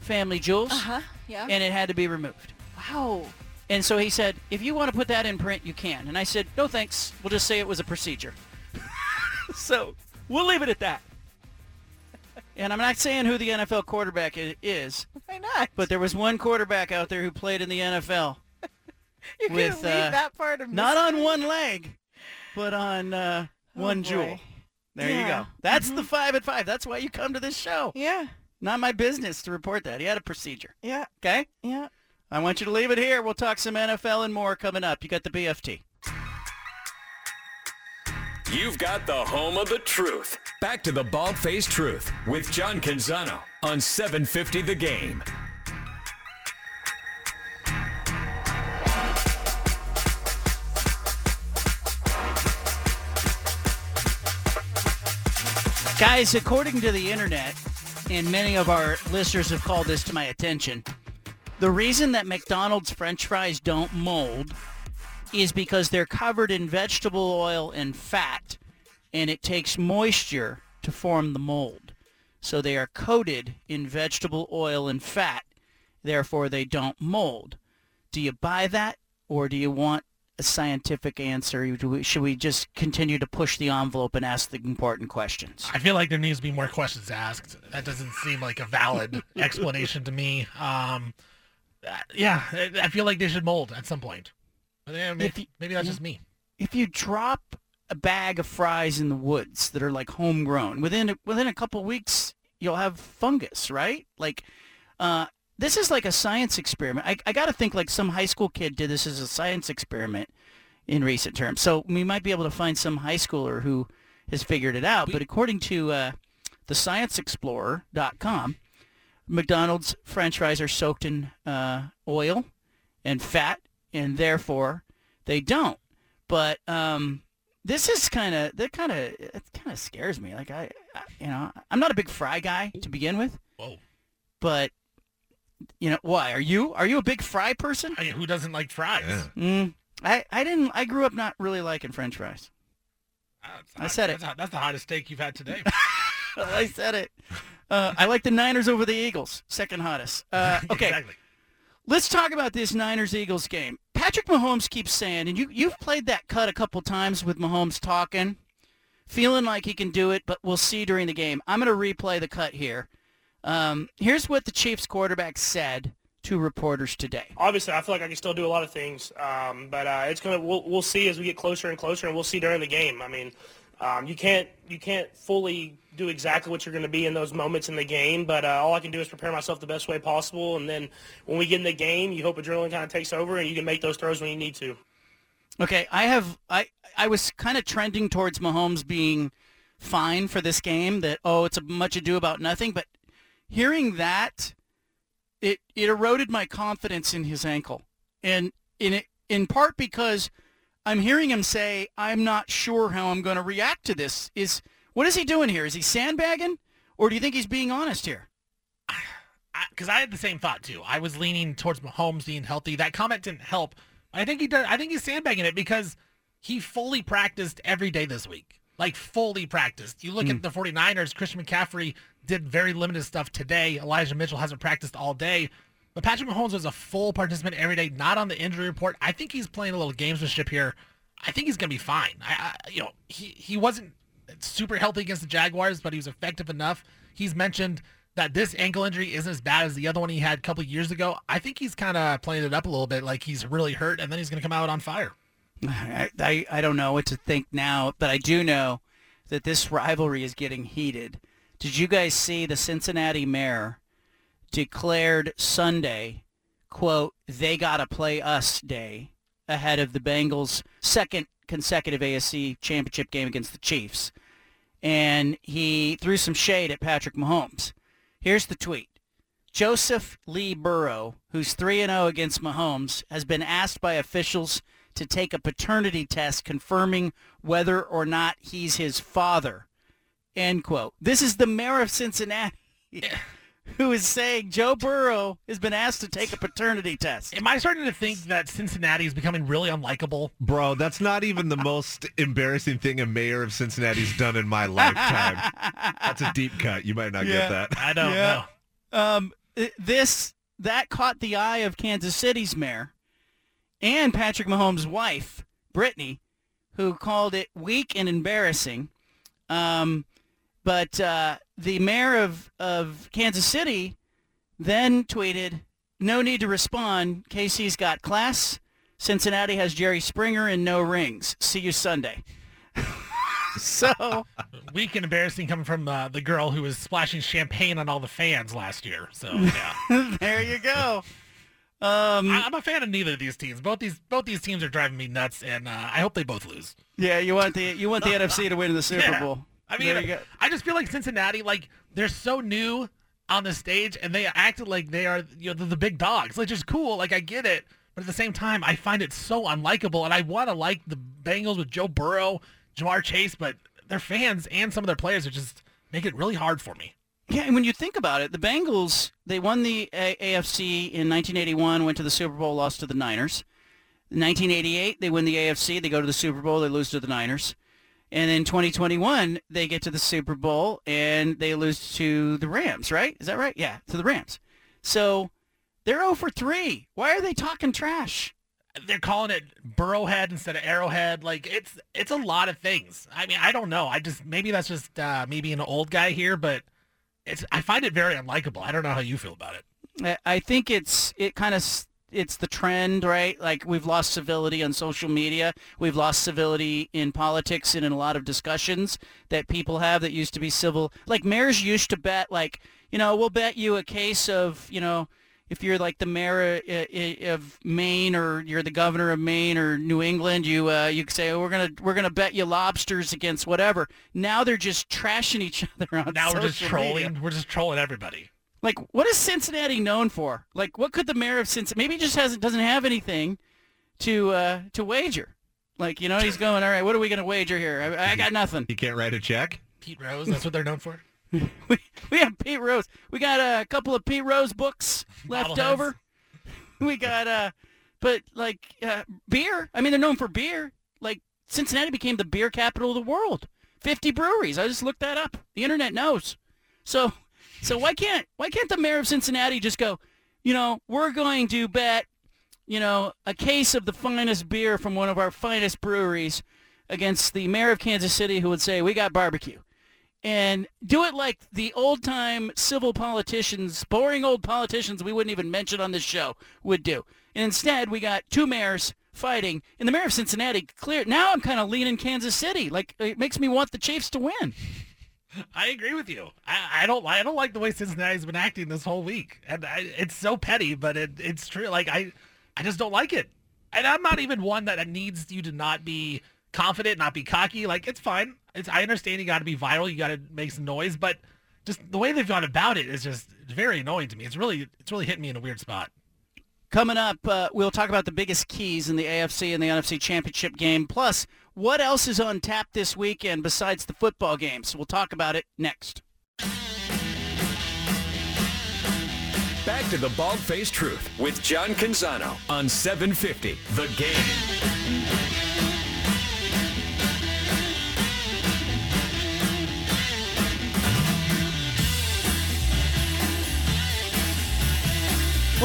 family jewels, Uh-huh. Yeah. and it had to be removed. wow. And so he said, if you want to put that in print, you can. And I said, no thanks. We'll just say it was a procedure. so we'll leave it at that. And I'm not saying who the NFL quarterback is, Why not? but there was one quarterback out there who played in the NFL. You're with, leave uh, that part of Not on one leg, but on uh, one boy. jewel. There you go. That's the five at five. That's why you come to this show. Yeah. Not my business to report that. He had a procedure. Yeah. Okay? Yeah. I want you to leave it here. We'll talk some NFL and more coming up. You got the BFT. You've got the home of the truth. Back to the bald faced truth with John Canzano on 750 The Game. Guys, according to the internet, and many of our listeners have called this to my attention, the reason that McDonald's french fries don't mold is because they're covered in vegetable oil and fat, and it takes moisture to form the mold. So they are coated in vegetable oil and fat, therefore they don't mold. Do you buy that, or do you want a scientific answer? Should we just continue to push the envelope and ask the important questions? I feel like there needs to be more questions asked. That doesn't seem like a valid explanation to me. Um, yeah, I feel like they should mold at some point. Maybe, If you- maybe that's just me. if you drop a bag of fries in the woods that are like homegrown, within a, within a couple weeks you'll have fungus, right? Like, uh, this is like a science experiment. I, I got to think like some high school kid did this as a science experiment in recent terms. So we might be able to find some high schooler who has figured it out. But according to uh, the ScienceExplorer.com, McDonald's French fries are soaked in uh, oil and fat, and therefore they don't. But um, this is kind of that kind of it kind of scares me. Like I, I, you know, I'm not a big fry guy to begin with. Whoa. But you know, why are you? Are you a big fry person? I mean, who doesn't like fries? Mm, I I didn't. I grew up not really liking French fries. I said it. That's, that's the hottest steak you've had today. I said it. Uh, I like the Niners over the Eagles, second hottest. Uh, okay, exactly. Let's talk about this Niners-Eagles game. Patrick Mahomes keeps saying, and you you've played that cut a couple times with Mahomes talking, feeling like he can do it, but we'll see during the game. I'm going to replay the cut here. Um, here's what the Chiefs quarterback said to reporters today. Obviously, I feel like I can still do a lot of things, um, but uh, it's gonna. We'll, we'll see as we get closer and closer, and we'll see during the game. I mean, um, you can't you can't fully do exactly what you're going to be in those moments in the game, but uh, all I can do is prepare myself the best way possible, and then when we get in the game, you hope adrenaline kind of takes over, and you can make those throws when you need to. Okay, I have I I was kind of trending towards Mahomes being fine for this game. That oh, it's a much ado about nothing. But hearing that, it it eroded my confidence in his ankle, and in it in part because I'm hearing him say I'm not sure how I'm going to react to this. Is what is he doing here? Is he sandbagging, or do you think he's being honest here? Because I, I had the same thought too. I was leaning towards Mahomes being healthy. That comment didn't help. I think he does. I think he's sandbagging it because he fully practiced every day this week. Like fully practiced. You look Hmm. at the 49ers, Christian McCaffrey did very limited stuff today. Elijah Mitchell hasn't practiced all day. But Patrick Mahomes was a full participant every day, not on the injury report. I think he's playing a little gamesmanship here. I think he's going to be fine. I, I, you know, he, he wasn't super healthy against the Jaguars, but he was effective enough. He's mentioned that this ankle injury isn't as bad as the other one he had a couple years ago. I think he's kind of playing it up a little bit, like he's really hurt, and then he's going to come out on fire. I, I I don't know what to think now, but I do know that this rivalry is getting heated. Did you guys see the Cincinnati mayor declared Sunday, quote, they got to play us day ahead of the Bengals' second consecutive AFC championship game against the Chiefs. And he threw some shade at Patrick Mahomes. Here's the tweet. Joseph Lee Burrow, who's 3-0 against Mahomes, has been asked by officials to take a paternity test confirming whether or not he's his father. End quote. This is the mayor of Cincinnati who is saying Joe Burrow has been asked to take a paternity test. Am I starting to think that Cincinnati is becoming really unlikable? Bro, that's not even the most embarrassing thing a mayor of Cincinnati's done in my lifetime. That's a deep cut. You might not Yeah. get that. I don't Yeah. Um, this that caught the eye of Kansas City's mayor and Patrick Mahomes' wife, Brittany, who called it weak and embarrassing. Um, but uh, the mayor of, of Kansas City then tweeted, "No need to respond. KC's got class. Cincinnati has Jerry Springer and no rings. See you Sunday." so Weak and embarrassing coming from uh, the girl who was splashing champagne on all the fans last year. So yeah, there you go. Um, I, am a fan of neither of these teams. Both these both these teams are driving me nuts, and uh, I hope they both lose. Yeah, you want the you want the NFC to win the Super Yeah. Bowl. I mean, There you go. I just feel like Cincinnati, like they're so new on the stage, and they acted like they are, you know, the, the big dogs, which is cool. Like I get it, but at the same time, I find it so unlikable, and I want to like the Bengals with Joe Burrow, Ja'Marr Chase, but their fans and some of their players are just make it really hard for me. Yeah, and when you think about it, the Bengals they won the A- AFC in 1981, went to the Super Bowl, lost to the Niners. In 1988, they win the AFC, they go to the Super Bowl, they lose to the Niners. And in 2021, they get to the Super Bowl and they lose to the Rams, right? Is that right? Yeah, to the Rams. So they're 0 for 3. Why are they talking trash? They're calling it Burrowhead instead of Arrowhead. Like it's it's a lot of things. I mean, I don't know. I just maybe that's just uh, me being an old guy here, but it's I find it very unlikable. I don't know how you feel about it. I- I think it's it kind of it's the trend, right? Like we've lost civility on social media. We've lost civility in politics and in a lot of discussions that people have that used to be civil. Like mayors used to bet, like you know, we'll bet you a case of you know, if you're like the mayor uh, uh, of Maine or you're the governor of Maine or New England, you uh, you say oh, we're gonna we're gonna bet you lobsters against whatever. Now they're just trashing each other on. Now we're just trolling. media. We're just trolling everybody. Like, what is Cincinnati known for? Like, what could the mayor of Cincinnati? Maybe he just hasn't doesn't have anything to uh, to wager. Like, you know, he's going. All right, what are we gonna wager here? I, I got nothing. He can't write a check. Pete Rose. That's what they're known for. We we have Pete Rose. We got a couple of Pete Rose books left Bobbleheads. over. We got uh, but like uh, beer. I mean, they're known for beer. Like Cincinnati became the beer capital of the world. Fifty breweries. I just looked that up. The internet knows. So, so why can't why can't the mayor of Cincinnati just go? You know, we're going to bet, you know, a case of the finest beer from one of our finest breweries against the mayor of Kansas City, who would say we got barbecue and do it like the old time civil politicians, boring old politicians we wouldn't even mention on this show would do. And instead, we got two mayors fighting, and the mayor of Cincinnati clear. Now I'm kind of leaning Kansas City. Like it makes me want the Chiefs to win. I agree with you. I, I don't. I don't like the way Cincinnati's been acting this whole week, and I, it's so petty, but it, it's true. Like I, I just don't like it. And I'm not even one that needs you to not be confident, not be cocky. Like it's fine. It's I understand you got to be viral, you got to make some noise, but just the way they've gone about it is just very annoying to me. It's really, it's really hitting me in a weird spot. Coming up, uh, we'll talk about the biggest keys in the AFC and the NFC Championship game. Plus, what else is on tap this weekend besides the football games? We'll talk about it next. Back to the Bald Faced Truth with John Canzano on 750 The Game.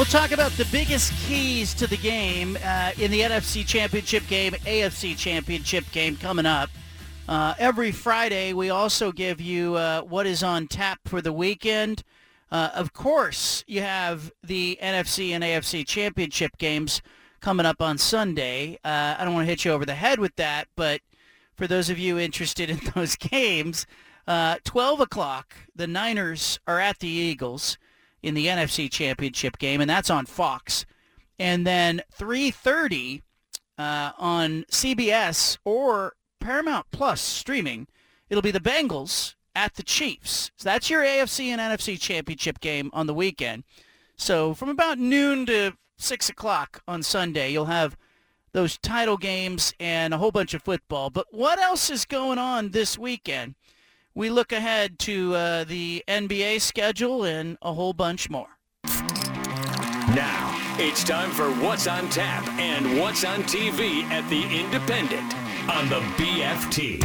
We'll talk about the biggest keys to the game uh, in the NFC Championship game, AFC Championship game coming up. Uh, every Friday, we also give you uh, what is on tap for the weekend. Uh, of course, you have the NFC and AFC Championship games coming up on Sunday. Uh, I don't want to hit you over the head with that, but for those of you interested in those games, uh, 12 o'clock, the Niners are at the Eagles in the NFC Championship game, and that's on Fox. And then 3:30 uh, on CBS or Paramount Plus streaming, it'll be the Bengals at the Chiefs. So that's your AFC and NFC Championship game on the weekend. So from about noon to six o'clock on Sunday, you'll have those title games and a whole bunch of football. But what else is going on this weekend? We look ahead to uh, the NBA schedule and a whole bunch more. Now, it's time for What's on Tap and What's on TV at the Independent on the BFT.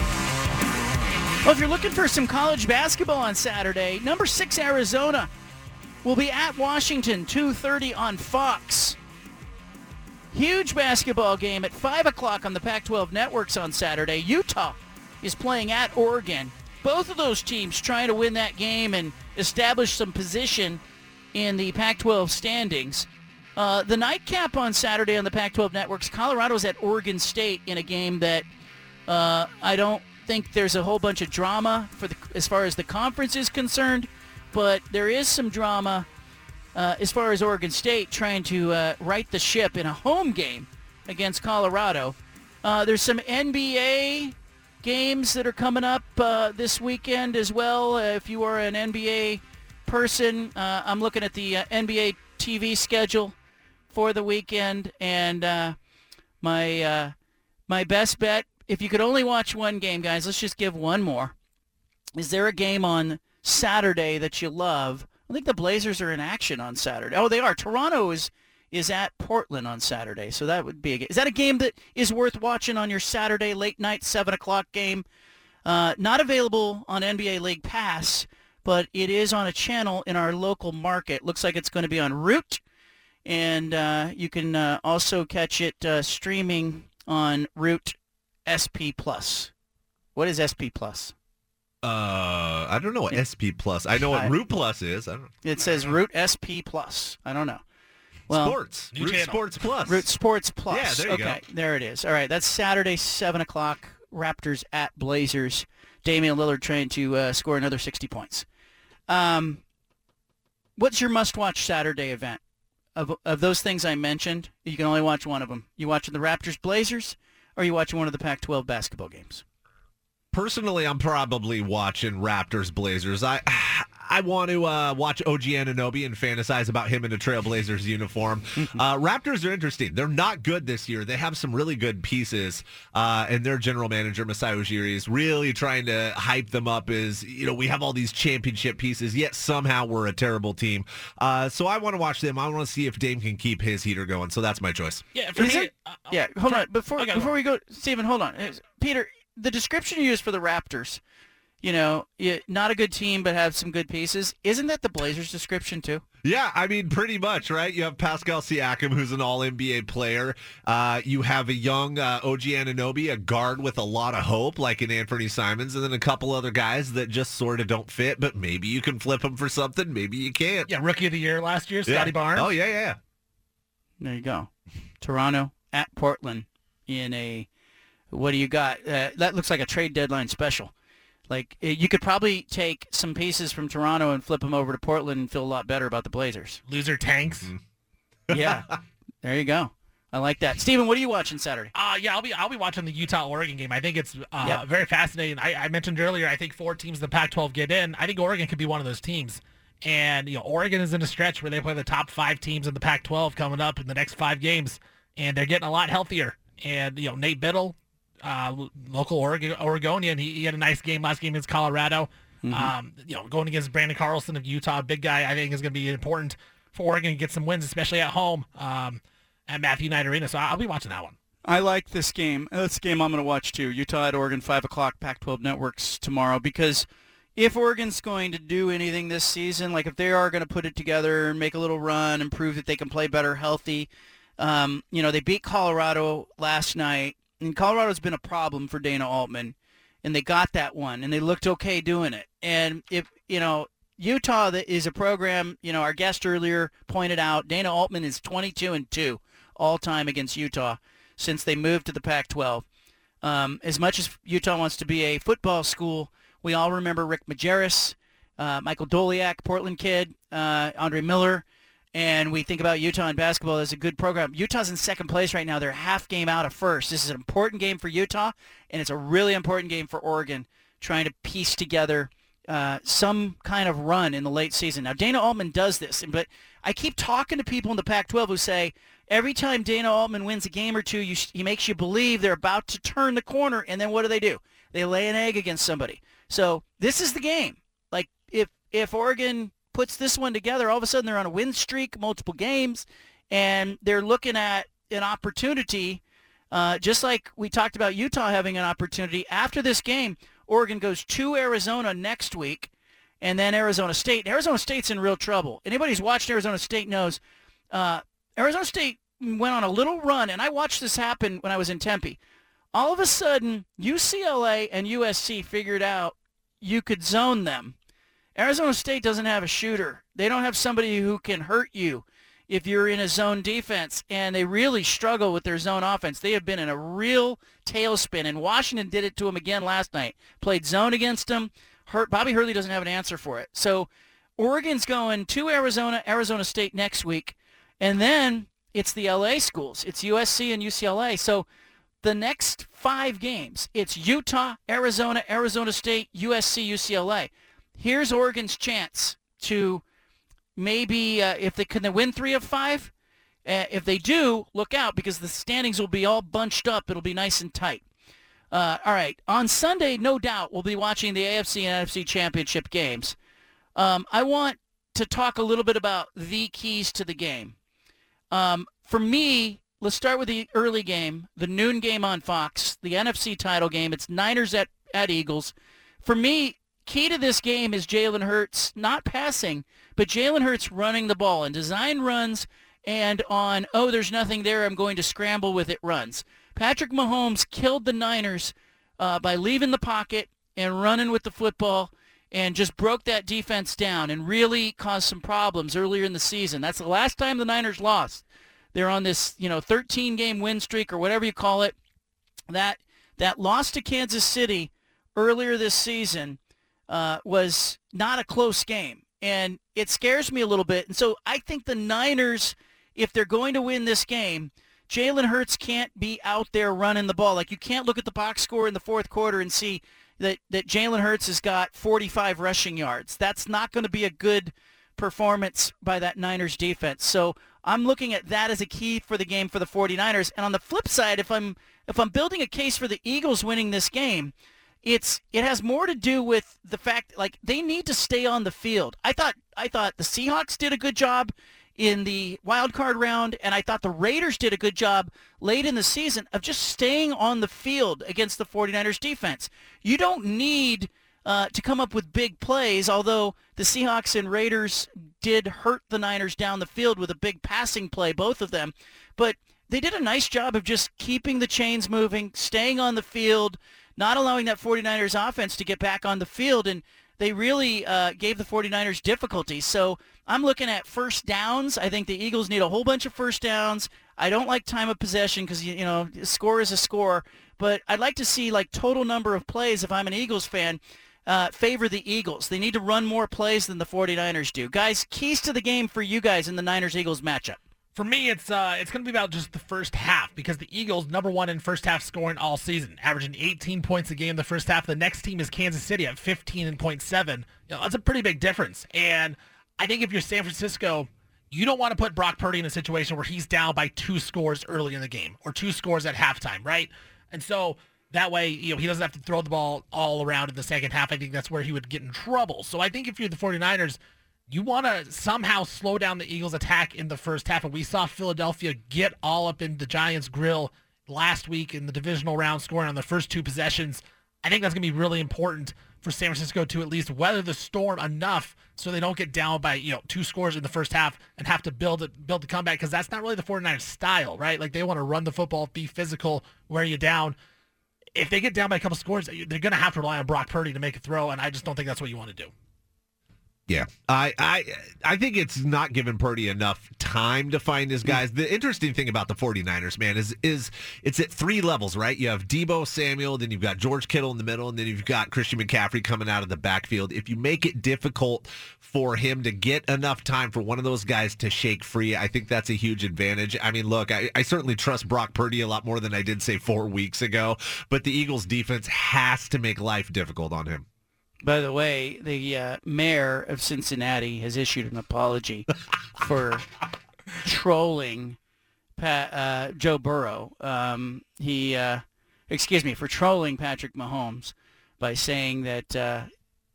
Well, if you're looking for some college basketball on Saturday, number six Arizona will be at Washington, 2.30 on Fox. Huge basketball game at 5 o'clock on the Pac-12 networks on Saturday. Utah is playing at Oregon. Both of those teams trying to win that game and establish some position in the Pac-12 standings. Uh, the nightcap on Saturday on the Pac-12 networks, Colorado's at Oregon State in a game that uh, I don't think there's a whole bunch of drama for the as far as the conference is concerned, but there is some drama uh, as far as Oregon State trying to uh, right the ship in a home game against Colorado. Uh, there's some NBA games that are coming up uh, this weekend as well. Uh, if you are an NBA person, uh, I'm looking at the uh, NBA TV schedule for the weekend, and uh, my uh, my best bet, if you could only watch one game, guys, let's just give one more. Is there a game on Saturday that you love? I think the Blazers are in action on Saturday. Oh, they are. Toronto is is at Portland on Saturday, so that would be a game. Is that a game that is worth watching on your Saturday late night seven o'clock game? Uh, not available on NBA League Pass, but it is on a channel in our local market. Looks like it's going to be on Root, and uh, you can uh, also catch it uh, streaming on Root SP Plus. What is SP Plus? Uh, I don't know what SP Plus. I know what Root Plus is. I don't. It says Root SP Plus. I don't know. Well, Sports. Root Sports Plus. Root Sports Plus. Yeah, there you go. there it is. All right, that's Saturday, seven o'clock. Raptors at Blazers. Damian Lillard trying to uh, score another sixty points. Um, what's your must-watch Saturday event? of of those things I mentioned, you can only watch one of them. You watching the Raptors Blazers, or you watching one of the Pac-12 basketball games? Personally, I'm probably watching Raptors Blazers. I I want to uh, watch OG Anunoby and fantasize about him in a Trailblazers uniform. uh, Raptors are interesting. They're not good this year. They have some really good pieces, uh, and their general manager Masai Ujiri is really trying to hype them up. As you know, we have all these championship pieces, yet somehow we're a terrible team. Uh, so I want to watch them. I want to see if Dame can keep his heater going. So that's my choice. Yeah, for Is me, it- yeah, hold on. Before okay, before we go, Stephen, hold on. Uh, Peter, the description you used for the Raptors, you know, not a good team but have some good pieces. Isn't that the Blazers description too? Yeah, I mean, pretty much, right? You have Pascal Siakam, who's an All NBA player. Uh, you have a young uh, OG Anunoby, a guard with a lot of hope, like an Anfernee Simons, and then a couple other guys that just sort of don't fit. But maybe you can flip them for something. Maybe you can't. Yeah, rookie of the year last year, Scottie Yeah. Barnes. Oh yeah, yeah, yeah. There you go. Toronto at Portland in a what do you got? Uh, that looks like a trade deadline special. Like uh, you could probably take some pieces from Toronto and flip them over to Portland and feel a lot better about the Blazers. Loser tanks. Yeah, there you go. I like that. Steven, what are you watching Saturday? Uh, yeah, I'll be I'll be watching the Utah Oregon game. I think it's uh, Yep. very fascinating. I, I mentioned earlier, I think four teams in the Pac-12 get in. I think Oregon could be one of those teams. And you know, Oregon is in a stretch where they play the top five teams in the Pac-12 coming up in the next five games, and they're getting a lot healthier. And you know, Nate Bittle, uh, local Oregon Oregonian, he, he had a nice game last game against Colorado. Mm-hmm. Um, you know, going against Branden Carlson of Utah, big guy, I think is going to be important for Oregon to get some wins, especially at home um, at Matthew Knight Arena. So I'll be watching that one. I like this game. That's a game I'm going to watch too. Utah at Oregon, 5 o'clock, Pac-12 Networks tomorrow. Because if Oregon's going to do anything this season, like if they are going to put it together and make a little run and prove that they can play better healthy, um, you know, they beat Colorado last night. And Colorado's been a problem for Dana Altman. And they got that one, and they looked okay doing it. And if, you know, Utah is a program, you know, our guest earlier pointed out, Dana Altman is 22 and 2 all time against Utah since they moved to the Pac-12. Um, as much as Utah wants to be a football school, we all remember Rick Majerus, uh, Michael Doleac, Portland kid, uh, Andre Miller, and we think about Utah in basketball as a good program. Utah's in second place right now. They're half game out of first. This is an important game for Utah, and it's a really important game for Oregon, trying to piece together uh, some kind of run in the late season. Now, Dana Altman does this, but I keep talking to people in the Pac-12 who say every time Dana Altman wins a game or two, you, he makes you believe they're about to turn the corner, and then what do they do? They lay an egg against somebody. So this is the game. Like if if Oregon puts this one together, all of a sudden they're on a win streak, multiple games, and they're looking at an opportunity. Uh, just like we talked about Utah having an opportunity after this game, Oregon goes to Arizona next week, and then Arizona State. Arizona State's in real trouble. Anybody who's watched Arizona State knows uh, Arizona State went on a little run, and I watched this happen when I was in Tempe. All of a sudden, UCLA and USC figured out you could zone them. Arizona State doesn't have a shooter. They don't have somebody who can hurt you if you're in a zone defense, and they really struggle with their zone offense. They have been in a real tailspin, and Washington did it to them again last night. Played zone against them. Hurt, Bobby Hurley doesn't have an answer for it. So Oregon's going to Arizona, Arizona State next week, and then it's the LA schools. It's USC and UCLA. So the next five games, it's Utah, Arizona, Arizona State, USC, UCLA. Here's Oregon's chance to maybe uh, if they can they win three of five. Uh, if they do, look out because the standings will be all bunched up. It'll be nice and tight. Uh, all right, on Sunday, no doubt we'll be watching the AFC and NFC championship games. Um, I want to talk a little bit about the keys to the game. Um, for me, let's start with the early game, the noon game on Fox, the NFC title game. It's Niners at, at Eagles. For me, key to this game is Jalen Hurts not passing, but Jalen Hurts running the ball and design runs and on, oh, there's nothing there, I'm going to scramble with it runs. Patrick Mahomes killed the Niners uh, by leaving the pocket and running with the football and just broke that defense down and really caused some problems earlier in the season. That's the last time the Niners lost. They're on this, you know, 13 game win streak or whatever you call it. That that loss to Kansas City earlier this season uh, was not a close game, and it scares me a little bit. And so I think the Niners if they're going to win this game, Jalen Hurts can't be out there running the ball. Like you can't look at the box score in the fourth quarter and see that, that Jalen Hurts has got 45 rushing yards. That's not going to be a good performance by that Niners defense. So I'm looking at that as a key for the game for the 49ers. And on the flip side, if I'm if I'm building a case for the Eagles winning this game, it's it has more to do with the fact like they need to stay on the field. I thought I thought the Seahawks did a good job in the wild card round, and I thought the Raiders did a good job late in the season of just staying on the field against the 49ers defense. You don't need uh, to come up with big plays, although the Seahawks and Raiders did hurt the Niners down the field with a big passing play, both of them. But they did a nice job of just keeping the chains moving, staying on the field, not allowing that 49ers offense to get back on the field. And they really uh, gave the 49ers difficulty. So I'm looking at first downs. I think the Eagles need a whole bunch of first downs. I don't like time of possession because, you, know, score is a score. But I'd like to see, like, total number of plays if I'm an Eagles fan. Uh, favor the Eagles. They need to run more plays than the 49ers do. Guys, keys to the game for you guys in the Niners-Eagles matchup. For me, it's uh, it's going to be about just the first half because the Eagles number one in first half scoring all season, averaging 18 points a game the first half. The next team is Kansas City at 15 and point seven. You know, that's a pretty big difference. And I think if you're San Francisco, you don't want to put Brock Purdy in a situation where he's down by two scores early in the game or two scores at halftime, right? And so that way, you know, he doesn't have to throw the ball all around in the second half. I think that's where he would get in trouble. So I think if you're the 49ers, you want to somehow slow down the Eagles' attack in the first half. And we saw Philadelphia get all up in the Giants' grill last week in the divisional round, scoring on the first two possessions. I think that's going to be really important for San Francisco to at least weather the storm enough so they don't get down by, you know, two scores in the first half and have to build it, build the comeback because that's not really the 49ers style, right? Like they want to run the football, be physical, wear you down. If they get down by a couple scores, they're going to have to rely on Brock Purdy to make a throw, and I just don't think that's what you want to do. Yeah, I, I I think it's not giving Purdy enough time to find his guys. The interesting thing about the 49ers, man, is is it's at three levels, right? You have Deebo Samuel, then you've got George Kittle in the middle, and then you've got Christian McCaffrey coming out of the backfield. If you make it difficult for him to get enough time for one of those guys to shake free, I think that's a huge advantage. I mean, look, I, I certainly trust Brock Purdy a lot more than I did say four weeks ago, but the Eagles defense has to make life difficult on him. By the way, the uh, mayor of Cincinnati has issued an apology for trolling Pat, uh, Joe Burrow. Um, he, uh, excuse me, for trolling Patrick Mahomes by saying that uh,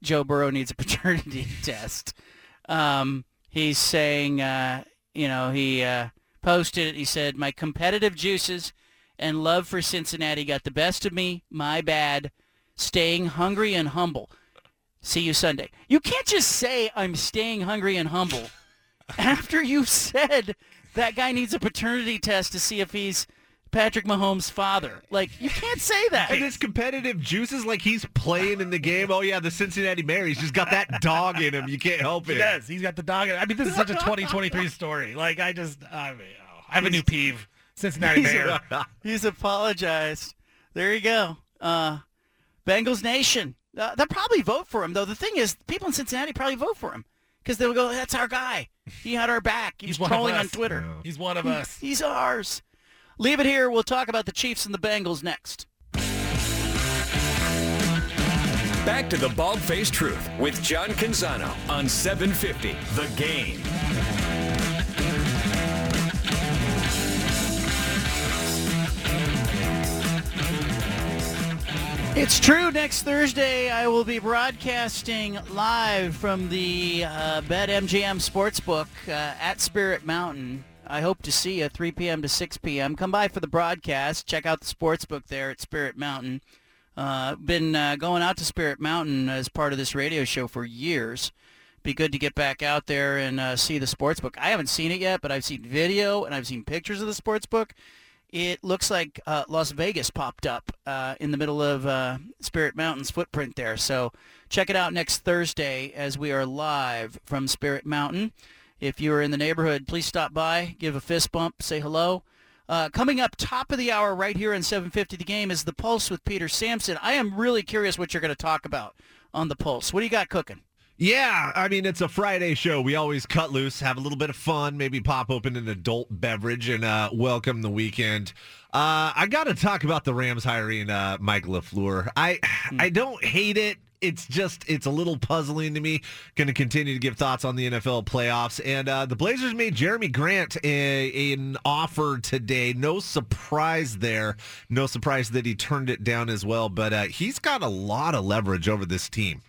Joe Burrow needs a paternity test. Um, he's saying, uh, you know, he uh, posted it. He said, "My competitive juices and love for Cincinnati got the best of me. My bad. Staying hungry and humble." See you Sunday. You can't just say I'm staying hungry and humble after you've said that guy needs a paternity test to see if he's Patrick Mahomes' father. Like you can't say that. And his competitive juices, like he's playing in the game. Oh yeah, the Cincinnati Bears. He's just got that dog in him. You can't help it. He does. He's got the dog. In him. I mean, this is such a 2023 story. Like I just, I, mean, oh, I have a new peeve. Cincinnati he's, Bear. he's apologized. There you go. Uh, Bengals Nation. Uh, they'll probably vote for him, though. The thing is, people in Cincinnati probably vote for him because they'll go, "That's our guy. He had our back. He He's was one of trolling on us. Twitter. He's one of us. He's ours." Leave it here. We'll talk about the Chiefs and the Bengals next. Back to the Bald Faced Truth with John Canzano on 750 The Game. It's true. Next Thursday, I will be broadcasting live from the uh, BetMGM Sportsbook uh, at Spirit Mountain. I hope to see you 3 p.m. to 6 p.m. Come by for the broadcast. Check out the sportsbook there at Spirit Mountain. Uh, been uh, going out to Spirit Mountain as part of this radio show for years. Be good to get back out there and uh, see the sportsbook. I haven't seen it yet, but I've seen video and I've seen pictures of the sportsbook. It looks like uh, Las Vegas popped up uh, in the middle of uh, Spirit Mountain's footprint there. So check it out next Thursday as we are live from Spirit Mountain. If you're in the neighborhood, please stop by, give a fist bump, say hello. Uh, coming up top of the hour right here on 750 The Game is The Pulse with Peter Sampson. I am really curious what you're going to talk about on The Pulse. What do you got cooking? Yeah, I mean, it's a Friday show. We always cut loose, have a little bit of fun, maybe pop open an adult beverage and uh, welcome the weekend. Uh, I got to talk about the Rams hiring uh, Mike LaFleur. I, I don't hate it. It's just, it's a little puzzling to me. Going to continue to give thoughts on the NFL playoffs. And uh, the Blazers made Jerami Grant a, an offer today. No surprise there. No surprise that he turned it down as well. But uh, he's got a lot of leverage over this team.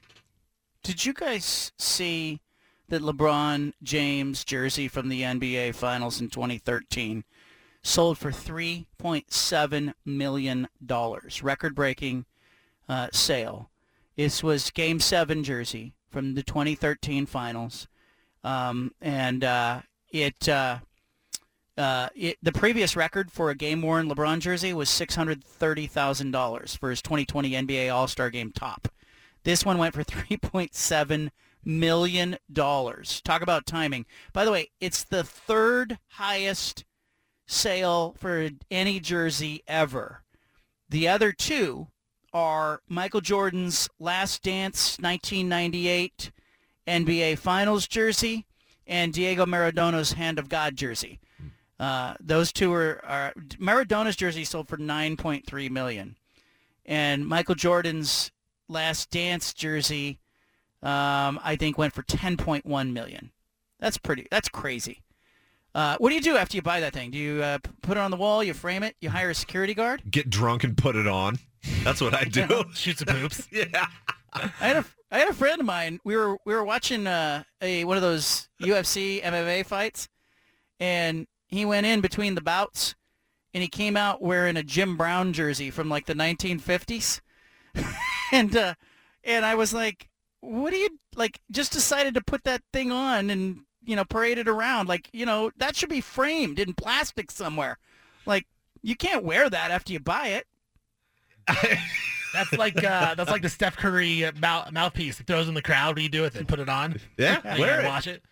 Did you guys see that LeBron James jersey from the NBA Finals in 2013 sold for 3.7 million dollars, record-breaking uh, sale. This was Game Seven jersey from the 2013 Finals, um, and uh, it, uh, uh, it the previous record for a game-worn LeBron jersey was $630,000 for his 2020 NBA All-Star Game top. This one went for 3.7 million dollars. Talk about timing. By the way, it's the third highest sale for any jersey ever. The other two are Michael Jordan's Last Dance 1998 NBA Finals jersey and Diego Maradona's Hand of God jersey. Uh, those two are, are Maradona's jersey sold for 9.3 million, and Michael Jordan's Last Dance jersey, um, I think went for 10.1 million. That's pretty. That's crazy. Uh, what do you do after you buy that thing? Do you uh, put it on the wall? You frame it? You hire a security guard? Get drunk and put it on. That's what I do. Shoot some hoops. yeah. I had a I had a friend of mine. We were we were watching uh, a one of those UFC MMA fights, and he went in between the bouts, and he came out wearing a Jim Brown jersey from like the 1950s, and uh, and I was like, what do you like? Just decided to put that thing on and you know parade it around like you know that should be framed in plastic somewhere, like you can't wear that after you buy it. That's like uh, that's like the Steph Curry uh, mouth, mouthpiece. It throws in the crowd. What do you do with it? Put it on. Yeah, you wear it. Watch it.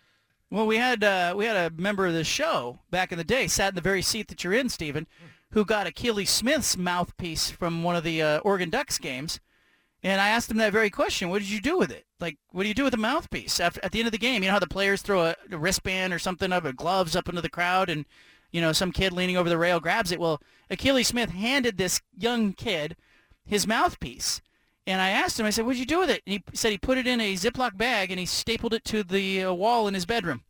Well, we had uh, we had a member of the show back in the day, sat in the very seat that you're in, Stephen, who got Akili Smith's mouthpiece from one of the uh, Oregon Ducks games, and I asked him that very question: What did you do with it? Like, what do you do with the mouthpiece after, at the end of the game? You know how the players throw a, a wristband or something up, or gloves up into the crowd, and you know some kid leaning over the rail grabs it. Well, Akili Smith handed this young kid his mouthpiece. And I asked him, I said, what'd you do with it? And he said he put it in a Ziploc bag and he stapled it to the uh, wall in his bedroom.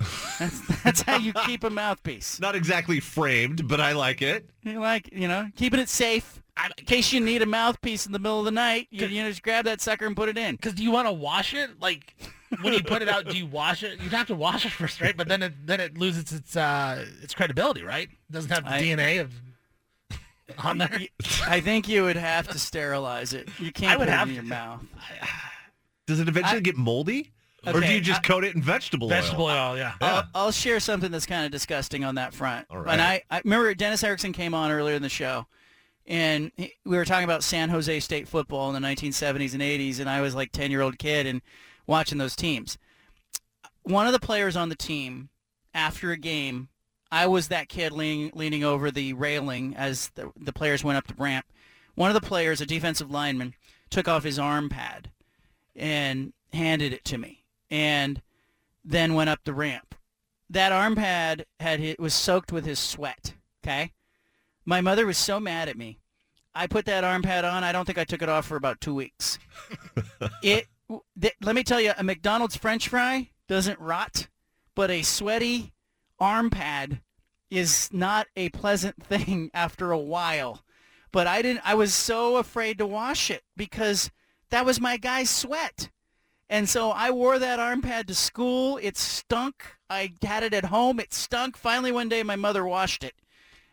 That's, that's how you keep a mouthpiece. Not exactly framed, but I like it. You like, you know, keeping it safe. In case you need a mouthpiece in the middle of the night, you, you know, just grab that sucker and put it in. Because do you want to wash it? Like when you put it out, do you wash it? You'd have to wash it first, right? But then it then it loses its uh, its credibility, right? It doesn't have the I- DNA of on there. I think you would have to sterilize it. You can't I would put have it in your to. mouth. Does it eventually get moldy? or do Okay, you just I- coat it in vegetable, Vegetable oil? oil, yeah. I'll, I'll share something that's kind of disgusting on that front. All And I. I remember Dennis Erickson came on earlier in the show, and we were talking about San Jose State football in the 1970s and 80s, and I was like 10 year old kid and watching those teams. One of the players on the team, after a game, I was that kid leaning leaning over the railing as the, the players went up the ramp. One of the players, a defensive lineman, took off his arm pad and handed it to me, and then went up the ramp. That arm pad had was soaked with his sweat. Okay, my mother was so mad at me. I put that arm pad on. I don't think I took it off for about two weeks. it. Th- let me tell you, a McDonald's French fry doesn't rot, but a sweaty arm pad is not a pleasant thing after a while. But I didn't. I was so afraid to wash it because that was my guy's sweat. And so I wore that arm pad to school. It stunk. I had it at home. It stunk. Finally, one day, my mother washed it.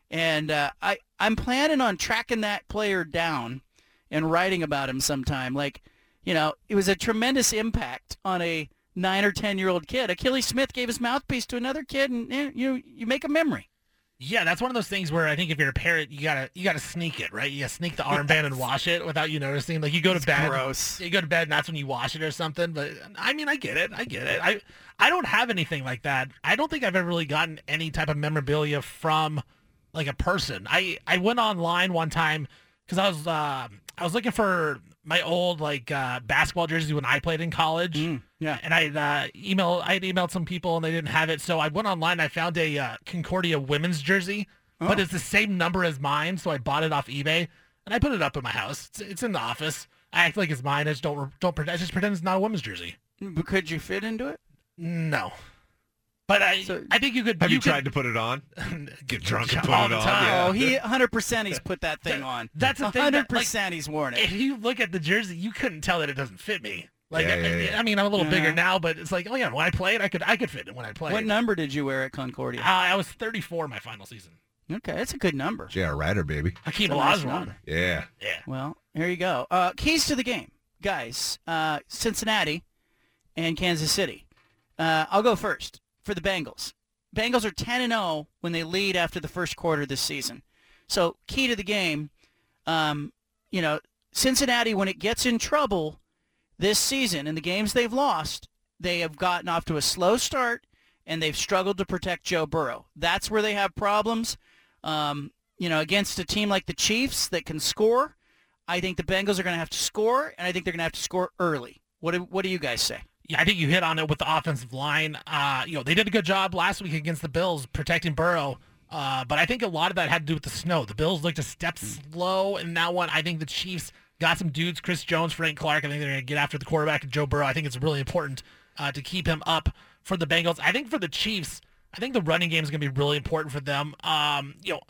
And uh, I, I'm planning on tracking that player down and writing about him sometime. Like, you know, it was a tremendous impact on a nine or ten year old kid. Akili Smith gave his mouthpiece to another kid, and eh, you you make a memory. Yeah, that's one of those things where I think if you're a parent, you gotta you gotta sneak it, right? You gotta sneak the armband and wash it without you noticing. Like you go to bed, gross. You go to bed, and that's when you wash it or something. But I mean, I get it, I get it. I I don't have anything like that. I don't think I've ever really gotten any type of memorabilia from like a person. I I went online one time because I was uh, I was looking for my old like uh, basketball jerseys when I played in college. yeah. And I uh, email I had emailed some people and they didn't have it, so I went online. And I found a uh, Concordia women's jersey, but Oh. it's the same number as mine, so I bought it off eBay and I put it up in my house. It's, it's in the office. I act like it's mine. I just don't don't pretend. I just pretend it's not a women's jersey. But could you fit into it? No. But I I think you could. Have you, could- tried to put it on? Get drunk and put it on. time. Yeah. Oh, he 100% he's put that thing on. That's the thing. that, 100% like, he's worn it. If you look at the jersey, you couldn't tell that it doesn't fit me. Like, Yeah, I, yeah, yeah. I mean, I'm a little bigger now, but it's like, oh yeah, when I played, I could, I could fit it when I played. What number did you wear at Concordia? Uh, I was 34 my final season. Okay, that's a good number. J.R. Rider, baby. Hakeem That's a nice Olajuwon. Yeah. Yeah. Well, here you go. Uh, keys to the game, guys. Uh, Cincinnati and Kansas City. Uh, I'll go first for the Bengals. Bengals are 10 and 0 when they lead after the first quarter this season. So key to the game, um, you know, Cincinnati when it gets in trouble this season in the games they've lost, they have gotten off to a slow start and they've struggled to protect Joe Burrow. That's where they have problems. Um, you know, against a team like the Chiefs that can score, I think the Bengals are going to have to score, and I think they're going to have to score early. What do, what do you guys say? Yeah, I think you hit on it with the offensive line. Uh, you know, they did a good job last week against the Bills protecting Burrow. Uh, but I think a lot of that had to do with the snow. The Bills looked a step slow in that one. I think the Chiefs got some dudes, Chris Jones, Frank Clark. I think they're going to get after the quarterback and Joe Burrow. I think it's really important uh, to keep him up for the Bengals. I think for the Chiefs, I think the running game is going to be really important for them. Um, you know,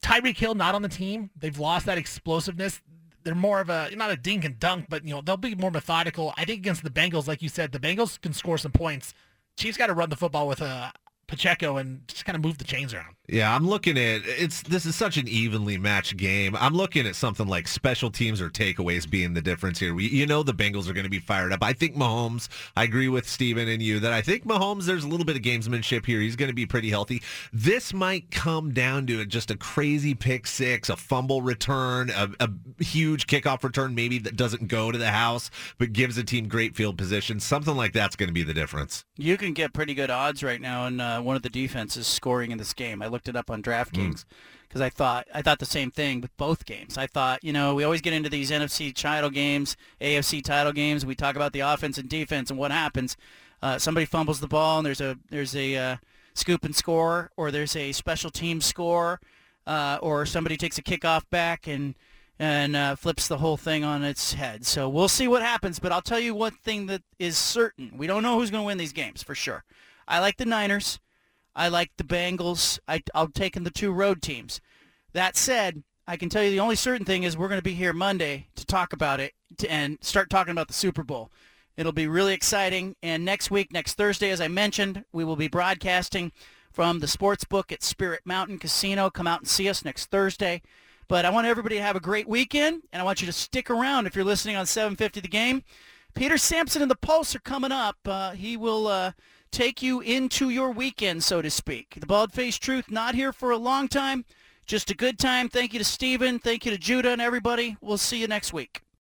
Tyreek Hill not on the team. They've lost that explosiveness. They're more of a not a dink and dunk, but you know they'll be more methodical. I think against the Bengals, like you said, the Bengals can score some points. Chiefs got to run the football with uh, Pacheco and just kind of move the chains around. Yeah, I'm looking at it's. This is such an evenly matched game. I'm looking at something like special teams or takeaways being the difference here. We, you know, the Bengals are going to be fired up. I think Mahomes. I agree with Steven and you that I think Mahomes. There's a little bit of gamesmanship here. He's going to be pretty healthy. This might come down to just a crazy pick six, a fumble return, a, a huge kickoff return, maybe that doesn't go to the house but gives a team great field position. Something like that's going to be the difference. You can get pretty good odds right now in uh, one of the defenses scoring in this game. I looked it up on DraftKings because I thought I thought the same thing with both games. I thought, you know, we always get into these NFC title games, AFC title games. We talk about the offense and defense and what happens. Uh, somebody fumbles the ball and there's a there's a uh, scoop and score, or there's a special team score, uh, or somebody takes a kickoff back and and uh, flips the whole thing on its head. So we'll see what happens. But I'll tell you one thing that is certain: we don't know who's going to win these games for sure. I like the Niners. I like the Bengals. I, I'll take in the two road teams. That said, I can tell you the only certain thing is we're going to be here Monday to talk about it and start talking about the Super Bowl. It'll be really exciting. And next week, next Thursday, as I mentioned, we will be broadcasting from the sports book at Spirit Mountain Casino. Come out and see us next Thursday. But I want everybody to have a great weekend, and I want you to stick around if you're listening on 750 The Game. Peter Sampson and the Pulse are coming up. Uh, he will uh, take you into your weekend, so to speak. The Bald-Faced Truth not here for a long time, just a good time. Thank you to Steven. Thank you to Judah and everybody. We'll see you next week.